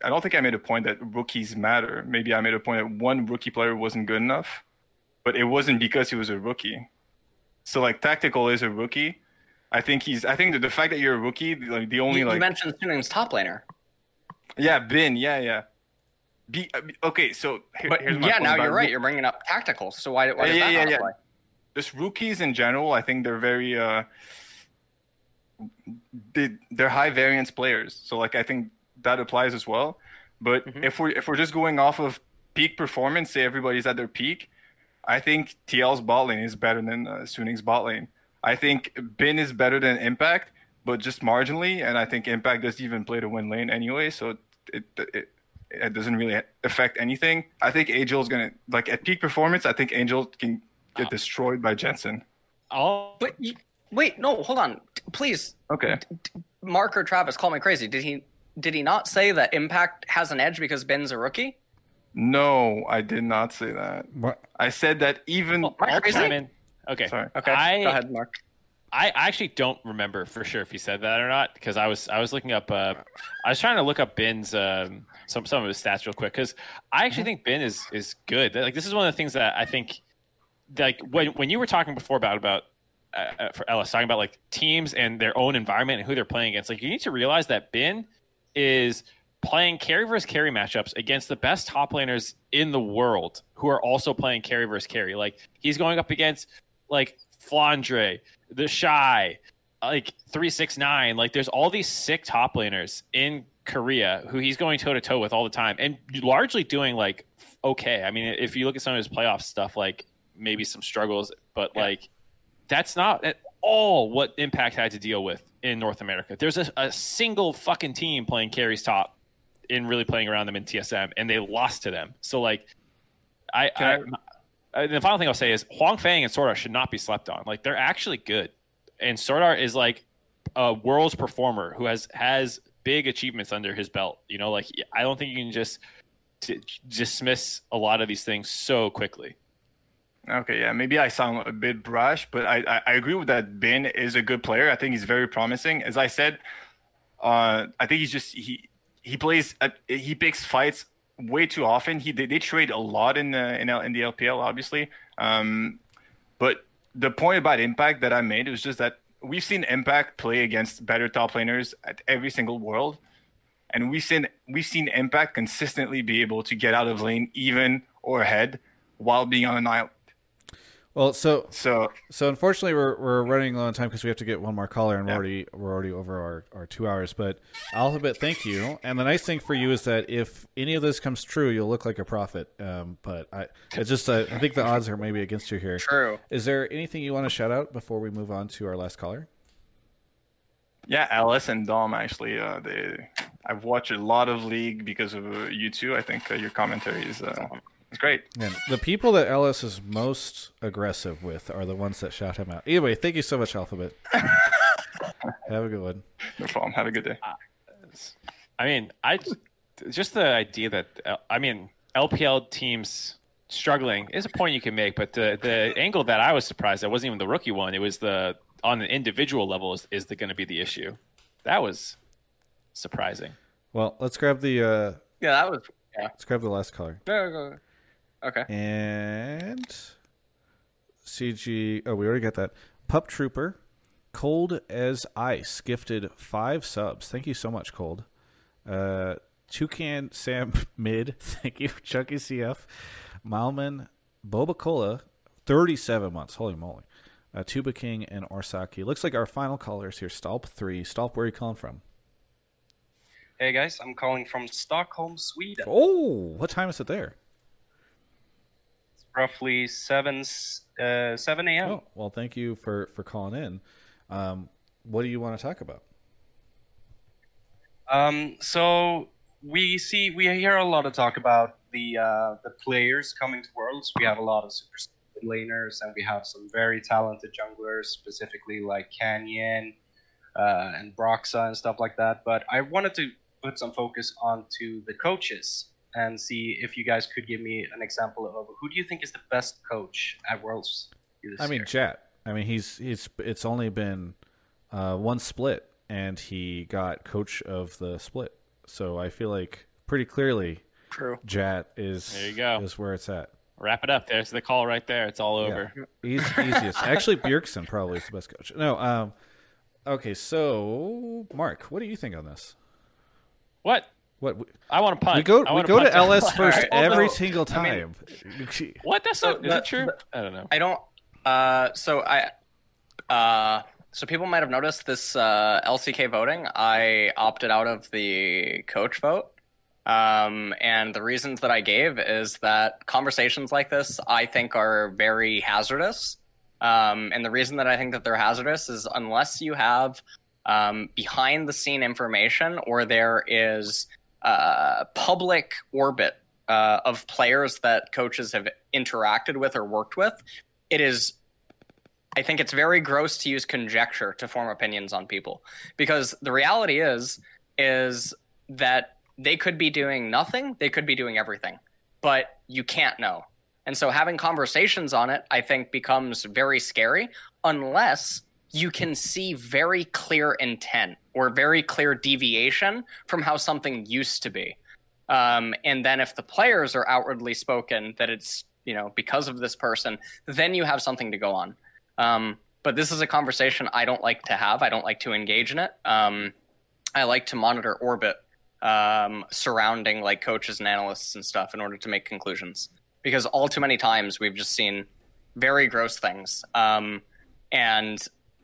I don't think I made a point that rookies matter. Maybe I made a point that one rookie player wasn't good enough, but it wasn't because he was a rookie. So, like, Tactical is a rookie I think he's. I think the fact that you're a rookie, like the only you, like you mentioned Suning's top laner. Yeah, Bin. Yeah, yeah. Be, uh, okay, so here, but, here's my yeah. Now you're right. You're bringing up tactical. So why, why does yeah, that yeah, yeah. apply? Just rookies in general. I think they're very. Uh, they, they're high variance players. So like I think that applies as well. But mm-hmm. if we're if we're just going off of peak performance, say everybody's at their peak, I think TL's bot lane is better than uh, Suning's bot lane. I think Bin is better than Impact, but just marginally, and I think Impact doesn't even play to win lane anyway, so it it, it doesn't really affect anything. I think Angel is gonna like at peak performance. I think Angel can get destroyed by Jensen. Oh, but wait, no, hold on, please. Okay. Mark or Travis, call me crazy. Did he did he not say that Impact has an edge because Bin's a rookie? No, I did not say that. What? I said that even. Oh, well, Mark, crazy? Okay. Sorry. Okay. I, Go ahead, Mark. I actually don't remember for sure if he said that or not because I was I was looking up uh, I was trying to look up Bin's um, some some of his stats real quick because I actually think Bin is is good. Like this is one of the things that I think like when when you were talking before about about uh, uh for Ellis talking about like teams and their own environment and who they're playing against. Like you need to realize that Bin is playing carry versus carry matchups against the best top laners in the world who are also playing carry versus carry. Like he's going up against like Flandre, TheShy, like 369. Like there's all these sick top laners in Korea who he's going toe to toe with all the time and largely doing like okay. I mean, if you look at some of his playoff stuff, like maybe some struggles, but yeah. like that's not at all what Impact had to deal with in North America. There's a, a single fucking team playing carries top in really playing around them in TSM, and they lost to them. So like, I, I, I the final thing I'll say is Huanfeng and Swordart should not be slept on. Like they're actually good, and Swordart is like a world's performer who has has big achievements under his belt. You know, like I don't think you can just t- dismiss a lot of these things so quickly. Okay, yeah, maybe I sound a bit brash, but I, I, I agree with that. Bin is a good player. I think he's very promising. As I said, uh, I think he's just he he plays uh, he picks fights way too often. He they, they trade a lot in the in, in the LPL, obviously. Um, but the point about Impact that I made was just that we've seen Impact play against better top laners at every single world, and we've seen we've seen Impact consistently be able to get out of lane even or ahead while being on an. Well, so so so unfortunately, we're we're running low on time because we have to get one more caller, and yeah. we're already we're already over our, our two hours. But Alphabet, thank you. And the nice thing for you is that if any of this comes true, you'll look like a prophet. Um, but I it's just uh, I think the odds are maybe against you here. True. Is there anything you want to shout out before we move on to our last caller? Yeah, Ellis and Dom actually. Uh, they I've watched a lot of League because of uh, you two. I think uh, your commentary is. Uh, it's great. And the people that Ellis is most aggressive with are the ones that shout him out. Anyway, thank you so much, Alphabet. [laughs] Have a good one. No problem. Have a good day. Uh, I mean, I just the idea that I mean LPL teams struggling is a point you can make, but the the angle that I was surprised at wasn't even the rookie one. It was the on an individual level is is going to be the issue. That was surprising. Well, let's grab the. Uh, yeah, that was. Yeah. Let's grab the last color. Okay. And CG. Oh, we already got that. Pup Trooper, Cold as Ice, gifted five subs. Thank you so much, Cold. Uh, Toucan Sam [laughs] Mid. Thank you, Chucky CF. Malman Boba Cola, 37 months. Holy moly. Uh, Tuba King and Orsaki. Looks like our final callers here. Stalp 3. Stalp, where are you calling from? Hey guys, I'm calling from Stockholm, Sweden. Oh, what time is it there? Roughly seven uh, seven a.m. Oh, well, thank you for for calling in. Um, what do you want to talk about? Um, so we see we hear a lot of talk about the uh, the players coming to Worlds. We have a lot of super laners, and we have some very talented junglers, specifically like Canyon uh, and Broxah and stuff like that. But I wanted to put some focus onto the coaches and see if you guys could give me an example of who do you think is the best coach at Worlds. I mean, Jatt. I mean, he's he's it's only been uh, one split, and he got coach of the split. So I feel like pretty clearly, True. Jatt is there. You go. Is where it's at. Wrap it up. There's the call right there. It's all over. Yeah. Easy, easiest. [laughs] Actually, Bjergsen probably is the best coach. No. Um. Okay. So, Mark, what do you think on this? What? What I want to punt. we go we wanna go punt to LS All first right. every Although, single I mean- time. [laughs] What? That's So not. Is the- it true? the- I don't know. I don't. Uh, so I. Uh, so people might have noticed this uh, LCK voting. I opted out of the coach vote, um, and the reasons that I gave is that conversations like this I think are very hazardous. Um, and the reason that I think that they're hazardous is unless you have um, behind the scene information or there is uh, public orbit uh, of players that coaches have interacted with or worked with, it is. I think it's very gross to use conjecture to form opinions on people because the reality is is that they could be doing nothing, they could be doing everything, but you can't know. And so having conversations on it, I think, becomes very scary unless you can see very clear intent or very clear deviation from how something used to be. Um, and then if the players are outwardly spoken that it's you know because of this person, then you have something to go on. Um, but this is a conversation I don't like to have. I don't like to engage in it. Um, I like to monitor orbit um, surrounding like coaches and analysts and stuff in order to make conclusions. Because all too many times we've just seen very gross things. Um, and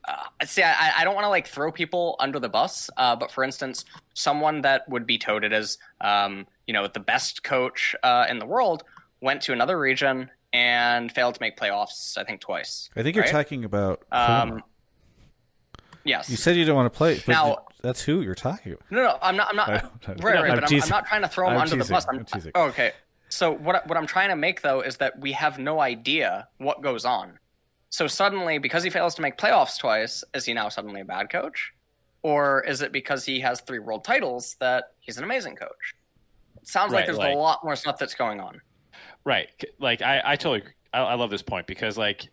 uh, see, I, I don't want to like throw people under the bus, uh, but for instance, someone that would be touted as, um, you know, the best coach uh, in the world went to another region and failed to make playoffs. I think twice. I think you're talking about. Um, yes. you said you don't want to play, but Now- that's who you're talking about. No, no, I'm not. I'm not. [laughs] right, right. I'm but I'm, I'm not trying to throw him I'm under teasing. the bus. I'm teasing. oh, okay. So what what I'm trying to make though is that we have no idea what goes on. So suddenly, because he fails to make playoffs twice, is he now suddenly a bad coach, or is it because he has three world titles that he's an amazing coach? It sounds like there's like- a lot more stuff that's going on. Right. Like I, I totally. I, I love this point because like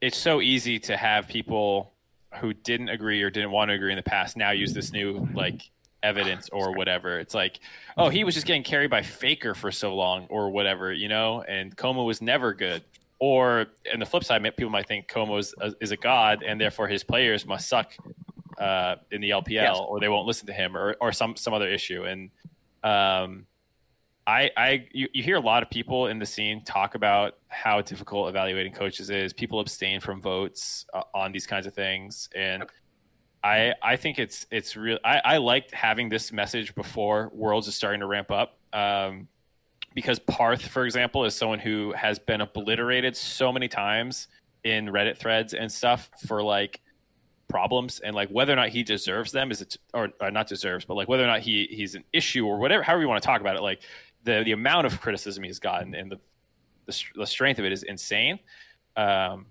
it's so easy to have people who didn't agree or didn't want to agree in the past now use this new like evidence or whatever. It's like, oh, he was just getting carried by Faker for so long or whatever, you know, and kkOma was never good. Or, and the flip side, people might think kkOma is a, is a god and therefore his players must suck uh, in the LPL Yes. or they won't listen to him or, or some some other issue. And um, I, I you, you hear a lot of people in the scene talk about how difficult evaluating coaches is. People abstain from votes uh, on these kinds of things, and I I think it's it's real. I, I liked having this message before Worlds is starting to ramp up. Um, because Parth, for example, is someone who has been obliterated so many times in Reddit threads and stuff for like problems and like whether or not he deserves them is it or, or not deserves but like whether or not he he's an issue or whatever however you want to talk about it like the the amount of criticism he's gotten and the the, the strength of it is insane. Um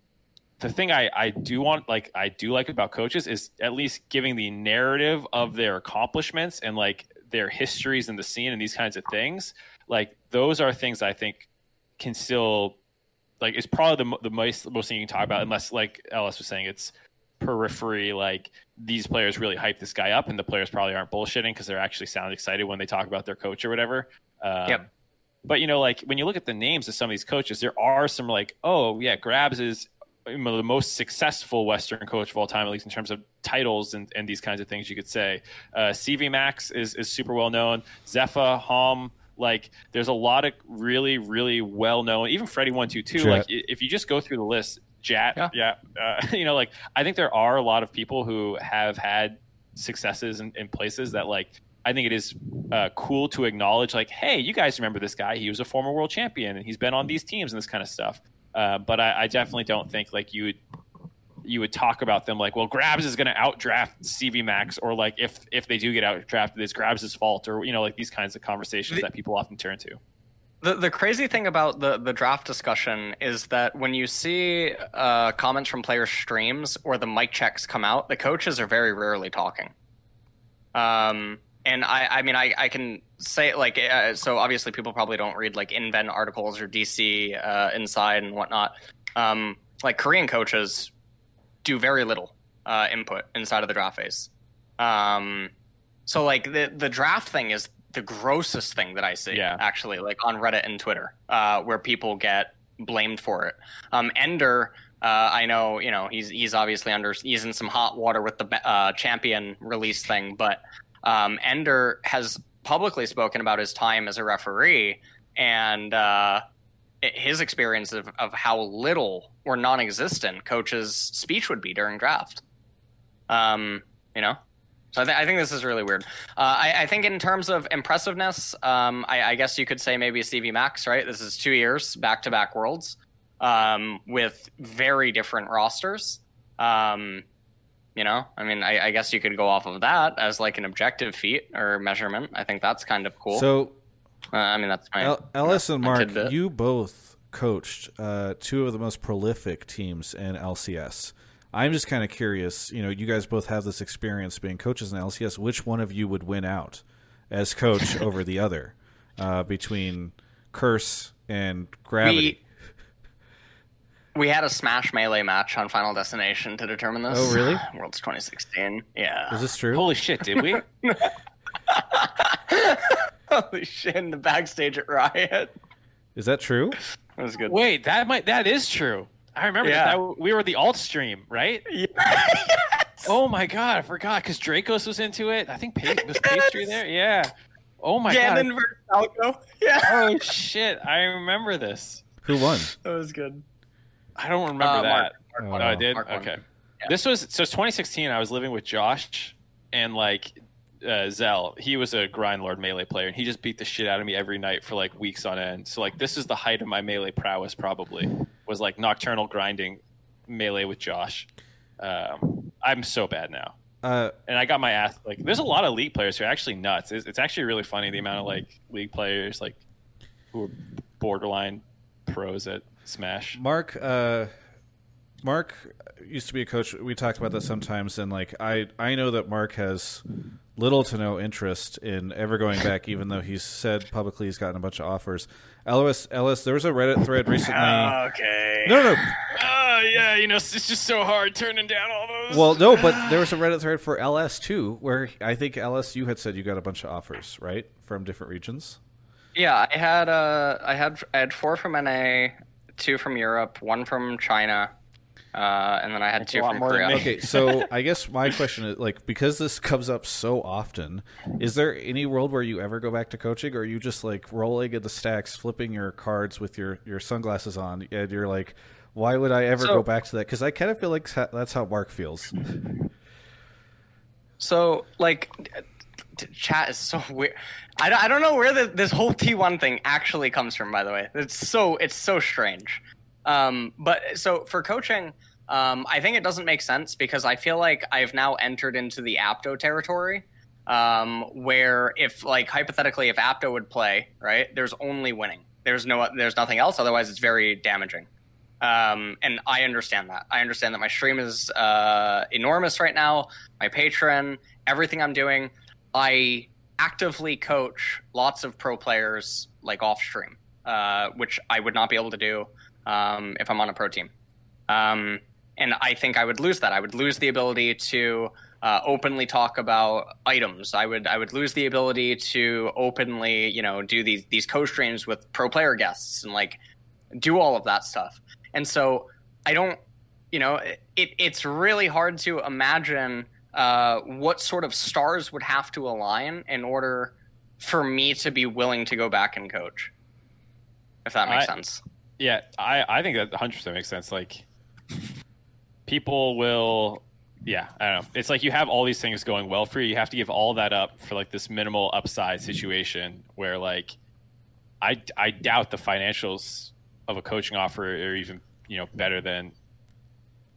the thing I, I do want like I do like about coaches is at least giving the narrative of their accomplishments and like their histories in the scene and these kinds of things like those are things I think can still like it's probably the, the most most thing you can talk about unless like Ellis was saying it's periphery like these players really hype this guy up and the players probably aren't bullshitting because they're actually sound excited when they talk about their coach or whatever. Um, Yep. but you know like when you look at the names of some of these coaches there are some like oh yeah Grabz is the most successful western coach of all time at least in terms of titles and, and these kinds of things you could say. Uh, cvMax is, is super well known. Zefa Homme like there's a lot of really really well known even Fredy122 Jet. like if you just go through the list Jatt, yeah, Uh, [laughs] you know, like I think there are a lot of people who have had successes in, in places that, like, I think it is uh, cool to acknowledge, like, hey, you guys remember this guy? He was a former world champion, and he's been on these teams and this kind of stuff. Uh, but I, I definitely don't think like you would you would talk about them like, well, Grabz is going to outdraft cvMax, or like if if they do get outdrafted, it's Grabz' fault, or you know, like these kinds of conversations that people often turn to. The the crazy thing about the the draft discussion is that when you see uh, comments from players' streams or the mic checks come out, the coaches are very rarely talking. Um, and I I mean I I can say like uh, so obviously people probably don't read like Inven articles or DC uh, Inside and whatnot. Um, like Korean coaches do very little uh, input inside of the draft phase. Um, so like the the draft thing is the grossest thing that I see. Yeah. actually, like on Reddit and Twitter, uh, where people get blamed for it. Um, Ender, uh, I know, you know, he's he's obviously under he's in some hot water with the uh, champion release thing, but um, Ender has publicly spoken about his time as a referee and uh, his experience of, of how little or non-existent coach's speech would be during draft. Um, you know, so I, th- I think this is really weird. Uh, I, I, think in terms of impressiveness, um, I, I, guess you could say maybe cvMax, right? This is two years back to back worlds um, with very different rosters. Um, you know, I mean, I, guess you could go off of that as like an objective feat or measurement. I think that's kind of cool. So, uh, I mean, that's my El- Ellis and Mark. You both coached uh, two of the most prolific teams in LCS. I'm just kind of curious. You know, you guys both have this experience being coaches in LCS. Which one of you would win out as coach [laughs] over the other uh, between Curse and Gravity? We had a Smash Melee match on Final Destination to determine this. Oh, really? [sighs] Worlds 2016. Yeah. Is this true? Holy shit, did we? [laughs] [laughs] [laughs] Holy shit, in the backstage at Riot. Is that true? That was good. Wait, that might that is true. I remember yeah. that, that we were the alt stream, right? Yeah. [laughs] yes. Oh my god, I forgot because Dracos was into it. I think pa- was yes. pastry there. Yeah. Oh my god. Ganon god. versus Falco. [laughs] Yeah. Oh shit, I remember this. Who won? That was good. I don't remember uh, that. Mark, Mark oh, I did. Mark okay. Yeah. This was so. It's 2016. I was living with Josh and like uh, Zell. He was a grind lord melee player, and he just beat the shit out of me every night for like weeks on end. So like this is the height of my melee prowess. Probably was like nocturnal grinding melee with Josh. Um, I'm so bad now. Uh, and I got my ass like. There's a lot of league players who are actually nuts. It's, it's actually really funny the amount of like league players like who are borderline pros at Smash. Mark, uh, Mark used to be a coach. We talked about that sometimes, and like I, I know that Mark has little to no interest in ever going back, even though he's said publicly he's gotten a bunch of offers. Ellis, Ellis, there was a Reddit thread recently. okay. No, no. Oh yeah, you know it's just so hard turning down all those. Well, no, but [sighs] there was a Reddit thread for LS too, where I think LS you had said you got a bunch of offers, right, from different regions. Yeah, I had uh, I had I had four from NA, two from Europe, one from China, uh, and then I had That's two from Korea. Okay, so [laughs] I guess my question is like because this comes up so often, is there any world where you ever go back to coaching, or are you just like rolling in the stacks, flipping your cards with your your sunglasses on, and you're like, why would I ever so, go back to that? Because I kind of feel like that's how Mark feels. So like chat is so weird. I don't, I don't know where the, this whole T1 thing actually comes from. By the way, it's so it's so strange. Um, but so for coaching, um, I think it doesn't make sense because I feel like I've now entered into the Apto territory, um, where if like hypothetically if Apto would play, right, there's only winning. There's no there's nothing else. Otherwise, it's very damaging. Um, and I understand that. I understand that my stream is uh, enormous right now. My patron, everything I'm doing. I actively coach lots of pro players like off stream, uh, which I would not be able to do um, if I'm on a pro team. Um, and I think I would lose that. I would lose the ability to uh, openly talk about items. I would I would lose the ability to openly you know do these these co streams with pro player guests and like do all of that stuff. And so I don't you know it, it's really hard to imagine uh, what sort of stars would have to align in order for me to be willing to go back and coach. If that makes I, sense. Yeah, I, I think that 100% makes sense. Like, people will, yeah, I don't know. It's like you have all these things going well for you. You have to give all that up for like this minimal upside situation where, like, I, I doubt the financials of a coaching offer are even, you know, better than,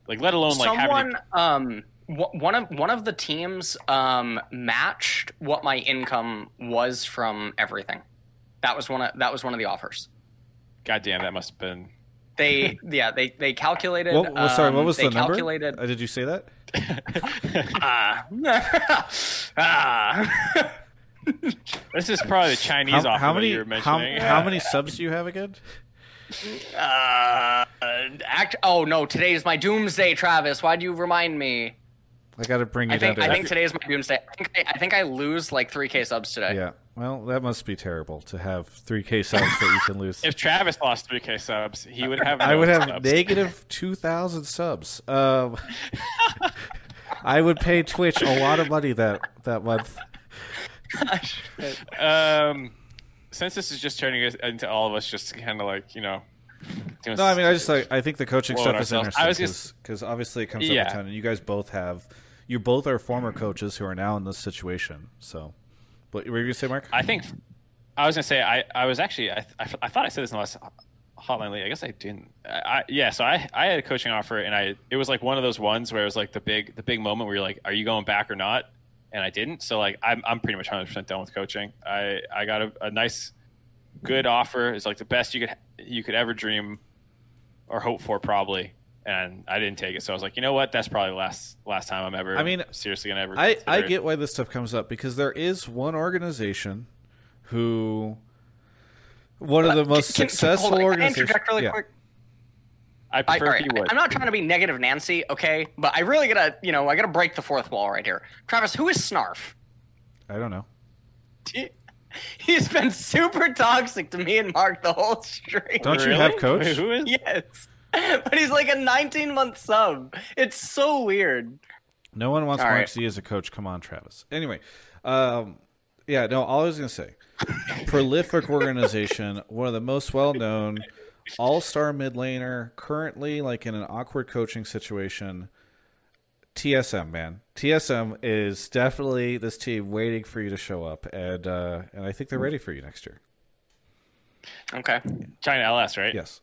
like, let alone like Someone, um, one of one of the teams um, matched what my income was from everything. That was one of that was one of the offers. God damn, that must have been. They yeah they they calculated. What, well, sorry, what um, was the number? Calculated, uh, did you say that? [laughs] Ah. [laughs] ah. [laughs] this is probably the Chinese how, offer how many, you were mentioning. How, how many subs do you have again? Uh, act. Oh no, today is my doomsday, Travis. Why do you remind me? I got to bring you I think, down to I think today is my doomsday. I think I, I think I lose like three K subs today. Yeah. Well, that must be terrible to have three K subs that you can [laughs] lose. if Travis lost three K subs, he would have. No I would have subs. negative two thousand subs. Um, [laughs] I would pay Twitch a lot of money that that month [laughs] um, since this is just turning into all of us just kind of like you know. No, I mean, I just like I think the coaching stuff is interesting because obviously it comes Yeah. up a ton, and you guys both have, you both are former coaches who are now in this situation. So, what were you gonna say, Mark? I think I was gonna say I, I was actually I, I, I thought I said this in the last hotline league. I guess I didn't. I, I yeah. So I I had a coaching offer and I it was like one of those ones where it was like the big the big moment where you're like, are you going back or not? And I didn't. So like I'm I'm pretty much 100 percent done with coaching. I I got a, a nice good offer. It's like the best you could you could ever dream or hope for probably. And I didn't take it, so I was like, you know what? That's probably the last last time I'm ever. I mean, seriously gonna ever. I, I consider it. get why this stuff comes up because there is one organization who one of the most Can- can- successful hold on, can I organizations. interject really yeah. quick? I I, prefer all if right, you would. I'm not trying to be negative Nancy, okay? But I really gotta, you know, I gotta break the fourth wall right here. Travis, who is Snarf? I don't know. He's been super toxic to me and Mark the whole stream. Don't you have coach? Wait, who is? Yes. [laughs] But he's like a 19 month sub. It's so weird. No one wants All Mark right. Z as a coach. Come on, Travis. Anyway, um, yeah, no. All I was gonna say, [coughs] prolific organization, one of the most well known, all star mid laner, currently like in an awkward coaching situation. TSM man, TSM is definitely this team waiting for you to show up, and uh, and I think they're ready for you next year. Okay. China LS, right? Yes,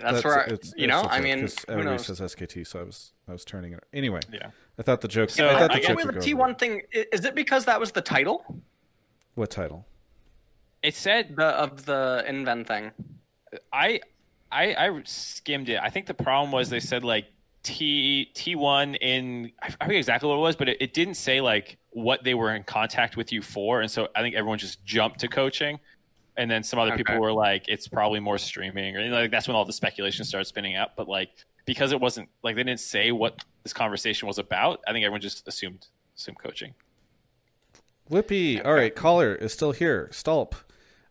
That's, where, I, it's- you know, I mean, mean, 'cause everybody knows? says SKT, so I was I was turning it. Anyway, Yeah. I thought the joke. So, I thought the I I joke with the T1 thing, is it because that was the title What title? It said the, of the Inven thing? I, I I skimmed it. I think the problem was they said like T T one in I forget exactly what it was, but it, it didn't say like what they were in contact with you for, and so I think everyone just jumped to coaching, and then some other Okay. people were like, it's probably more streaming, or like that's when all the speculation started spinning out. But like because it wasn't like they didn't say what this conversation was about, I think everyone just assumed assumed coaching. Whippy. All right, caller is still here. Stulp.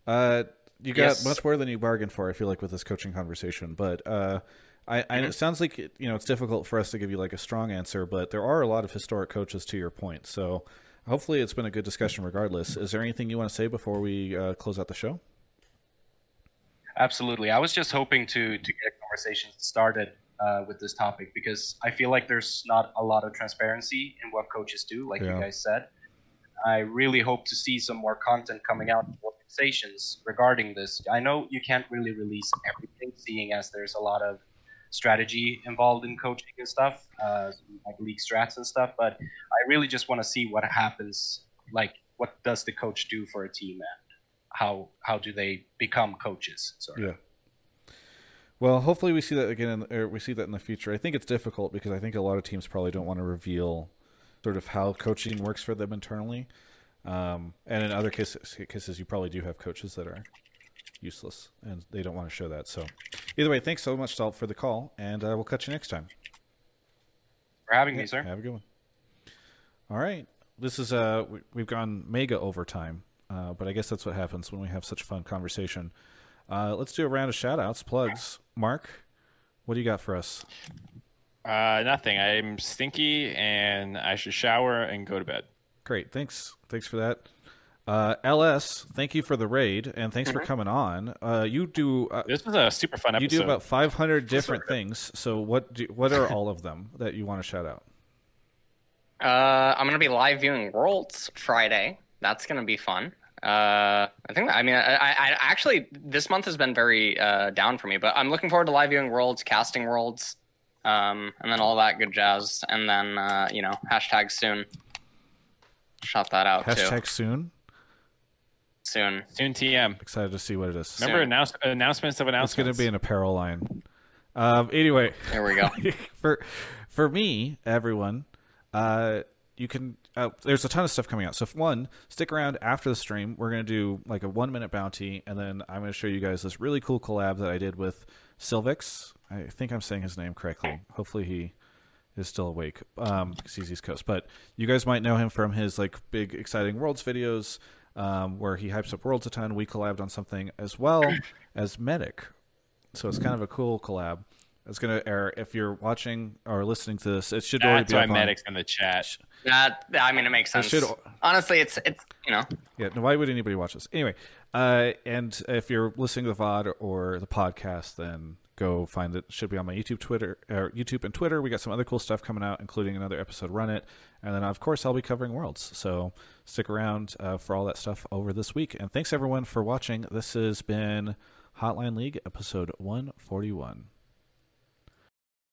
Uh, you got Yes. much more than you bargained for. I feel like with this coaching conversation, but uh, I, I it sounds like you know it's difficult for us to give you like a strong answer, but there are a lot of historic coaches to your point. So hopefully it's been a good discussion regardless. Is there anything you want to say before we uh, close out the show? Absolutely. I was just hoping to to get a conversation started uh, with this topic because I feel like there's not a lot of transparency in what coaches do, like Yeah. you guys said. I really hope to see some more content coming out from organizations regarding this. I know you can't really release everything, seeing as there's a lot of strategy involved in coaching and stuff, uh, like league strats and stuff. But I really just want to see what happens. Like, what does the coach do for a team, and how how do they become coaches? Sort. Yeah. Well, hopefully we see that again, in, or we see that in the future. I think it's difficult because I think a lot of teams probably don't want to reveal sort of how coaching works for them internally. Um, and in other cases, cases, you probably do have coaches that are useless and they don't want to show that. So, either way, thanks so much, Salt, for the call, and uh, we'll catch you next time. for having Yeah, me, sir. Have a good one. All right, this is uh, we, we've gone mega overtime, uh, but I guess that's what happens when we have such fun conversation. Uh, let's do a round of shout outs, plugs. Mark, what do you got for us? Uh, nothing. I'm stinky and I should shower and go to bed. Great, thanks, thanks for that. Uh, LS, thank you for the raid and thanks for coming on. Uh, you do uh, This was a super fun episode. you episode. do about 500 different things. So what do what are all of them that you want to shout out? Uh, I'm gonna be live viewing Worlds Friday. That's gonna be fun. Uh, I think. I mean, I, I, I actually this month has been very uh, down for me, but I'm looking forward to live viewing Worlds, casting Worlds, um, and then all that good jazz. And then uh, you know, hashtag soon. Shout that out Hashtag too. soon. Soon. Soon TM. Excited to see what it is. Remember announce- announcements of announcements. It's going to be an apparel line. Um, anyway, Here we go. [laughs] for for me, everyone, uh, you can. Uh, there's a ton of stuff coming out. So, if one, stick around after the stream. We're gonna do like a one minute bounty, and then I'm gonna show you guys this really cool collab that I did with Silvix. I think I'm saying his name correctly. Hopefully, he is still awake. Um, 'cause he's East Coast, but you guys might know him from his like big exciting worlds videos. Um, where he hypes up worlds a ton. We collabed on something as well [coughs] as Medic, so it's kind of a cool collab. It's going to air if you're watching or listening to this. It should That's already be why up on- medics in the chat. That I mean, it makes It sense. should- Honestly, it's it's you know. Yeah, no, why would anybody watch this? Anyway, uh, and if you're listening to the VOD or the podcast, then go find it. Should be on my YouTube, Twitter, or YouTube and Twitter. We got some other cool stuff coming out, including another episode Run It, and then of course I'll be covering Worlds. So stick around uh, for all that stuff over this week. And thanks everyone for watching. This has been Hotline League episode 141.